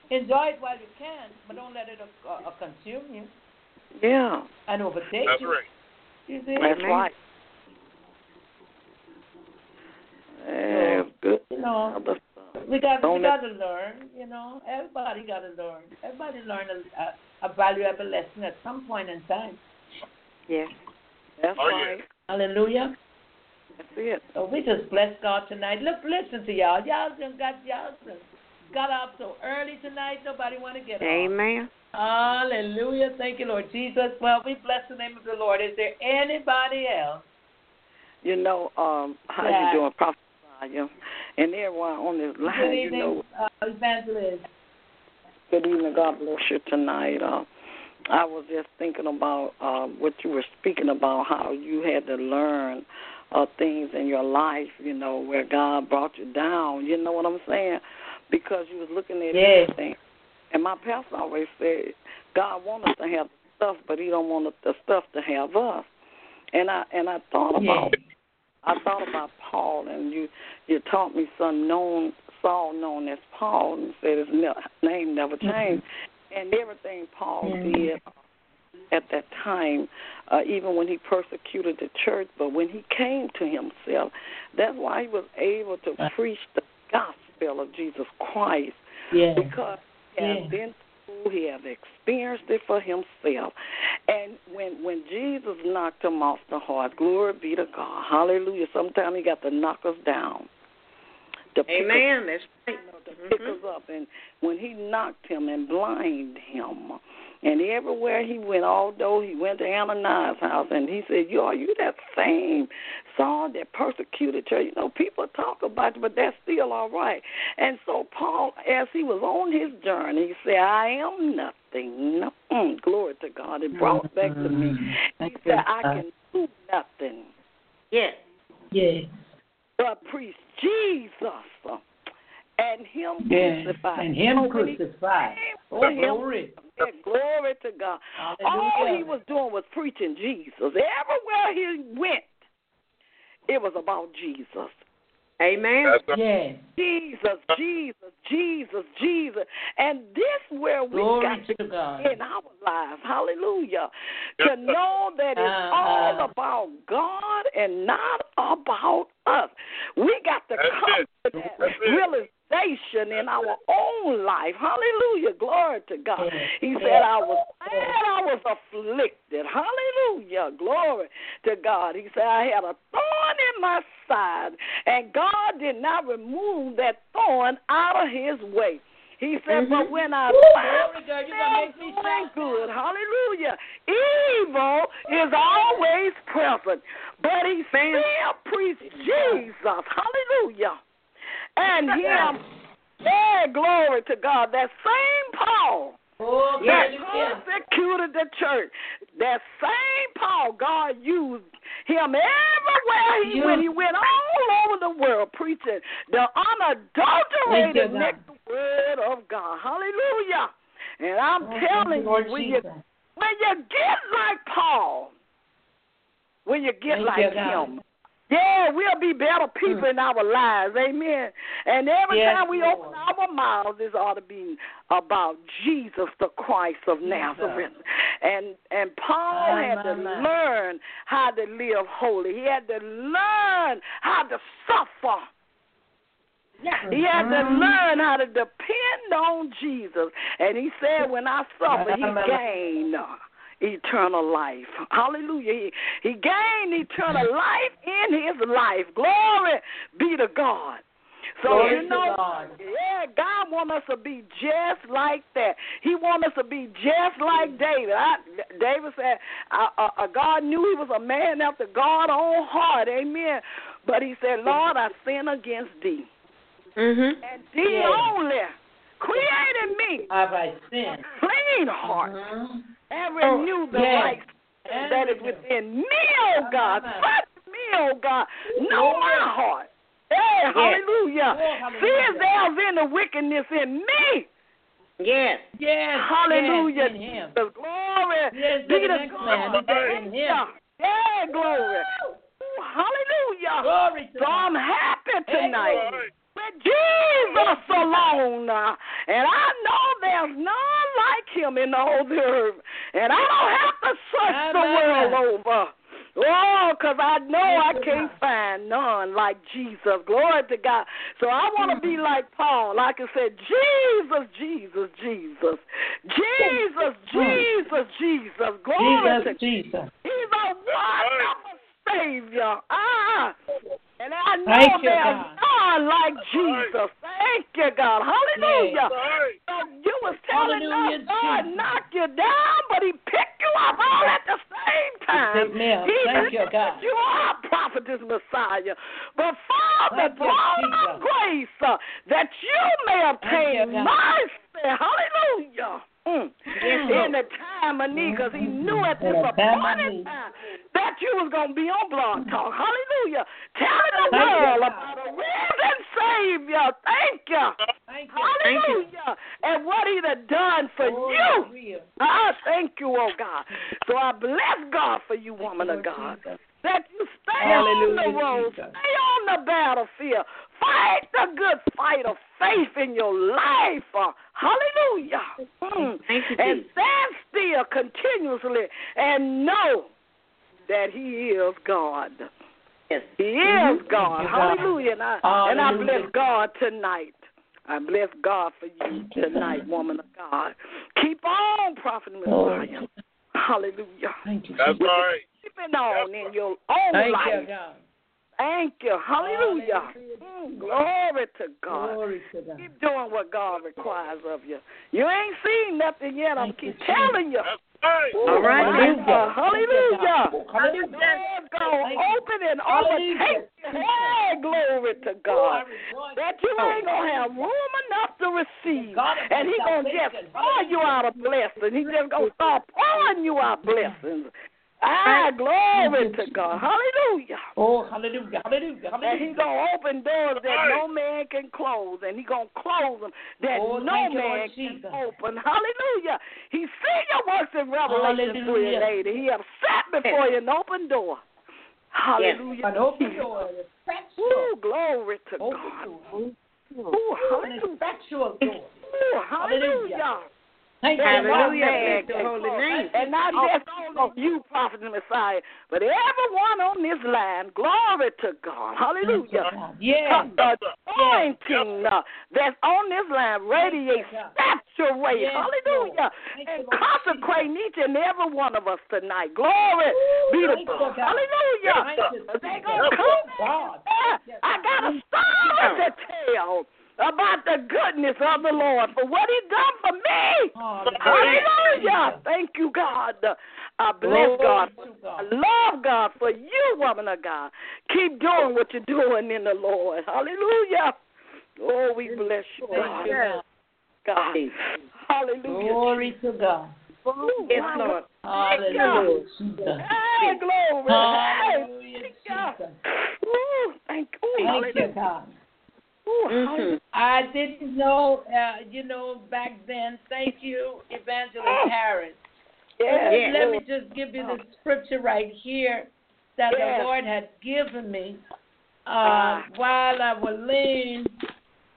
S2: Enjoy it while you can, but don't let it uh, uh, consume you
S5: yeah.
S2: and overtake
S3: That's
S2: you.
S3: right.
S2: You see?
S5: That's
S4: Amen.
S5: right. That's good.
S2: You know,
S5: Other stuff.
S2: We got we
S5: Don't
S2: got to learn. You know, everybody got to learn. Everybody learn a, a, a valuable lesson at some point in time.
S4: Yeah,
S5: That's
S3: Oh, yeah.
S5: right.
S2: Hallelujah.
S5: That's it.
S2: So we just bless God tonight. Look, listen to y'all. Y'all done got y'all done got up so early tonight. Nobody want to get up.
S4: Amen.
S2: Hallelujah. Thank you, Lord Jesus. Well, we bless the name of the Lord. Is there anybody else?
S5: You know, um, how
S2: Yeah.
S5: you doing, Prophet Massiah? And everyone on this line,
S2: Good
S5: you know,
S2: uh, Evangelist.
S5: good evening. God bless you tonight. Uh, I was just thinking about uh, what you were speaking about, how you had to learn uh, things in your life, you know, where God brought you down. You know what I'm saying? Because you was looking at
S2: Yes.
S5: everything. And my pastor always said, God wants us to have stuff, but He don't want the stuff to have us. And I and I thought about I thought about Paul, and you you taught me some known Saul known as Paul, and said his ne- name never changed, and everything Paul
S2: Mhm.
S5: did at that time, uh, even when he persecuted the church, but when he came to himself, that's why he was able to
S2: Right.
S5: preach the gospel of Jesus Christ
S2: Yeah.
S5: because he has
S2: Yeah.
S5: been he has experienced it for himself. And when when Jesus knocked him off the horse, glory be to God, hallelujah. Sometimes he got to knock us down. To pick us
S4: That's right.
S5: to pick
S4: Mhm.
S5: us up. And when he knocked him and blinded him, and everywhere he went, although he went to Ananias' house, and he said, "You are you that same Saul that persecuted you? You know, people talk about you, but that's still all right." And so Paul, as he was on his journey, he said, "I am nothing." Mm, glory to God. It brought back to me. He said,
S2: you,
S5: "I can do nothing."
S4: Yes.
S2: Yes.
S5: but preach Jesus and Him
S2: Yeah.
S5: crucified.
S2: And him
S5: So when he
S2: crucified. Oh,
S5: to him,
S2: glory.
S5: yeah, glory to God. All he was doing was preaching Jesus. Everywhere he went, it was about Jesus.
S4: Amen.
S3: That's right.
S2: Yeah.
S5: Jesus, Jesus, Jesus, Jesus. And this where we
S2: Glory
S5: got
S2: to God.
S5: in our lives. Hallelujah. To know that it's
S2: Uh-uh.
S5: all about God and not about us. We got to
S3: That's
S5: come
S3: it.
S5: to that
S3: That's
S5: realization in our own life. Hallelujah. Glory to God. He said, I was sad, I was afflicted. Hallelujah. Glory to God. He said, I had a thorn in my side, and God did not remove that thorn out of his way. He said,
S4: Mhm.
S5: but when I
S2: Glory, girl, you gonna make me
S5: doing good, hallelujah, evil is always present. But he still preached Jesus, hallelujah. And him, yeah, glory to God. That same Paul
S2: Oh,
S5: that persecuted the church. That same Paul, God used him everywhere he
S2: You-
S5: went. He went all over the world preaching the
S2: you,
S5: unadulterated next word of God. Hallelujah. And I'm
S2: Oh,
S5: telling you, when you when you get like Paul, when you get
S2: Thank
S5: like
S2: you,
S5: him, yeah, we'll be better people in our lives. Amen. And every
S2: Yes,
S5: time we
S2: Lord.
S5: open our mouths, this ought to be about Jesus, the Christ of Nazareth. And and Paul
S2: My,
S5: had to
S2: my.
S5: learn how to live holy. He had to learn how to suffer. He had to
S2: Mhm.
S5: learn how to depend on Jesus. And he said, when I suffer, he gained eternal life. Hallelujah. He, he gained eternal life in his life. Glory be to God. So
S2: Glory
S5: you
S2: to
S5: know,
S2: God.
S5: yeah, God wants us to be just like that. He wants us to be just like David. I, David said, uh, uh, uh, God knew he was a man after God's own heart. Amen. But he said, Lord, I sin against thee.
S4: Mhm.
S5: And thee
S2: Yes.
S5: only created me
S2: Have I sinned?
S5: a clean heart
S2: Mhm.
S5: And renew the
S2: yes.
S5: right
S2: And
S5: that is
S2: renew.
S5: within me, oh God.
S2: Amen.
S5: Touch me, oh God. Know my heart. Hey, hallelujah.
S2: Oh, hallelujah.
S5: See if there's any wickedness in me.
S4: Yes.
S2: Yes.
S5: Hallelujah.
S2: Yes, in him.
S5: Jesus. Glory
S2: Yes,
S5: be
S2: the
S5: to
S2: next man.
S5: God.
S2: He said in him.
S5: Yeah, glory. Ooh, Hallelujah.
S2: Glory to
S5: So I'm
S2: God.
S5: happy
S2: Hey,
S5: tonight.
S3: Right.
S5: With Jesus alone. And I know there's none like him in the whole earth. And I don't have to search the world over. Oh, because I know I can't find none like Jesus. Glory to God. So I want to be
S2: Mm-hmm.
S5: like Paul. Like I said, Jesus, Jesus, Jesus. Jesus, Jesus, Jesus. Glory to
S2: Jesus, Jesus.
S5: He's a wonderful Savior. Ah. And I know
S2: Thank you,
S5: there's
S2: God.
S5: like Jesus. Thank you, God. Hallelujah.
S3: Right.
S5: So you was telling
S2: Hallelujah,
S5: us God
S2: Jesus.
S5: knocked you down, but he picked you up all at the same time.
S2: picked.
S5: He
S2: Thank you,
S5: lifted
S2: God.
S5: You are prophetess Massiah. But for the
S2: Thank you,
S5: throne of grace uh, that you may obtain
S2: you, God.
S5: mercy. Hallelujah. Mm.
S2: Yes,
S5: In the time of need, because he knew at this
S2: In the time of
S5: appointed time that you was going to be on Blog Talk. Hallelujah. Telling the
S2: Thank you,
S5: world
S2: God.
S5: about a risen Savior. Thank you.
S2: Thank you.
S5: Hallelujah. And what he done done for
S2: Oh,
S5: you. I thank you, oh God. So I bless God for you, woman of God. That you stay on
S2: Hallelujah,
S5: the road, stay on the battlefield, fight the good fight of faith in your life. Uh, hallelujah. Mm.
S4: Thank you,
S5: And
S4: Jesus.
S5: stand still continuously and know that He is God.
S4: Yes.
S5: He is God.
S2: Thank.
S5: Hallelujah. And I, and I bless God tonight. I bless God for you tonight, woman of God. Keep on, Prophet
S2: Massiah.
S5: Hallelujah.
S2: Thank you.
S3: That's
S2: Jesus.
S3: right.
S5: Keeping on in your own
S2: Thank
S5: life.
S2: you, God.
S5: Thank you. Hallelujah.
S2: Hallelujah.
S5: Mm, glory to God.
S2: Glory to God.
S5: Keep doing what God requires of you. You ain't seen nothing yet. I'm keep telling you.
S3: Right.
S4: All right,
S5: Hallelujah. Hallelujah.
S2: Hallelujah.
S5: God's
S2: gonna
S5: open and
S2: Hallelujah.
S5: overtake you. Hey, glory to God. That you ain't going to have room enough to receive. And He going to just pour you out a blessing. He just going to start pouring you out blessings. Ah, glory to God. Hallelujah.
S2: Oh, hallelujah, hallelujah,
S5: And he
S2: hallelujah.
S5: gonna open doors that no man can close, and he's gonna close them that
S2: Oh,
S5: no man
S2: Lord
S5: can
S2: Jesus.
S5: open. Hallelujah. He seen your works in Revelation three and
S2: Hallelujah.
S5: eight. He have sat before you an open door. Hallelujah.
S2: An open door, an effectual,
S5: Ooh, glory to
S2: open
S5: God.
S2: door,
S5: Ooh,
S2: an
S5: hallelujah.
S2: effectual door.
S5: Ooh, hallelujah.
S2: Hallelujah. Thank you,
S5: There's no
S2: Lord.
S4: Hallelujah. Bless
S5: can
S4: holy name.
S5: And not just only you, Prophet and Massiah, but everyone on this line. Glory to God. Hallelujah.
S2: Yes.
S5: the anointing uh, that's on this line radiates, saturate,
S2: Yes,
S5: hallelujah.
S2: Thank
S5: and consecrate each and every one of us tonight. Glory be to God. Hallelujah. They gonna come. I got a story to tell. About the goodness of the Lord for what He done for me.
S2: Hallelujah.
S5: Hallelujah. Thank you, God. I bless God. I love God for you, woman of God. Keep doing what you're doing in the Lord. Hallelujah. Oh, we bless you, God.
S2: God.
S5: Hallelujah.
S2: Glory to God.
S4: Yes. Lord.
S2: Hallelujah.
S5: Hey, glory.
S2: Hallelujah.
S5: Ooh, thank you.
S2: Thank you. God.
S5: Ooh,
S4: Mhm.
S2: I didn't know, uh, you know, back then. Thank you, Evangelist Harris.
S5: Yes.
S4: Yes.
S2: Let me just give you the scripture right here that
S5: Yes.
S2: the Lord had given me uh,
S5: Ah.
S2: while I was laying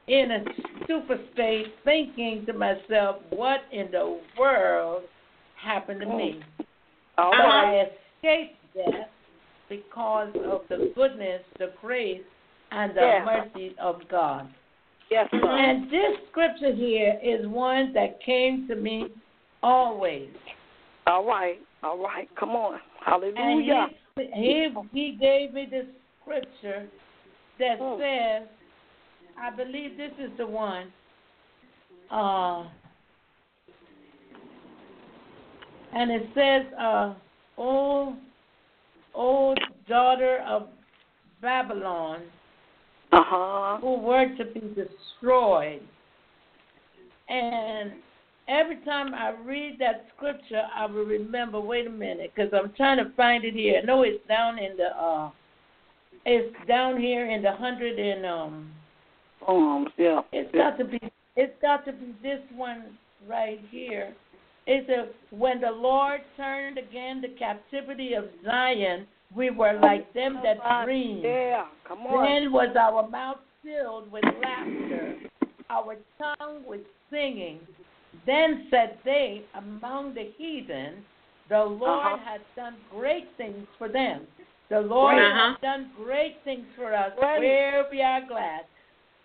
S2: in a super state, thinking to myself, "What in the world happened to me?"
S5: All
S2: But. I escaped death because of the goodness, the grace, and the
S5: Yeah.
S2: mercy of God.
S5: Yes, sir.
S2: And this scripture here is one that came to me always.
S5: All right. All right. Come on.
S2: And
S5: Hallelujah.
S2: he, he, he gave me this scripture that
S5: Mm.
S2: says, I believe this is the one. Uh, and it says, uh, "O, O daughter of Babylon,
S5: Uh huh.
S2: who were to be destroyed." And every time I read that scripture, I will remember. Wait a minute, because I'm trying to find it here. No, it's down in the. uh It's down here in the hundred and um.
S5: Um. Yeah.
S2: It's
S5: yeah.
S2: got to be. It's got to be this one right here. It's a when the Lord turned again the captivity of Zion, we were like them that dream.
S5: Yeah. Come on.
S2: Then was our mouth filled with laughter, our tongue with singing. Then said they among the heathen, The Lord
S5: Uh-huh.
S2: has done great things for them. The Lord
S4: Uh-huh.
S2: has done great things for us. Where we are glad.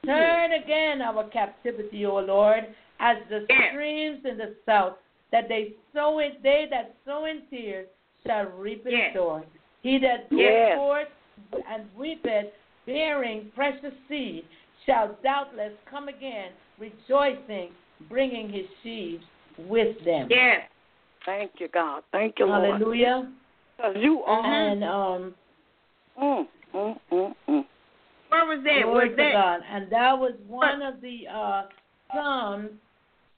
S2: Turn again our captivity, O Lord, as the streams in the south, that they sow in they that sow in tears shall reap in
S4: Yes.
S2: Joy. He that
S5: Yes.
S2: forth and weepeth, bearing precious seed, shall doubtless come again, rejoicing, bringing his sheaves with them.
S4: Yes.
S5: Thank you, God. Thank you, Lord.
S2: Hallelujah.
S5: 'Cause you are.
S2: And um,
S5: Mm, mm, mm, mm.
S4: Where was that?
S2: glory
S4: was
S2: to
S4: that?
S2: God. And that was one of the uh, Psalms.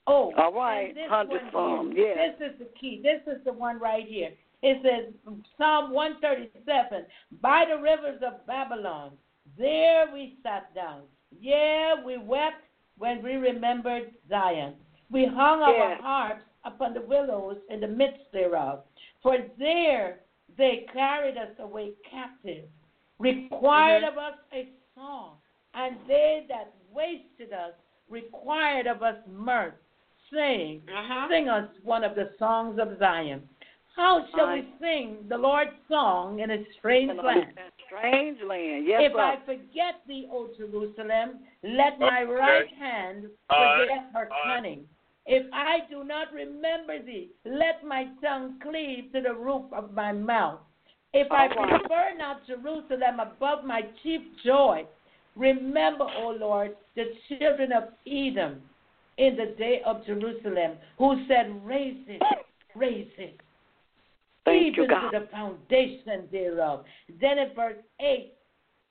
S2: Oh,
S5: All right.
S2: and this
S5: Hundred
S2: one
S5: Psalm. Yeah.
S2: This is the key. This is the one right here. It says Psalm 137. By the rivers of Babylon, there we sat down. Yeah, we wept when we remembered Zion. We hung our harps upon the willows in the midst thereof. For there they carried us away captive, required of us a song, and they that wasted us required of us mirth, saying,
S4: Uh-huh.
S2: Sing us one of the songs of Zion. How shall we sing the Lord's song in a strange
S5: In a
S2: land?
S5: Strange land. Yes,
S2: if
S5: sir.
S2: I forget thee, O Jerusalem, let my
S3: Okay.
S2: right hand
S3: All right.
S2: forget her
S3: All right.
S2: cunning. If I do not remember thee, let my tongue cleave to the roof of my mouth. If I
S5: All right.
S2: prefer not Jerusalem above my chief joy, remember, O Lord, the children of Edom in the day of Jerusalem, who said, Raise it, raise it
S5: Thank you,
S2: even
S5: God.
S2: to the foundation thereof. Then in verse 8,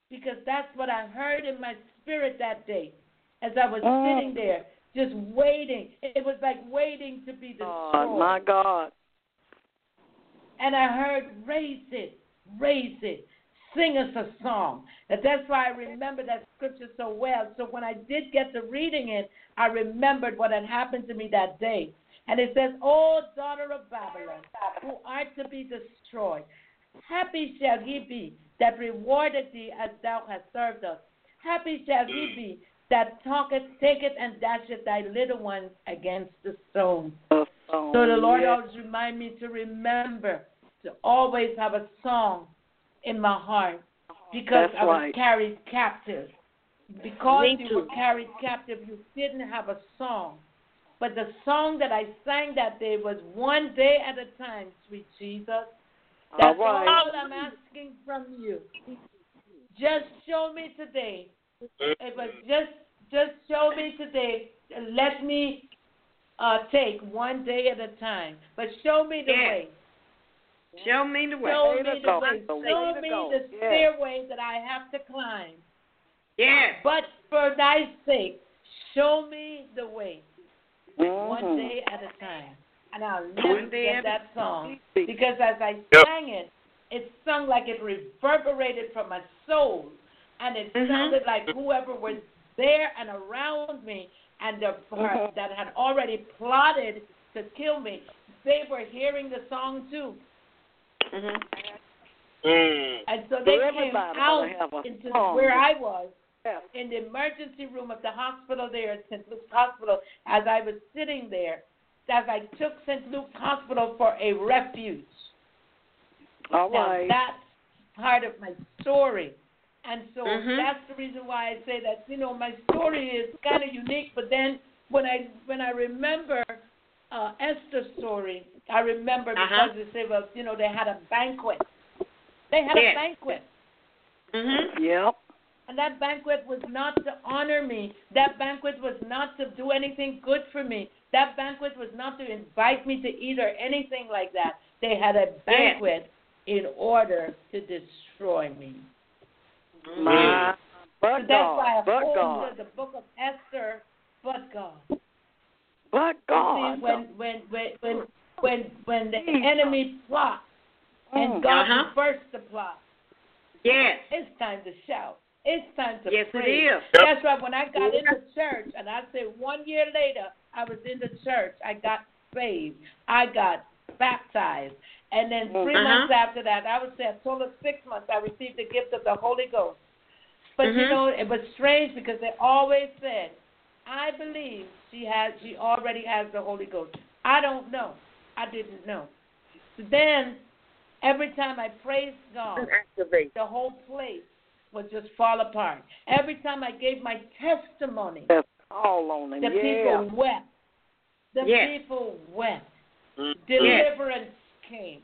S2: because that's what I heard in my spirit that day as I was
S5: Mm.
S2: sitting there, just waiting. It was like waiting to be destroyed.
S5: God, my God.
S2: And I heard, raise it, raise it, sing us a song. And that's why I remember that scripture so well. So when I did get to reading it, I remembered what had happened to me that day. And it says, O daughter of Babylon, who art to be destroyed, happy shall he be that rewarded thee as thou hast served us. Happy shall he be that talketh, taketh, and dasheth thy little ones against the stone.
S5: Oh,
S2: So the Lord
S5: yes.
S2: always remind me to remember to always have a song in my heart because
S5: That's
S2: I was
S5: right.
S2: carried captive. Because
S4: Me
S2: you
S4: too.
S2: were carried captive, you didn't have a song. But the song that I sang that day was one day at a time, sweet Jesus. That's
S5: All right.
S2: all I'm asking from you. Just show me today. It was just just show me today. Let me uh, take one day at a time, but show me the way.
S4: Show me the way.
S2: Show me the way. Show me the stairway that I have to climb.
S4: Yes.
S2: But for thy sake, show me the way. One
S5: Mhm.
S2: day at a time. And I'll never
S4: One
S2: forget that song. Because as I
S3: Yep.
S2: sang it, it sung like it reverberated from my soul. And it
S4: Mhm.
S2: sounded like whoever was there and around me and the,
S5: Mhm.
S2: that had already plotted to kill me, they were hearing the song too.
S4: Mhm.
S3: Mm.
S2: And so they came
S5: everybody
S2: out
S5: gonna have a
S2: into
S5: song.
S2: where I was
S5: Yes.
S2: in the emergency room of the hospital there at St. Luke's Hospital as I was sitting there, as I took St. Luke's Hospital for a refuge.
S5: All
S2: Now,
S5: right.
S2: that's part of my story. And so
S4: Mhm.
S2: that's the reason why I say that, you know, my story is kind of unique, but then when I when I remember uh Esther's story, I remember
S4: Uh-huh.
S2: because they say, well, you know, they had a banquet. They had
S4: Yes.
S2: a banquet.
S4: Mhm.
S5: Yep.
S2: And that banquet was not to honor me. That banquet was not to do anything good for me. That banquet was not to invite me to eat or anything like that. They had a banquet in order to destroy me.
S5: My,
S2: So
S5: but
S2: that's why I
S5: God, but God,
S2: to the book of Esther, but God.
S5: but God.
S2: See, when when when when when when the enemy plots and
S5: Mm.
S2: God
S4: Uh-huh.
S2: reversed the plot,
S4: Yes.
S2: it's time to shout. It's time to
S4: Yes, it
S2: praise.
S4: is.
S3: Yep.
S2: That's right. When I got into church, and I said one year later, I was in the church. I got saved. I got baptized, and then 3
S4: Uh-huh.
S2: months after that, I would say a total of six months, I received the gift of the Holy Ghost. But you
S4: Mhm.
S2: know, it was strange because they always said, "I believe she has. She already has the Holy Ghost." I don't know. I didn't know. So then, every time I praised God, the whole place would just fall apart. Every time I gave my testimony,
S5: That's all on him.
S2: the
S5: yeah.
S2: people wept. The
S4: Yes.
S2: people wept.
S3: Mm.
S2: Deliverance came.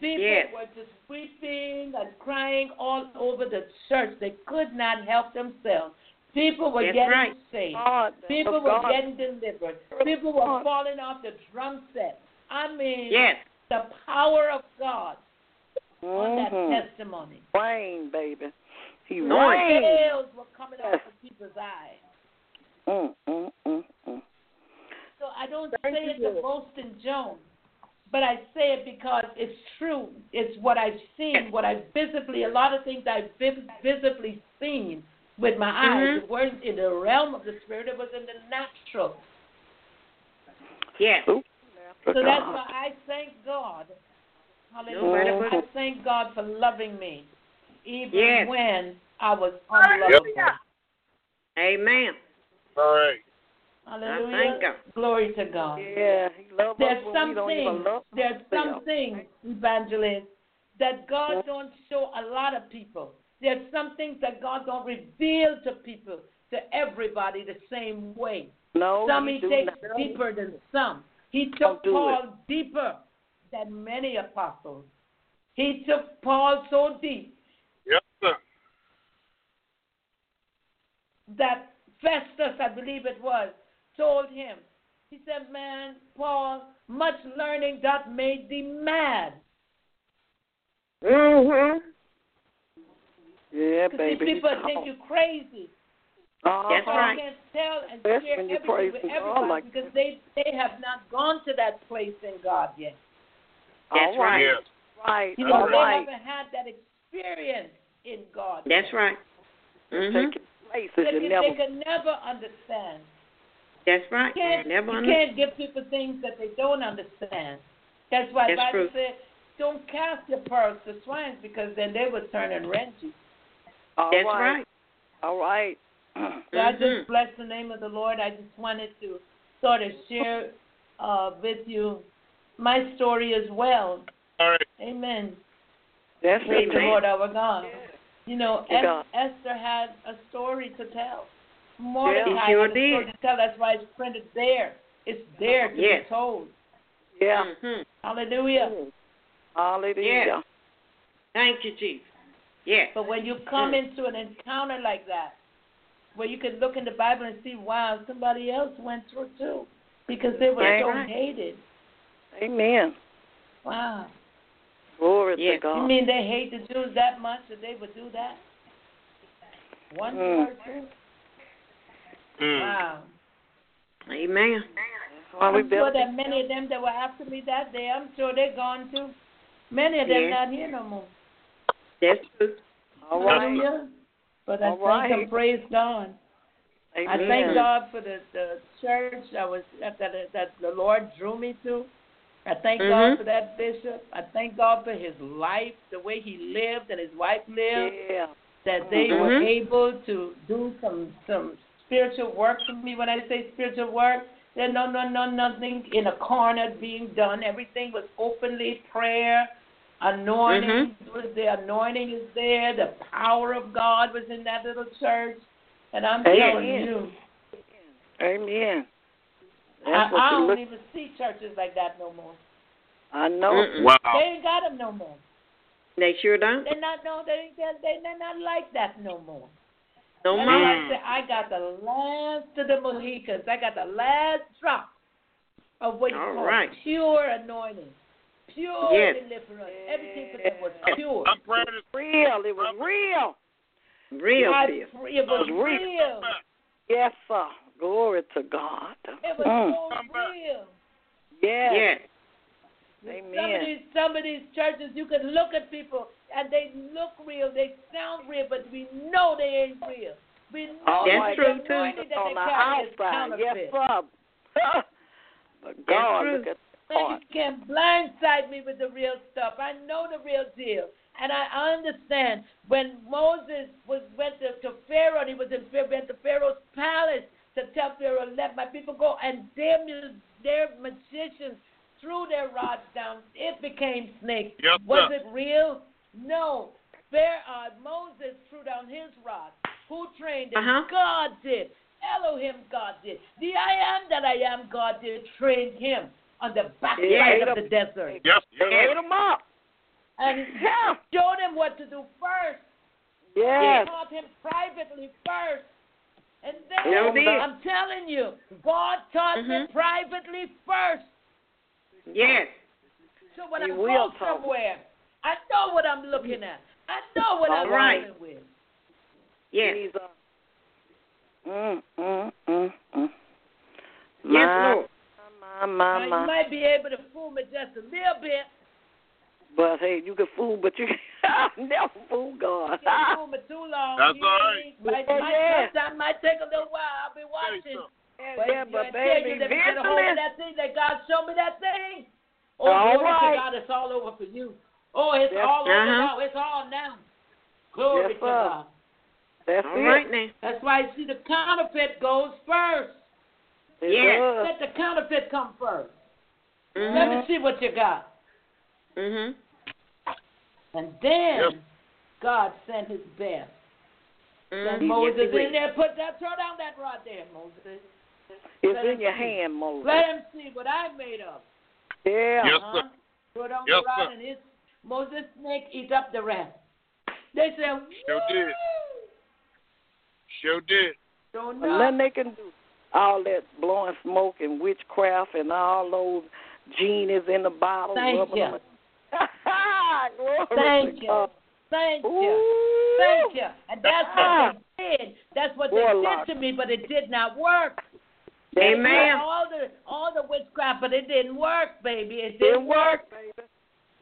S2: People
S4: Yes.
S2: were just weeping and crying all over the church. They could not help themselves. People were
S4: That's
S2: getting
S4: right.
S2: saved.
S5: God,
S2: People were
S5: God.
S2: getting delivered. People were
S5: God.
S2: falling off the drum set. I mean,
S4: Yes.
S2: the power of God on that
S5: Mhm.
S2: testimony.
S5: Rain, baby. He
S4: No, it
S5: rained.
S2: Scales were coming
S5: Yes.
S2: of people's eyes.
S5: Mm, mm, mm, mm.
S2: So I don't say it to boast and Joan, but I say it because it's true. It's what I've seen, what I've visibly, a lot of things I've visibly seen with my eyes.
S4: Mhm.
S2: It wasn't in the realm of the spirit, it was in the natural.
S4: Yes.
S5: Ooh,
S2: So that's why I thank God.
S4: Nobody
S2: Hallelujah.
S4: but-
S2: I thank God for loving me, even
S4: Yes.
S2: when I was unlovable.
S4: Amen.
S3: All right.
S2: Hallelujah.
S4: thank
S2: Glory to God.
S5: Yeah, he loves us
S2: There's
S5: when
S2: some
S5: don't even
S2: things,
S5: love
S2: there's some
S5: ourselves.
S2: things, evangelist, that God
S5: Yeah.
S2: don't show a lot of people. There's some things that God don't reveal to people, to everybody the same way.
S5: No,
S2: some
S5: he
S2: he takes
S5: not.
S2: deeper than some. He took
S5: Don't it.
S2: Paul deeper than many apostles. He took Paul so deep
S3: Yes, sir.
S2: That Festus, I believe it was, told him, he said, Man, Paul, much learning doth made thee mad.
S4: Mhm.
S5: Yeah,
S2: Because
S5: baby.
S2: see, people
S5: he
S2: think
S5: talk.
S2: you crazy.
S5: Uh-huh.
S4: That's
S2: So
S4: right.
S2: I can't tell and
S5: Especially
S2: share
S5: when you're
S2: everything with
S5: praising God
S2: everybody
S5: like
S2: because they they have not gone to that place in God yet.
S4: That's
S5: All right.
S3: Yes.
S5: Right.
S2: You know,
S5: All
S2: they
S5: right.
S2: haven't had that experience in God.
S4: That's
S2: yet.
S4: right. Mhm.
S5: Taking places
S2: They,
S5: you
S2: can,
S5: never.
S2: they can never understand.
S4: That's right.
S2: You can't,
S4: Never
S2: you
S4: under-
S2: can't give people things that they don't understand. That's why the
S4: That's
S2: Bible
S4: true.
S2: said, "Don't cast your pearls to swine, because then they will turn and rend you."
S5: All
S4: That's
S5: right.
S4: right.
S5: All right. (clears throat)
S2: So I just bless the name of the Lord. I just wanted to sort of share uh, with you my story as well.
S3: All right.
S2: Amen.
S5: That's
S2: Praise the Lord our God. You know, Es- Esther had a story to tell. Mordecai
S4: He sure
S2: had a story
S4: did.
S2: to tell. That's why it's printed there. It's there to
S4: Yes.
S2: be told.
S5: Yeah.
S4: Mhm.
S2: Hallelujah.
S5: Hallelujah.
S4: Yes. Thank you, Jesus. Yes.
S2: But when you come
S4: Mm.
S2: into an encounter like that, where you can look in the Bible and see, wow, somebody else went through too, because they were so hated.
S5: Amen.
S2: Wow.
S5: Glory
S4: Yes.
S5: to God.
S2: You mean they hate the Jews that much that they would do that? One
S5: Mm.
S2: person?
S3: Mm.
S2: Wow.
S4: Amen.
S5: That's why we
S2: I'm sure
S5: built
S2: that many of them that were after me that day, I'm sure they're gone too. Many of them
S4: Yeah.
S2: not here no more.
S4: That's true.
S5: All right.
S2: Hallelujah. But I
S5: All
S2: thank
S5: right.
S2: and praise God. I thank God for the, the church I was that, that that the Lord drew me to. I thank
S4: Mhm.
S2: God for that bishop. I thank God for his life, the way he lived and his wife lived.
S5: Yeah.
S2: That they were
S4: Mhm.
S2: able to do some some spiritual work for me. When I say spiritual work, there no no no nothing in a corner being done. Everything was openly prayer, anointing was the anointing is there. The power of God was in that little church, and I'm
S5: Amen.
S2: telling you.
S5: Amen. That's
S2: I,
S5: what
S2: I
S5: you
S2: don't
S5: look.
S2: even see churches like that no more.
S5: I know.
S4: Mm-mm.
S3: Wow.
S2: They ain't got them no more.
S4: They sure don't.
S2: They not no. They they they they're not like that no more.
S4: No more.
S2: I say I got the last of the Mohicans. I got the last drop of what you
S4: All
S2: call
S4: right.
S2: pure anointing, pure
S4: Yes.
S2: deliverance. Everything for them was pure.
S3: I'm praying this
S5: Real. It was real.
S4: Real
S2: I- it was
S5: real.
S2: real.
S5: Yes, sir. Glory to God.
S2: It was
S5: Mm.
S2: so real.
S5: Yes.
S4: Yes.
S2: Some of these some of these churches you can look at people and they look real, they sound real, but we know they ain't real. We know
S5: All
S4: That's
S5: right.
S4: true,
S2: the
S4: too.
S2: anointing that
S5: On
S2: they
S5: the
S2: carry
S5: outside. Yes,
S2: counterfeit. (laughs)
S5: but God,
S4: true.
S5: look at the
S2: Man,
S5: heart.
S2: you can't blindside me with the real stuff. I know the real deal. And I understand when Moses was went to, to Pharaoh he was in went to Pharaoh's palace to tell Pharaoh, let my people go, and their mu- their magicians threw their rods down. It became snakes.
S3: Yes,
S2: was
S3: sir.
S2: it real? No. Pharaoh, uh, Moses threw down his rod. Who trained him?
S4: Uh-huh.
S2: God did. Elohim God did. The I am that I am God did train him on the backside
S5: Yeah.
S2: of the desert.
S3: Yes,
S5: They
S3: yes.
S5: ate them up.
S2: And he
S5: Yeah.
S2: showed him what to do first.
S5: Yes.
S2: Taught him privately first. And then
S4: Sure.
S2: I'm telling you, God taught him
S4: Mhm.
S2: privately first.
S4: Yes.
S2: So when
S5: He
S2: I
S5: will
S2: go
S5: talk.
S2: somewhere, I know what I'm looking at. I know what
S5: All
S2: I'm
S4: right.
S2: dealing with.
S4: Yes.
S5: Jesus. Mm, mm, mm, mm.
S4: Yes,
S5: my,
S4: Lord.
S5: my, my,
S2: Now, you might be able to fool me just a little bit.
S5: But hey, you can fool, but you (laughs) never fool God.
S2: You can't fool me too long.
S3: That's
S2: you
S3: all right.
S2: ain't- Might,
S5: Yeah,
S2: might,
S5: yeah.
S2: Sometime might take a little while. I'll be watching.
S3: something.
S2: But
S5: yeah, but
S2: I tell you,
S5: baby,
S2: let get a hold of that thing that God showed me that thing. Oh,
S5: All
S2: glory
S5: right.
S2: to God, it's all over for you. Oh, it's
S5: Yes.
S2: all over
S4: Uh-huh.
S2: now. It's all now. Glory
S5: Yes,
S2: to
S5: sir.
S2: God.
S5: that's
S4: All
S5: it.
S4: right now.
S2: That's why you see the counterfeit goes first.
S5: It
S4: Yes.
S5: does.
S2: Let the counterfeit come 1st Let me
S4: Mhm.
S2: see what you got.
S4: Mm Mhm.
S2: And then
S3: Yes.
S2: God sent his best. Sent
S4: Mhm.
S2: Moses
S4: Yes,
S2: in there, put that, throw down that rod there, Moses.
S5: It's
S2: Let
S5: in your
S2: see.
S5: hand, Moses.
S2: Let him see what I made of.
S5: Yeah.
S3: Yes,
S2: Uh-huh.
S3: sir.
S2: Put on
S3: Yes,
S2: the rod
S3: sir.
S2: and his Moses snake eat up the rest. They said,
S3: Sure did.
S2: "Woo!"
S3: Sure did.
S2: Don't
S5: And
S2: know.
S5: nothing they can do. All that blowing smoke and witchcraft and all those genies in the bottle.
S2: Thank you. (laughs)
S5: them- Glory
S2: Thank
S5: to
S2: you.
S5: God.
S2: Thank you.
S5: Ooh.
S2: Thank you. And that's what ah. they did. That's what they
S5: Warlock.
S2: did to me, but it did not work.
S4: Amen.
S2: All the all the witchcraft, but it didn't work, baby. It
S5: It
S2: didn't work.
S5: baby.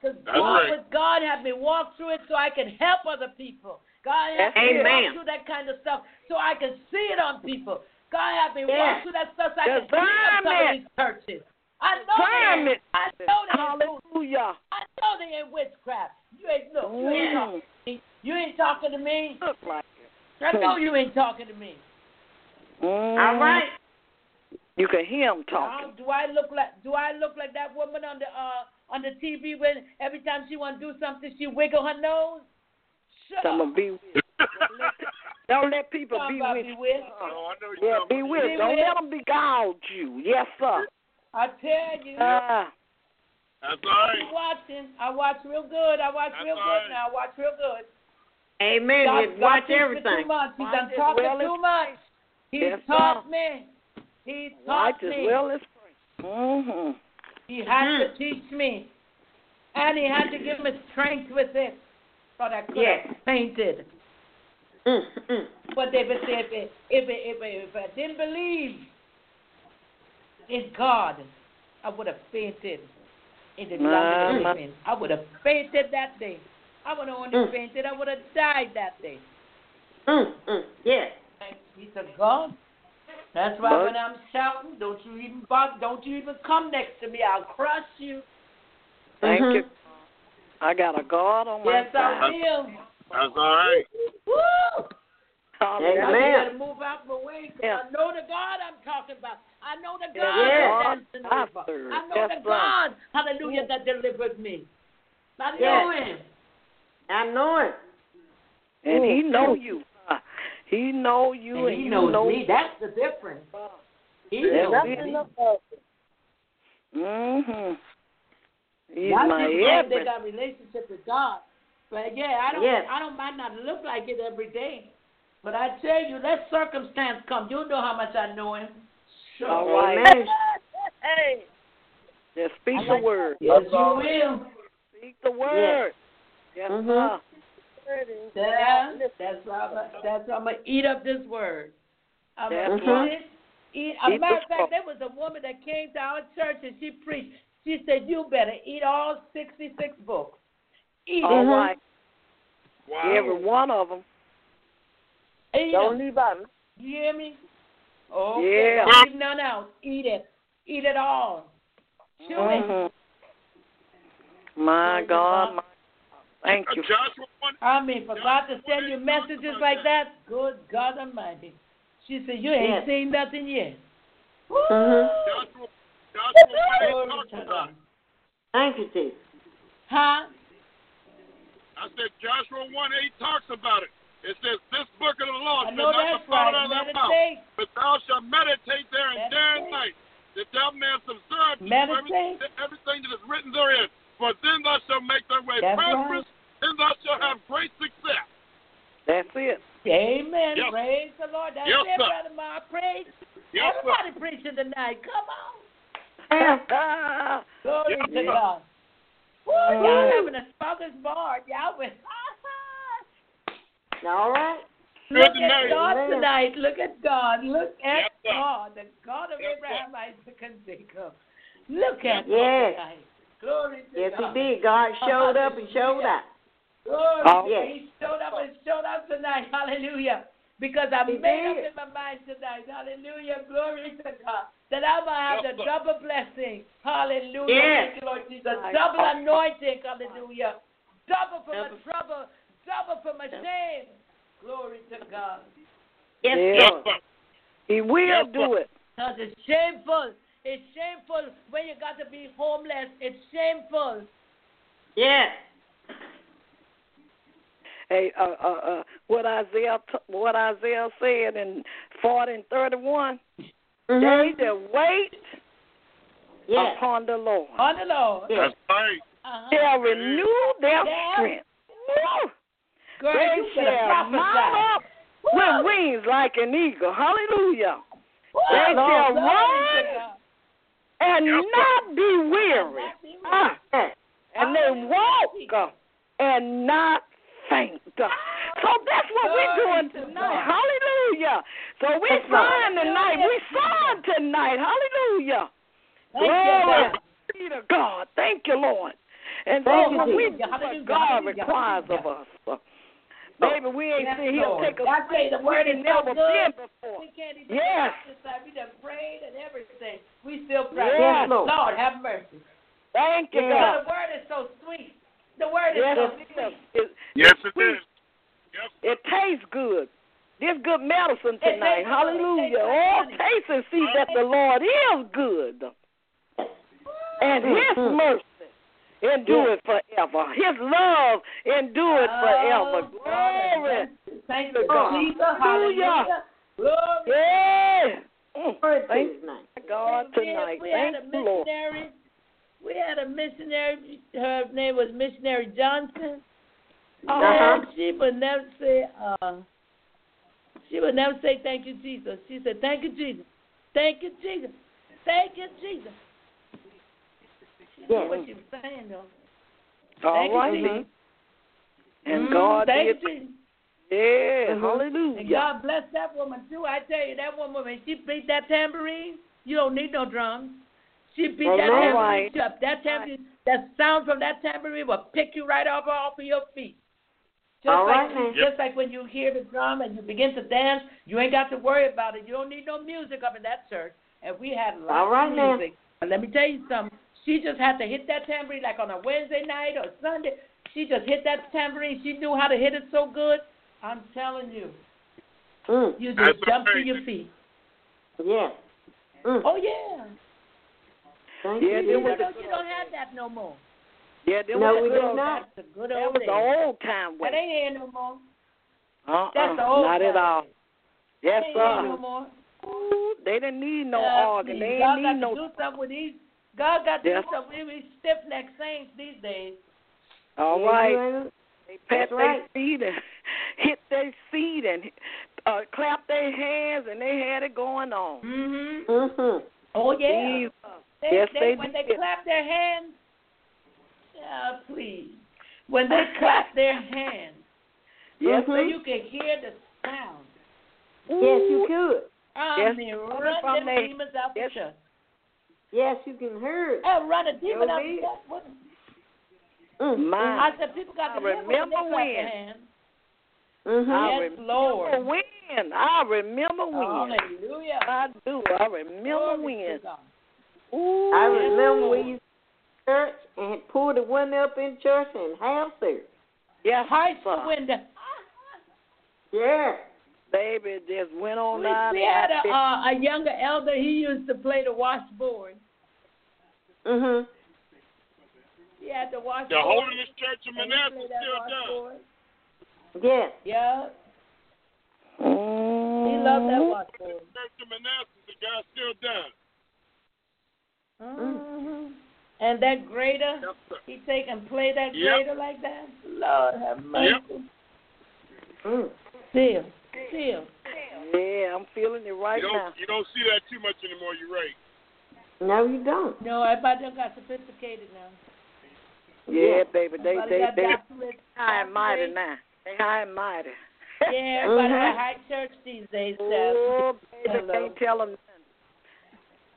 S2: Because God
S3: right.
S2: was God had me walk through it so I can help other people. God had
S5: That's
S2: me walk through that kind of stuff so I can see it on people. God had me
S5: Yes.
S2: walk through that stuff so I can see it on some of these churches. I know they ain't, I know they
S5: Hallelujah.
S2: I know they ain't witchcraft. You ain't look, you ain't
S5: Mm.
S2: talking to me. You ain't talking to me.
S5: Look like it.
S2: I know you ain't talking to me.
S5: Mm.
S4: All right.
S5: You can hear him
S2: Now,
S5: talking.
S2: do I look like do I look like that woman on the uh on the TV when every time she want to do something she wiggle her nose? Shut
S5: Some
S2: up.
S5: will be with. (laughs) Don't let people be
S2: Somebody
S5: with.
S2: with.
S3: Oh, I know you
S5: Yeah, be
S3: what
S5: with.
S2: Be
S5: Don't
S2: with.
S5: let them beguile you. Yes, sir.
S2: I tell you,
S5: Ah,
S3: That's all right.
S2: I'm watching. I watch real good. I watch
S3: That's
S2: real
S3: all
S2: good
S3: right.
S2: now. I watch real good.
S4: Amen.
S2: God,
S4: You
S2: God
S4: watch everything.
S2: too much. He's
S5: Watch
S2: done
S5: as
S2: talking
S5: well as
S2: too much. He
S5: Yes,
S2: taught
S5: sir.
S2: me. He
S5: Watch
S2: taught
S5: as
S2: me.
S5: well as pray. Mm-hmm.
S2: He had
S4: Mhm.
S2: to teach me. And he had to give me strength with it. But I could
S4: Yes.
S2: have fainted.
S4: Mm, mm.
S2: But they would say if, it, if, it, if, it, if I didn't believe in God, I would have fainted in the
S5: My,
S2: land of the living. I would have fainted that day. I would have only
S4: Mm.
S2: fainted. I would have died that day.
S4: Mm, mm. Yes.
S2: Thanks be to God. That's why
S5: But-
S2: when I'm shouting, don't you even bother, don't you even come next to me. I'll crush you.
S5: Thank
S4: Mhm.
S5: you. I got a God on my
S2: Yes, I will.
S3: That's all right.
S2: Woo!
S5: Hallelujah.
S2: Now
S4: Amen.
S2: you better move out my way 'cause
S5: Yeah.
S2: I know the God I'm talking about. I know the God
S4: Yeah.
S2: that dancing
S5: I
S2: over. I know
S5: Yes,
S2: the
S5: sir.
S2: God, hallelujah, that delivered me. I know
S4: Yeah.
S2: him.
S4: I know Him.
S5: And he
S4: Mm.
S5: know you. Uh, He know you
S2: And
S5: and,
S2: he knows
S5: know
S2: me. That's the difference. He
S5: Yeah,
S2: knows
S5: that's
S2: me.
S5: Mhm. He's
S2: Not
S5: my
S2: people they got a relationship with God. But yeah, I don't
S4: Yes.
S2: I don't might not look like it every day. But I tell you, let circumstance come. You know how much I know him. Sure.
S5: All right.
S4: Amen. (laughs)
S2: Hey.
S5: Just speak
S2: I
S5: the
S2: like-
S5: word.
S2: Yes, you will.
S5: Speak the word. Yes,
S4: Mhm.
S5: sir.
S2: Yeah, that's why I'm, that's why I'm gonna eat up this word. I'm gonna
S5: That's
S2: eat
S4: right.
S2: it. Eat. As a
S5: Eat
S2: matter
S5: the
S2: of fact, there was a woman that came to our church and she preached. She said, "You better eat all sixty-six books. Eat
S5: All
S2: it.
S5: Right.
S3: Wow.
S5: Every one of them.
S2: Eat
S6: Don't
S2: them.
S6: leave out.
S2: You hear me? Okay.
S5: Yeah.
S2: Don't leave none out. Eat it. Eat it all. Chew it.
S5: Mhm. My God,
S2: God.
S5: my Thank you.
S2: I mean, for God to send you messages like that, good God Almighty. She said, "You ain't
S4: Yes.
S2: seen nothing yet." Woo!
S4: Mhm.
S3: Joshua, Joshua 1 8
S2: Glory
S3: talks
S2: to
S3: about
S2: God.
S3: it.
S4: Thank you, Jesus.
S2: Huh?
S3: I said Joshua 1 8 talks about it. It says, This book of the law shall not
S2: that's
S3: depart
S2: right.
S3: out of thy mouth, but thou shalt meditate therein day and
S2: Meditate.
S3: night, that thou mayest observe to do everything, everything that is written therein. For then thou shalt make thy way
S2: That's
S3: prosperous, and thou shalt have great success.
S5: That's it.
S2: Amen.
S3: Yes.
S2: Praise the Lord. That's
S3: Yes,
S2: it,
S3: sir.
S2: Brother Mark. Praise.
S3: Yes, sir.
S2: Everybody preaching tonight. Come on. (laughs) Glory
S3: Yes,
S2: to. God. Woo, y'all having a smorgasbord. Y'all with.
S4: All right.
S2: Look at. God
S4: Amen.
S2: tonight. Look at God. Look at
S3: Yes.
S2: God, the God of
S3: Yes.
S2: Abraham, Isaac, and Jacob. Look at
S4: Yes.
S2: God tonight. Glory to
S4: Yes, he did. God showed up and showed out.
S2: Glory.
S5: Oh.
S2: to He showed up and showed up tonight. Hallelujah. Because I
S4: He
S2: made up in my mind tonight. Hallelujah. Glory to God. That I'm going to have the double blessing. Hallelujah.
S4: Yes.
S2: Thank you, Lord Jesus. Double anointing. Hallelujah. Double for my trouble. Double for my shame. Glory to God.
S4: Yes,
S5: Yeah.
S3: Yes,
S5: He will
S3: Yes,
S5: do it.
S2: Because it's shameful. It's shameful when you got to be homeless. It's shameful.
S4: Yes.
S5: Hey, uh, uh, uh, what Isaiah, t- what Isaiah said in forty and thirty-one. They
S4: Mhm.
S5: that wait
S4: Yes.
S5: upon the Lord
S2: On the Lord.
S4: Yes.
S3: That's right.
S2: Uh-huh.
S5: shall renew their
S2: Yeah.
S5: strength. Woo!
S2: Girl,
S5: They
S2: you
S5: shall mount up with wings like an eagle. Hallelujah.
S2: Woo!
S5: They
S2: Glory
S5: shall
S2: to
S5: run and
S3: sir.
S5: not be weary.
S2: Not be
S5: Ah,
S4: Yes.
S5: and they walk uh, and not faint. So that's what we're doing tonight. Hallelujah. So we're
S4: That's right.
S5: tonight. We're tonight. Hallelujah.
S2: Thank
S5: Glory be to God. Thank you, Lord. And so when we do what God requires of us, maybe we ain't
S2: Yes,
S5: seen He'll
S2: Lord.
S5: take us
S2: I say the word
S5: ain't
S2: is so
S5: never
S2: good.
S5: been before.
S2: We can't even
S5: Yes.
S2: prophesy. We done prayed and everything. We still pray.
S4: Yes, Lord.
S2: Lord, have mercy.
S5: Thank you,
S4: Yeah.
S5: God.
S2: The word is so sweet. The word is
S5: Yes,
S2: so
S5: it
S2: sweet.
S5: It,
S3: Yes,
S5: it's
S3: it
S5: sweet.
S3: is. Yes,
S5: It tastes good. This good medicine tonight. Hallelujah.
S2: tastes
S5: Oh, taste and see that the Lord is good. And
S2: Mm-hmm.
S5: his
S4: Mhm.
S5: mercy endure it forever. His love endure it forever.
S2: Oh,
S5: Glory.
S2: Thank you,
S5: God. Hallelujah.
S2: Glory.
S5: Yeah. Mm.
S4: Glory
S5: Thank. God
S2: We-
S5: tonight.
S2: We
S5: Thank
S2: had a
S5: you, Lord.
S2: missionary. We had a missionary. Her name was Missionary Johnson. Uh-huh. she would never say, uh, she would never say thank you, Jesus. She said, thank you, Jesus. Thank you, Jesus. Thank you, Jesus. Knew what was saying, though.
S5: All
S2: Thank you,
S5: And
S2: Mm,
S5: God
S2: thank
S5: did.
S2: you.
S5: Yeah,
S6: Mhm.
S5: hallelujah.
S2: And God bless that woman too. I tell you, that woman when she beat that tambourine, you don't need no drums. She beat that tambourine
S5: Right.
S2: up. That tambourine, that sound from that tambourine will pick you right up off of your feet. Just
S6: All
S2: like
S6: right, now.
S2: just like when you hear the drum and you begin to dance, you ain't got to worry about it. You don't need no music up in that church. And we had lots
S6: All right,
S2: of
S6: now.
S2: music. But let me tell you something. She just had to hit that tambourine like on a Wednesday night or Sunday. She just hit that tambourine. She knew how to hit it so good. I'm telling you.
S6: Mm.
S2: You
S3: That's
S2: just jump to your feet.
S6: Yeah. Mm.
S2: Oh yeah.
S6: Thank
S5: Yeah,
S6: you.
S5: there
S2: You
S5: was
S2: don't, you don't have that no more.
S5: Yeah, there
S6: No,
S5: was
S6: we
S5: a
S6: did not.
S2: That's the good
S5: That was the old time way.
S2: That ain't here no more.
S5: Uh-uh.
S2: That's the old
S5: Not at all. Yes,
S2: That ain't no more.
S5: Ooh, They didn't need no
S2: Uh,
S5: organ. They
S2: God
S5: didn't need no.
S2: do something with these. God got to
S5: Yes.
S2: do something with these stiff necked saints these days.
S5: All
S6: Yeah,
S5: right.
S6: you ain't-
S5: They pat
S6: That's
S5: their
S6: right.
S5: feet and (laughs) hit their feet and uh, clap their hands, and they had it going on.
S2: Mhm.
S6: Mhm.
S2: Oh yeah.
S5: Jesus.
S2: They,
S5: Yes,
S2: they,
S5: they
S2: when
S5: did.
S2: they clap their hands. Yeah, please. When they (laughs) clap their hands,
S5: Yes,
S2: so
S6: Mhm.
S2: you can hear the sound.
S6: Yes, you could.
S2: I
S5: Yes,
S2: mean,
S5: coming
S2: run
S5: from
S2: them
S5: they-
S2: demons out
S5: yes.
S2: the church.
S6: Yes, you can hear it.
S2: Uh, run a demon out
S6: did.
S2: the church.
S6: Mm.
S5: My.
S2: I said people got to live when they
S5: remember when.
S2: hands.
S6: Mhm.
S5: I
S2: Yes,
S5: remember
S2: Lord.
S5: when. I remember when.
S2: Hallelujah.
S5: I do. I remember
S2: Glory
S5: when. Ooh.
S6: I remember
S2: Lord.
S6: we used to church and had pulled the window up in church and have service.
S5: Yes,
S2: Heist
S5: sir.
S2: the window.
S6: Yeah.
S5: Baby just went on
S2: We,
S5: out.
S2: we had
S5: I
S2: a, uh, a younger elder. He used to play the washboard.
S6: Mhm.
S2: He had the washboard.
S3: The Holiness Church of Manassas
S2: played that
S3: still does.
S6: Yeah.
S2: Yeah,
S5: Mm.
S2: he loved that washboard.
S3: Church of Manassas, the guy still does.
S2: hmm And that grader,
S3: Yes, sir.
S2: he take and play that
S3: Yep.
S2: grader like that. Lord have mercy.
S6: Mm.
S2: Still, still.
S5: Yeah, I'm feeling it right
S3: you don't
S5: now.
S3: you don't see that too much anymore. You're right.
S6: No, you don't.
S2: No, everybody done got sophisticated now.
S5: Yeah, baby, they
S2: Everybody
S5: they they
S2: doctorates,
S5: high and mighty now. They high and mighty.
S2: Yeah, everybody
S6: Mhm.
S2: high church these days. Steph.
S5: Oh, baby,
S2: Hello.
S5: can't tell them nothing.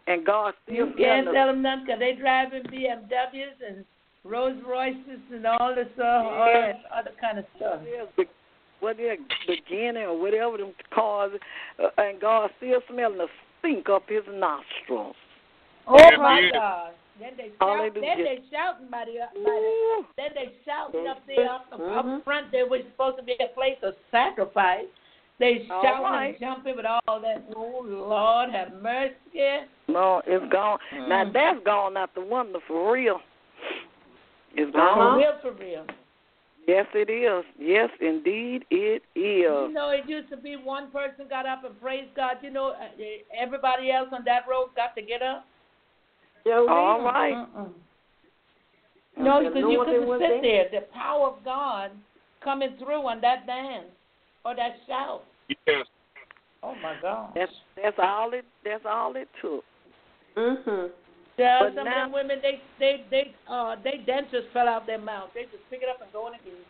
S5: And God still
S2: You can't
S5: telling
S2: tell
S5: us.
S2: them nothing 'cause they driving BMWs and Rolls Royces and all this uh, all
S5: Yes.
S2: this other kind of stuff.
S5: What is beginning or whatever them cars, uh, and God still smelling the stink up His nostrils.
S2: Oh
S3: Yeah,
S2: my
S3: yeah.
S2: God! Then they shout. Then they shouting by the, by the then they shouting up there up,
S6: Mhm.
S2: up front. There was supposed to be a place of sacrifice. They
S5: All
S2: shouting
S5: right.
S2: and jumping with all that. Oh Lord, have mercy.
S5: No, it's gone. Now
S2: Mm.
S5: that's gone out the window for real. It's gone.
S2: real, for real.
S5: Yes, it is. Yes, indeed, it is.
S2: You know, it used to be one person got up and praised God. You know, uh, everybody else on that road got to get up.
S6: Joe
S5: All
S6: did.
S5: right.
S2: No,
S6: The
S2: because you couldn't
S6: was
S2: sit there. The power of God coming through on that dance or that shout.
S3: Yes.
S2: Oh my God!
S5: That's that's all it. That's all it took.
S6: Mhm.
S2: Yeah,
S5: But
S2: some
S5: now-
S2: of them women they they they uh they dentures fell out their mouth. They just pick it up and go in again.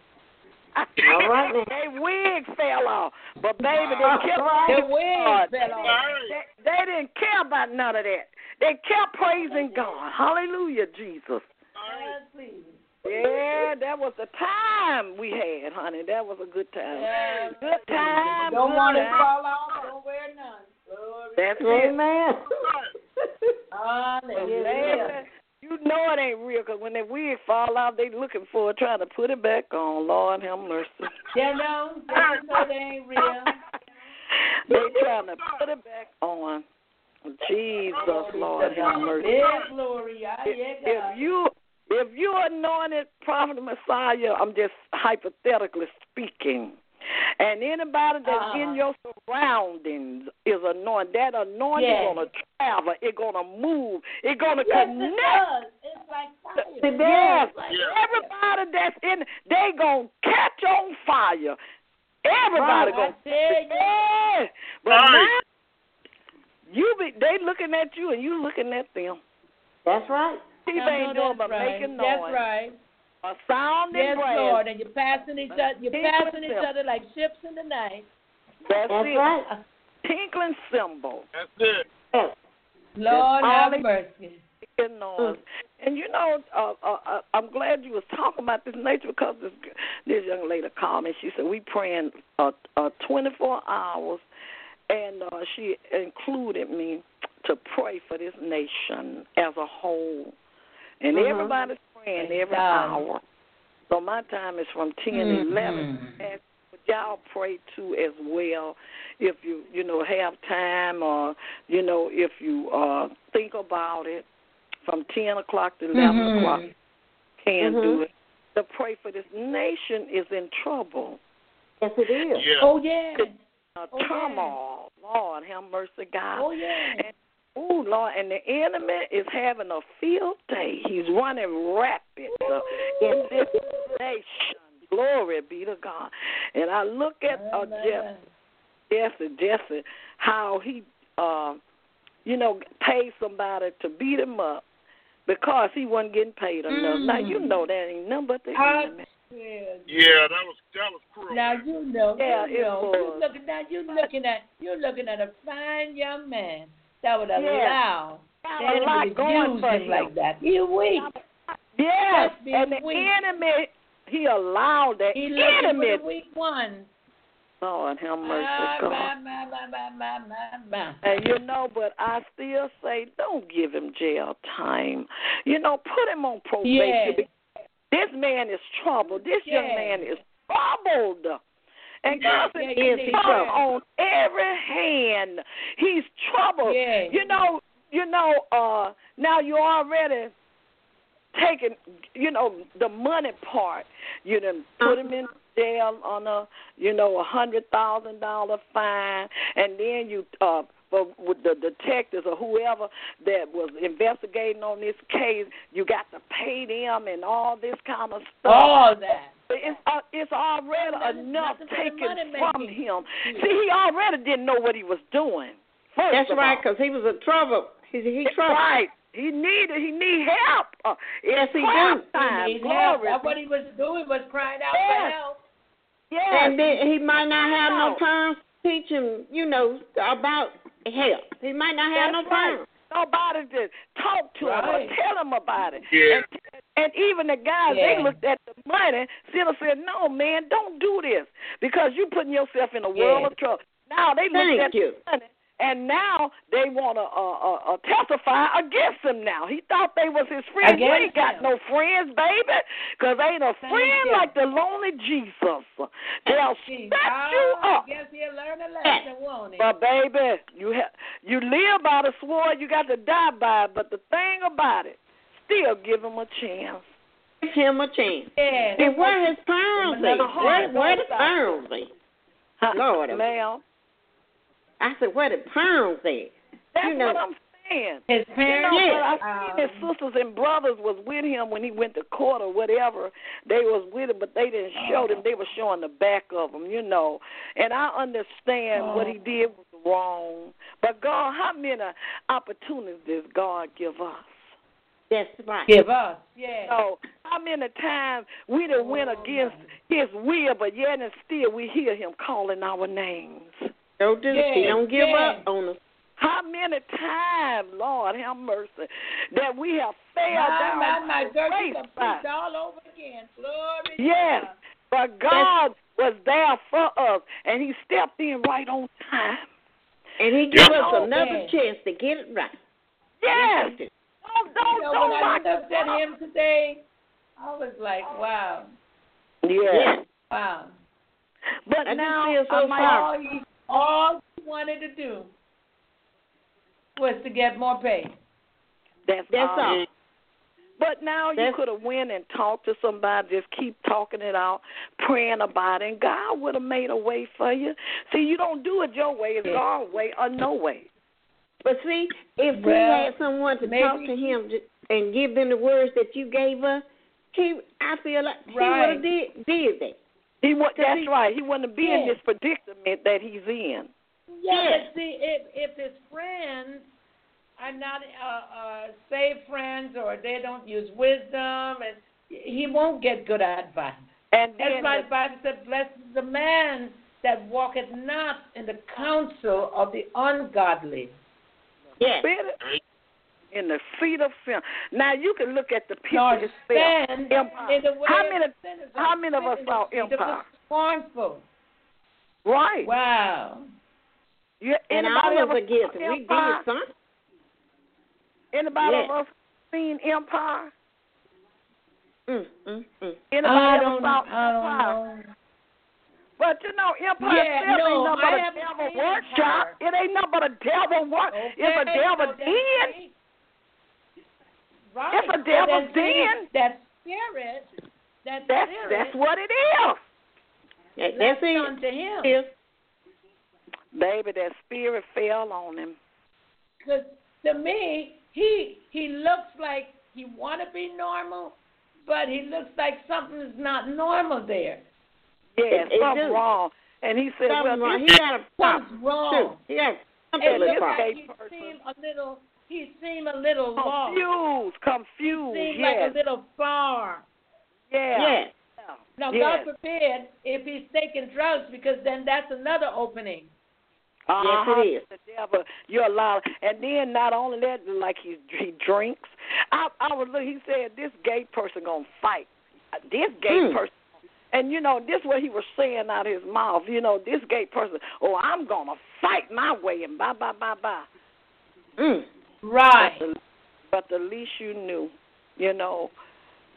S6: All (laughs) right now.
S5: They wig fell off, but baby, they kept
S2: Their wigs fell off.
S5: They, they didn't care about none of that. They kept praising God. Hallelujah, Jesus.
S2: Yes, please.
S5: Yeah, that was the time we had, honey. That was a good time.
S2: Yeah.
S5: Good time.
S2: Don't
S5: good
S2: want to fall off. Don't wear none. Glory.
S5: That's it.
S6: Amen. (laughs)
S2: Hallelujah.
S5: You know it ain't real 'cause when that wig fall off, they looking for it, trying to put it back on. Lord have mercy. (laughs)
S2: You know, you know they ain't real. (laughs)
S5: they trying to put it back on. Jesus, Lord have mercy.
S2: Yeah, glory. Yeah, yeah.
S5: If you if you anointed prophet Massiah, I'm just hypothetically speaking. And anybody that's
S2: Uh-huh.
S5: in your surroundings is anointed. That anointing
S2: Yes.
S5: gonna travel. It gonna move. It gonna
S2: Yes, it
S5: connect.
S2: does. It's like fire.
S6: It
S5: Yes,
S6: does.
S3: Yeah.
S5: everybody that's in, they gonna catch on fire. Everybody
S2: I
S5: go.
S2: tell you.
S5: Yeah. But
S3: Right.
S5: now you be they looking at you and you looking at them.
S6: That's right.
S5: People ain't doing
S2: that's
S5: but
S2: right.
S5: making
S2: That's right.
S5: A sound
S2: Yes,
S5: and brass.
S2: Lord, and you're passing each other. You're
S5: Tinkling
S2: passing each other like ships in the night.
S5: That's,
S6: That's
S5: it.
S6: right.
S5: Tinkling cymbal.
S3: That's it.
S6: Yes.
S2: Lord
S5: all
S2: have mercy.
S5: Making. And you know, uh, uh, uh, I'm glad you was talking about this nature because this this young lady called me. She said we praying uh, uh, 24 hours, and uh, she included me to pray for this nation as a whole. And
S6: Mhm.
S5: everybody's praying
S2: Thank
S5: every
S2: God.
S5: hour. So my time is from 10 to 11. And y'all pray too as well if you you know have time or you know if you uh think about it from 10 o'clock to 11
S2: Mhm.
S5: o'clock can
S6: Mhm.
S5: do it to pray for this nation is in trouble
S6: Yes, it is.
S3: Yeah.
S2: Oh yeah.
S5: uh,
S2: Oh, yeah.
S5: turmoil lord have mercy god
S2: Oh yeah.
S5: and Oh Lord, and the enemy is having a field day. He's running rapid uh, in this nation. Glory be to God. And I look at uh, Jeff, Jesse, Jesse, how he, uh, you know, paid somebody to beat him up because he wasn't getting paid enough. Now you
S2: Mm.
S5: know that ain't nothing but the
S2: I-
S5: enemy.
S3: Yeah, that was that was cruel.
S2: Now you know,
S5: Yeah,
S2: you
S5: it
S2: know,
S5: was.
S2: you looking at you looking at you looking at a fine young man that would
S5: Yeah.
S2: allow
S5: Got
S2: the enemy to use him like that. He weak.
S5: Yes, and the
S2: weak.
S5: enemy, he allowed the
S2: He
S5: enemy.
S2: the weak one.
S5: Lord have mercy, God.
S2: my, my, my.
S5: And you know, but I still say don't give him jail time. You know, put him on probation.
S2: Yeah.
S5: This man is troubled. This young man is troubled. And God
S2: Yeah,
S5: said,
S2: you
S5: "He's
S2: need
S5: troubled
S2: prayer.
S5: on every hand. He's troubled.
S2: Yeah.
S5: You know, you know. Uh, now you already taking, you know, the money part. You done put him in jail on a, you know, a hundred thousand dollar fine, and then you uh for with the detectives or whoever that was investigating on this case, you got to pay them and all this kind of stuff.
S2: All that.
S5: It's uh, it's already
S2: Nothing-
S5: enough
S2: nothing
S5: taken from
S2: making.
S5: him. See, he already didn't know what he was doing. First
S6: That's right, because he was in trouble. He he trouble.
S5: Right. He needed. He need help. Uh,
S6: Yes, he
S5: prayer
S6: do.
S5: Time.
S2: He need help.
S5: Glory.
S2: That's what he was doing was crying out
S5: Yes.
S2: for help.
S5: Yes.
S6: And then he might not have no time to teach him, you know, about help. He might not have
S5: That's
S6: no
S5: right.
S6: Time.
S5: Nobody to talk to him
S2: Right.
S5: or tell him about it.
S3: Yeah.
S5: And, and even the guys,
S2: Yeah.
S5: they looked at the money, still said, "No, man, don't do this because you're putting yourself in a world
S2: Yeah.
S5: of trouble." Now they looked
S6: Thank
S5: at
S6: you.
S5: the money, and now they want to uh, uh, uh, testify against him. Now he thought they was his friends. You ain't got
S2: him.
S5: no friends, baby, because ain't a
S2: Thank
S5: friend
S2: you.
S5: like the lonely Jesus. They'll
S2: Jeez.
S5: set you up.
S2: I guess he'll learn a lesson, won't he?
S5: But baby, you ha- you live by the sword, you got to die by it. But the thing about it, still give him a chance.
S6: Give him a chance.
S2: yeah.
S6: And where his parents
S2: Another
S6: at? Where, where the parents at? Lord,
S5: ma'am,
S6: I said, where the parents at?
S5: that's
S6: You know-
S5: what I'm saying.
S2: His
S5: You
S2: parents.
S5: know,
S6: Yeah.
S5: but I seen his sisters and brothers was with him when he went to court or whatever. They was with him, but they didn't show them. They were showing the back of him, you know. And I understand what he did was wrong. But God, how many opportunities does God give us?
S6: That's right.
S2: Give us. Yeah.
S5: So how many times we done went against his will, but yet and still we hear him calling our names.
S6: Don't do
S2: Yeah,
S6: He don't give
S2: yeah.
S6: up on us.
S5: How many times, Lord have mercy, that we have failed
S2: my,
S5: down
S2: my, my
S5: the
S2: girl,
S5: grace
S2: you can
S5: spot.
S2: preach all over again. Glory
S5: Yes,
S2: God.
S5: but God was there for us, and He stepped in right on time.
S6: And he gave
S3: Yeah.
S6: us another
S2: Yeah.
S6: chance to get it right.
S5: Yes, don't
S2: You know,
S5: don't
S2: when I looked at him today, I was like, wow,
S5: Yeah.
S6: Yeah.
S2: wow.
S5: but
S6: I just
S5: now
S6: feel so
S5: I'm like,
S6: sorry.
S2: All he, wanted to do was to get more pay.
S5: that's,
S6: That's
S5: all.
S6: all.
S5: But now you could have went and talked to somebody, just keep talking it out, praying about it, and God would have made a way for you. See, you don't do it your way; it's
S2: Yeah.
S5: God's way or no way.
S6: But see, if we
S2: Well,
S6: had someone to
S2: maybe-
S6: talk to him and give them the words that you gave us, he, I feel like he would have did, did that.
S5: He would. That's
S6: he-
S5: right. He wouldn't be in this predicament that he's in.
S2: Yeah,
S6: Yes.
S2: but see, if if his friends are not uh, uh, saved friends or they don't use wisdom, and he won't get good advice.
S5: And
S2: That's
S5: then
S2: why
S5: the-
S2: the Bible said, "Blessed is the man that walketh not in the counsel of the ungodly."
S6: Yes.
S5: Spirit in the seat of sin. Now you can look at the
S2: Nor
S5: picture itself.
S2: stand
S5: Empire.
S2: in the way
S5: How many-
S2: sinners,
S5: how many of us
S2: sit
S5: saw
S2: the seat of the
S5: Empire?
S2: Scornful.
S5: Right.
S2: Wow.
S5: You,
S6: And
S5: anybody
S6: all of
S5: ever
S6: the gifts. We
S5: Empire?
S6: did something.
S5: Anybody
S6: Yes.
S5: of us seen Empire?
S6: Mm, mm, mm.
S5: Anybody
S2: I
S5: ever
S2: don't,
S5: saw
S2: I don't
S5: Empire?
S2: know.
S5: But you know, Empire
S2: Yeah,
S5: still
S2: no,
S5: ain't nothing but a devil workshop. It ain't nothing but a devil work.
S2: Okay,
S5: It's a devil
S2: so that's
S5: den.
S2: Right. Right.
S5: It's a
S2: So
S5: devil's
S2: then see,
S5: den.
S2: That spirit, that
S5: That's
S2: spirit,
S5: that's what it is.
S6: That-
S2: left
S6: That's it.
S2: unto him.
S6: Yes.
S5: Baby, that spirit fell on him.
S2: Because to me, he he looks like he want to be normal, but he looks like something is not normal there.
S5: Yeah,
S6: It- it
S5: something
S6: do.
S5: wrong. And he said,
S6: Something
S5: well,
S6: wrong. He got a problem.
S2: Something's wrong.
S6: Too. He got
S2: It
S6: something
S5: this
S2: looks
S6: with
S2: like
S5: gay
S2: he
S5: person-
S2: seemed a little. He seemed a little lost.
S5: confused, confused.
S2: Seemed
S5: yes.
S2: like a little far.
S5: yeah.
S6: Yes.
S2: Now,
S5: Yes.
S2: God forbid if he's taking drugs, because then that's another opening.
S5: Uh-huh.
S6: Yes, it is.
S5: The devil, you're allowed. And then not only that, like he he drinks. I I was look. He said this gay person gonna fight. This gay
S6: Hmm.
S5: person. And you know, this what he was saying out of his mouth. You know, this gay person. Oh, I'm gonna fight my way and bye bye bye bye.
S6: Mm.
S2: Right.
S5: But the, but the least you knew, you know,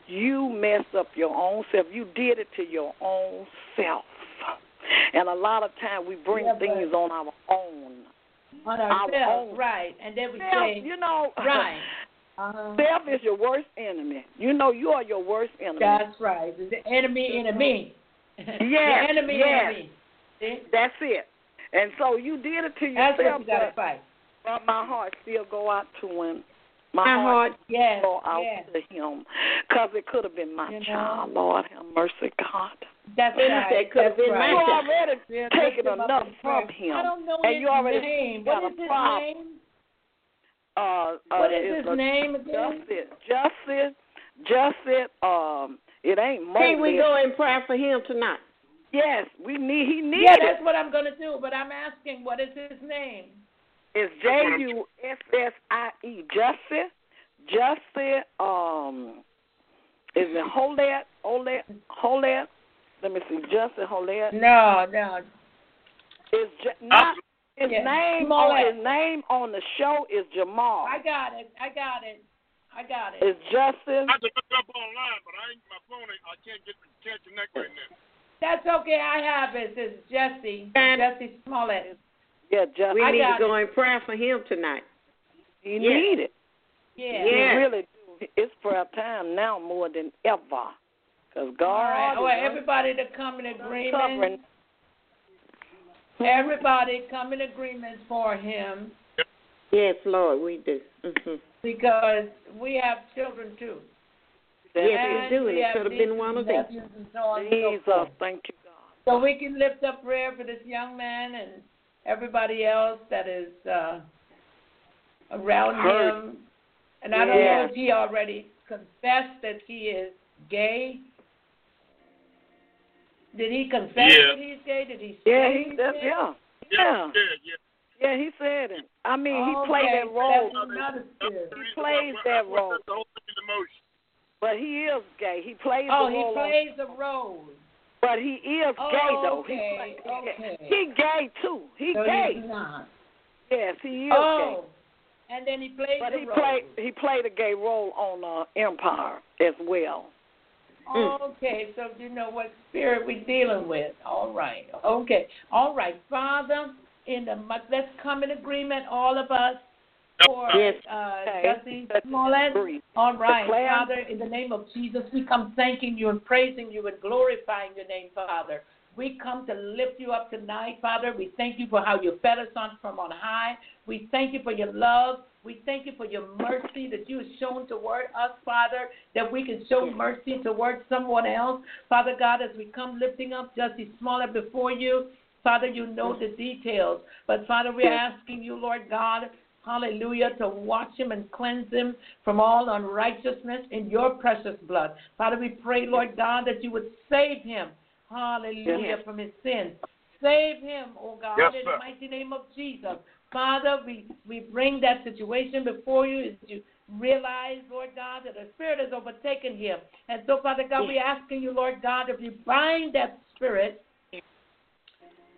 S5: you mess up your own self. You did it to your own self. And a lot of times we bring
S2: Yeah,
S5: things on our own.
S2: On
S5: Our
S2: ourselves,
S5: own.
S2: right. And then we
S5: Self,
S2: say,
S5: you know, (laughs)
S2: right. Uh-huh.
S5: self is your worst enemy. You know, you are your worst enemy.
S2: That's right. The enemy in a me. (laughs)
S5: Yes,
S2: the enemy
S5: yes.
S2: See?
S5: That's it. And so you did it to
S2: That's
S5: yourself,
S2: what you got to fight.
S5: But my heart still go out to him. My,
S6: My
S5: heart
S6: heart.
S2: Yes,
S5: go out
S2: yes.
S5: to him because it could have been my
S2: You know?
S5: child. Lord have mercy, God.
S2: That's
S6: It
S2: right.
S6: could have been
S2: right.
S5: You already
S2: Yeah,
S5: taken
S2: lift him up
S5: enough from
S2: prayer.
S5: him.
S2: I don't know
S5: and
S2: his
S5: you already
S2: name.
S5: got
S2: What
S5: a
S2: is his
S5: problem.
S2: name?
S5: Uh, uh,
S2: What is his
S5: a-
S2: name again?
S5: Justice, Justice, Justice. Um, it ain't
S6: Can't we go and pray for him tonight?
S5: Yes, we need. He needs
S2: Yeah,
S5: it.
S2: that's what I'm going to do. But I'm asking, what is his name?
S5: It's J U S S I E. Justice, Justice. Um, is it Holet? Holet? Holet? Let me see. Justice Holet.
S2: No, no.
S5: Is ju- not his
S2: Yeah,
S5: name
S2: Smollett.
S5: on his name on the show is Jamal.
S2: I got it. I got it. I got it.
S5: It's Justice.
S3: I have to look up online, but I ain't my phone. ain't- I can't get can't connect right now.
S2: That's okay. I have it. It's Jesse.
S6: And-
S2: Jesse Smollett.
S5: Yeah, Justice.
S6: We
S2: I
S6: need to go and pray for him tonight.
S5: he
S6: yeah.
S5: need it.
S2: Yeah.
S5: He
S6: Yeah.
S5: really do. It's prayer time now more than ever. Cause God
S2: All right.
S5: is
S2: Well, everybody to come in agreement.
S5: covering.
S2: Everybody come in agreement for him
S6: Yes, Lord, we do. Mm-hmm.
S2: because we have children too.
S6: Yes,
S2: And
S6: we do, and it
S2: have
S6: could have been one of them.
S2: nephews and so on and so
S5: Jesus, thank you, God.
S2: So we can lift up prayer for this young man and everybody else that is uh, around
S5: Hurt.
S2: him. And I don't
S5: Yeah.
S2: know if he already confessed that he is gay. Did he confess
S3: Yeah.
S2: that he's gay? Did he?
S5: Yeah,
S2: say
S5: he
S2: he's
S5: does.
S2: gay?
S5: Yeah,
S3: Yeah,
S5: yeah,
S3: yeah, yeah.
S5: yeah. He said it. I mean, he
S2: Okay,
S5: played that role,
S2: He another spirit.
S3: That's the reason
S5: plays that role.
S3: The whole thing in motion.
S5: but he is gay. He plays
S2: Oh,
S5: the
S2: he
S5: role, on-
S2: plays a role.
S5: But he is
S2: Oh,
S5: gay though.
S2: okay,
S5: he,
S2: okay.
S5: he gay too. He
S2: So
S5: gay.
S2: he's not.
S5: Yes, he is
S2: Oh,
S5: gay.
S2: and then he plays
S5: But he
S2: role.
S5: played he played a gay role on uh, Empire as well.
S2: Okay, so you know what spirit we're dealing with. All right. Okay. All right. Father, in the let's come in agreement, all of us, for
S6: Yes.
S2: uh,
S5: Okay.
S2: Jesse Smollett. All right, Father, in the name of Jesus, we come thanking you and praising you and glorifying your name, Father. We come to lift you up tonight, Father. We thank you for how you fed us on from on high. We thank you for your love. We thank you for your mercy that you have shown toward us, Father, that we can show mercy toward someone else. Father God, as we come lifting up Jesse Smollett before you, Father, you know the details. But Father, we're asking you, Lord God, hallelujah, to wash him and cleanse him from all unrighteousness in your precious blood. Father, we pray, Lord God, that you would save him, hallelujah, from his sins. Save him, oh God,
S3: Yes,
S2: in the mighty name of Jesus. Father, we, we bring that situation before you as you realize, Lord God, that the Spirit has overtaken him. And so, Father God, we're asking you, Lord God, if you bind that spirit,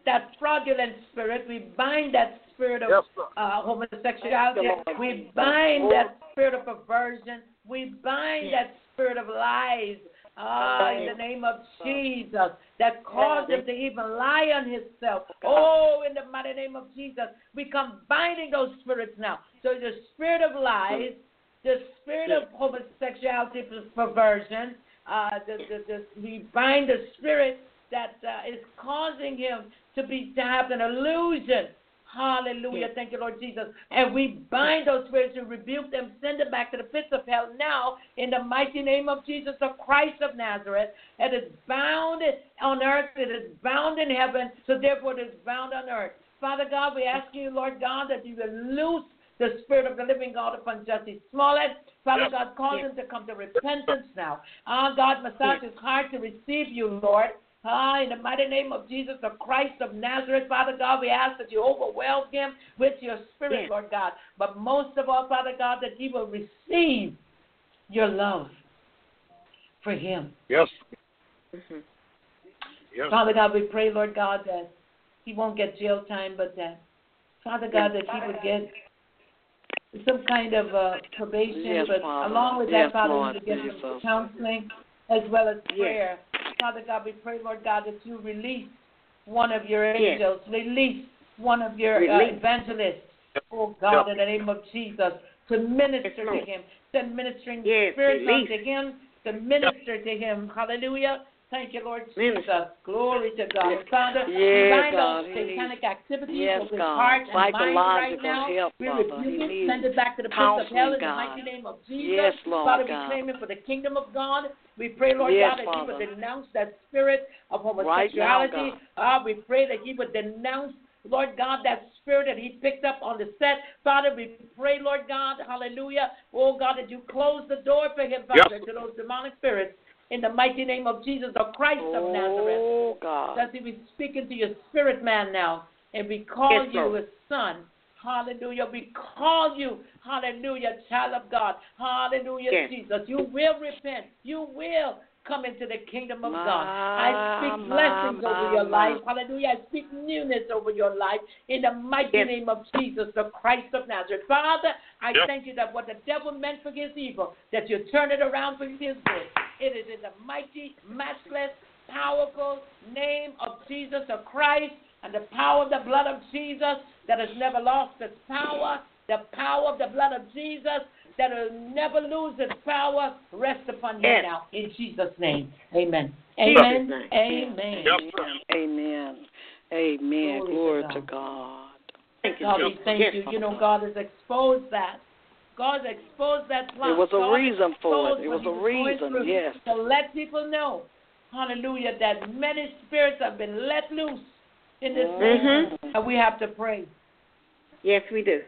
S2: that fraudulent spirit, we bind that spirit of
S3: Yes,
S2: uh, homosexuality.
S5: Thank.
S2: We bind that spirit of perversion. We bind that spirit of lies. Ah, in the name of Jesus, that caused him to even lie on himself. Oh, in the mighty name of Jesus, we come binding those spirits now. So the spirit of lies, the spirit of homosexuality, perversion, uh, the, the, the, we bind the spirit that uh, is causing him to be to have an illusion. Hallelujah. Thank you, Lord Jesus. And we bind those spirits and rebuke them, send them back to the pits of hell now in the mighty name of Jesus, the Christ of Nazareth. It is bound on earth, it is bound in heaven, so therefore it is bound on earth. Father God, we ask you, Lord God, that you will loose the Spirit of the living God upon Jesse Smollett. Father
S3: Yes.
S2: God, cause him to come to repentance now. Ah, God, massage his heart to receive you, Lord. Ah, in the mighty name of Jesus, the Christ of Nazareth, Father God, we ask that you overwhelm him with your spirit,
S4: Yes.
S2: Lord God. But most of all, Father God, that he will receive your love for him.
S3: Yes.
S4: Mhm.
S3: Yes.
S2: Father God, we pray, Lord God, that he won't get jail time, but that, Father God, that he would get some kind of uh, probation,
S5: Yes,
S2: but
S5: Father.
S2: along with
S5: Yes,
S2: that, Father,
S5: Lord
S2: you would get him
S5: Jesus.
S2: counseling as well as
S4: Yes.
S2: prayer. Father God, we pray, Lord God, that you release one of your
S4: Yes.
S2: angels, release one of your uh, evangelists, oh God, in the name of Jesus, to minister
S4: Yes,
S2: to him, send ministering
S4: Yes,
S2: spirits unto him, to minister to him. Hallelujah. Thank you, Lord
S4: Minister.
S2: Jesus. Glory to God.
S5: Yes.
S2: Father,
S5: Yes,
S2: we bind
S5: God.
S2: those
S5: He
S2: satanic activities
S5: Yes,
S2: of his
S5: God.
S2: heart and mind right
S5: Psychological
S2: now.
S5: help,
S2: we
S5: Father.
S2: rebuke
S5: He
S2: it,
S5: needs
S2: send it back to the pits of
S5: counseling,
S2: hell in the
S5: God.
S2: mighty name of Jesus.
S5: Yes, Lord
S2: Father, we
S5: God.
S2: claim it for the kingdom of God. We pray, Lord
S5: Yes,
S2: God, that he would
S5: Father.
S2: denounce that spirit of
S5: Right now,
S2: homosexuality.
S5: God.
S2: Ah, we pray that he would denounce Lord God, that spirit that he picked up on the set. Father, we pray, Lord God, hallelujah. Oh God, that you close the door for him, Father,
S3: Yes.
S2: to those demonic spirits. In the mighty name of Jesus, the Christ of oh, Nazareth.
S5: Oh, God.
S2: That he be speaking to your spirit man now. And we call
S4: Yes,
S2: you
S4: Lord.
S2: his son. Hallelujah. We call you, hallelujah, child of God. Hallelujah,
S4: Yes.
S2: Jesus. You will repent. You will come into the kingdom of God. I
S5: My,
S2: speak blessings
S5: my,
S2: over your
S5: my.
S2: life. Hallelujah. I speak newness over your life in the mighty
S4: Yes.
S2: name of Jesus, the Christ of Nazareth. Father, I
S3: Yes.
S2: thank you that what the devil meant for his evil, that you turn it around for his good. It is in the mighty, matchless, powerful name of Jesus the Christ and the power of the blood of Jesus that has never lost its power, the power of the blood of Jesus that will never lose its power, rest upon you
S4: Yes.
S2: now. In Jesus' name. Amen.
S4: Jesus'
S2: Amen. Amen.
S3: Yes.
S5: Amen. Amen.
S2: Glory
S5: Glory,
S2: to
S5: to
S2: God.
S5: God.
S4: Thank you,
S2: God, we thank
S4: yes,
S2: you.
S4: Father.
S2: You know, God has exposed that. God exposed that plot.
S5: There was a
S2: God
S5: reason for
S2: exposed
S5: it. There was a reason,
S2: through
S5: yes.
S2: To let people know, hallelujah, that many spirits have been let loose in this
S4: Mhm.
S2: nation. And we have to pray.
S4: Yes, we do.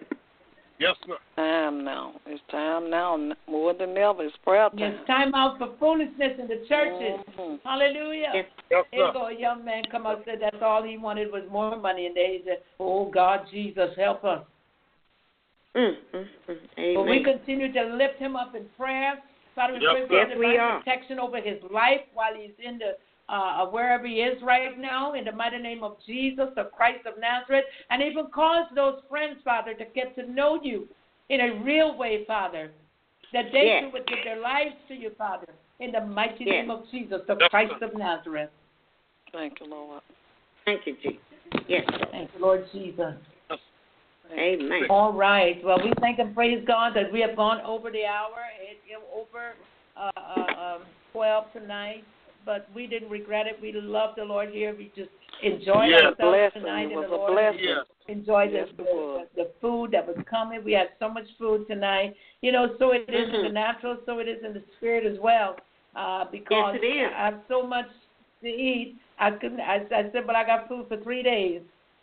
S3: Yes, sir.
S5: Time now. It's time now. N- More than ever. It's prayer time.
S2: It's time out for foolishness in the churches.
S5: Mhm.
S2: Hallelujah.
S4: Yes.
S3: Yes,
S2: Here go a young man come up said that's all he wanted was more money. And they said, oh, God, Jesus, help us.
S4: Mm, mm, mm. Amen.
S2: But we continue to lift him up in prayer. Father, we
S3: Yes,
S2: pray for
S4: Yes, we
S2: divine
S4: are.
S2: protection over his life while he's in the uh, wherever he is right now, in the mighty name of Jesus, the Christ of Nazareth, and even cause those friends, Father, to get to know you in a real way, Father, that they
S4: Yes.
S2: too would give their lives to you, Father, in the mighty
S4: Yes.
S2: name of Jesus, the
S3: Yes,
S2: Christ of Nazareth.
S5: Thank you, Lord.
S4: Thank you, Jesus. Yes,
S2: Thank you, Lord Jesus.
S4: Amen.
S2: All right. Well, we thank and praise God that we have gone over the hour, it, it, over uh, uh, um, 12 tonight. but we didn't regret it. We love the Lord here. We just enjoyed
S3: Yeah.
S2: ourselves
S5: Blessing.
S2: tonight
S5: It
S2: in
S5: was
S2: the
S5: a
S2: Lord.
S5: blessing.
S3: Yeah.
S2: Enjoy
S5: Yes,
S2: the,
S5: it
S2: the the food that was coming. We had so much food tonight. You know, so it is in the
S6: Mhm.
S2: natural, so it is in the spirit as well. Uh, because
S6: Yes, it is.
S2: I have so much to eat. I couldn't. I, I said, but I got food for three days.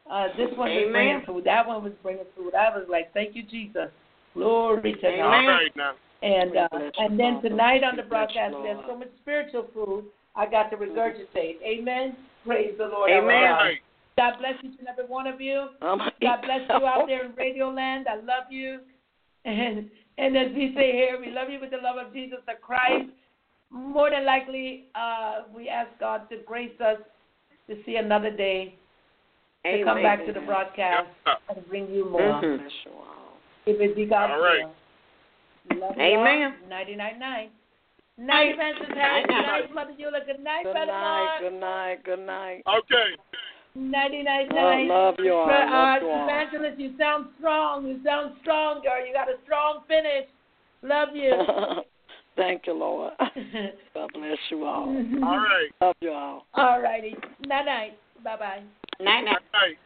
S2: Uh, this one was
S6: Amen.
S2: bringing food. That one was bringing food. I was like, thank you, Jesus. Glory to
S6: Amen.
S2: God.
S3: right.
S2: And uh,
S5: We bless you,
S2: and then tonight on the broadcast, there's so much spiritual food. I got to regurgitate. Amen. Praise the Lord.
S6: Amen.
S2: God. bless each and every one of you. (laughs) God bless you out there in Radio Land. I love you. And and as we say here, we love you with the love of Jesus the Christ. More than likely, uh, we ask God to grace us to see another day, to come back to the broadcast
S3: Yeah.
S2: and bring you more.
S6: Mhm.
S5: Bless you all.
S2: If it be God's
S3: All right.
S2: will. Love
S6: Amen.
S2: all. Nighty night night. Night, Evangelist Harris.
S6: Night-night.
S2: Mother Eula. Good night,
S5: Good
S2: Brother
S5: night. Good night. Good night.
S3: Okay.
S2: Nighty night night.
S5: love you all.
S2: But, uh,
S5: you all.
S2: Evangelist, you sound strong. You sound strong, girl. You got a strong finish. Love you. (laughs)
S5: Thank you, Lord. (laughs) God bless you all. (laughs)
S3: All right.
S5: Love you all.
S2: All righty. Night night. Bye bye.
S6: Night night.
S3: All right.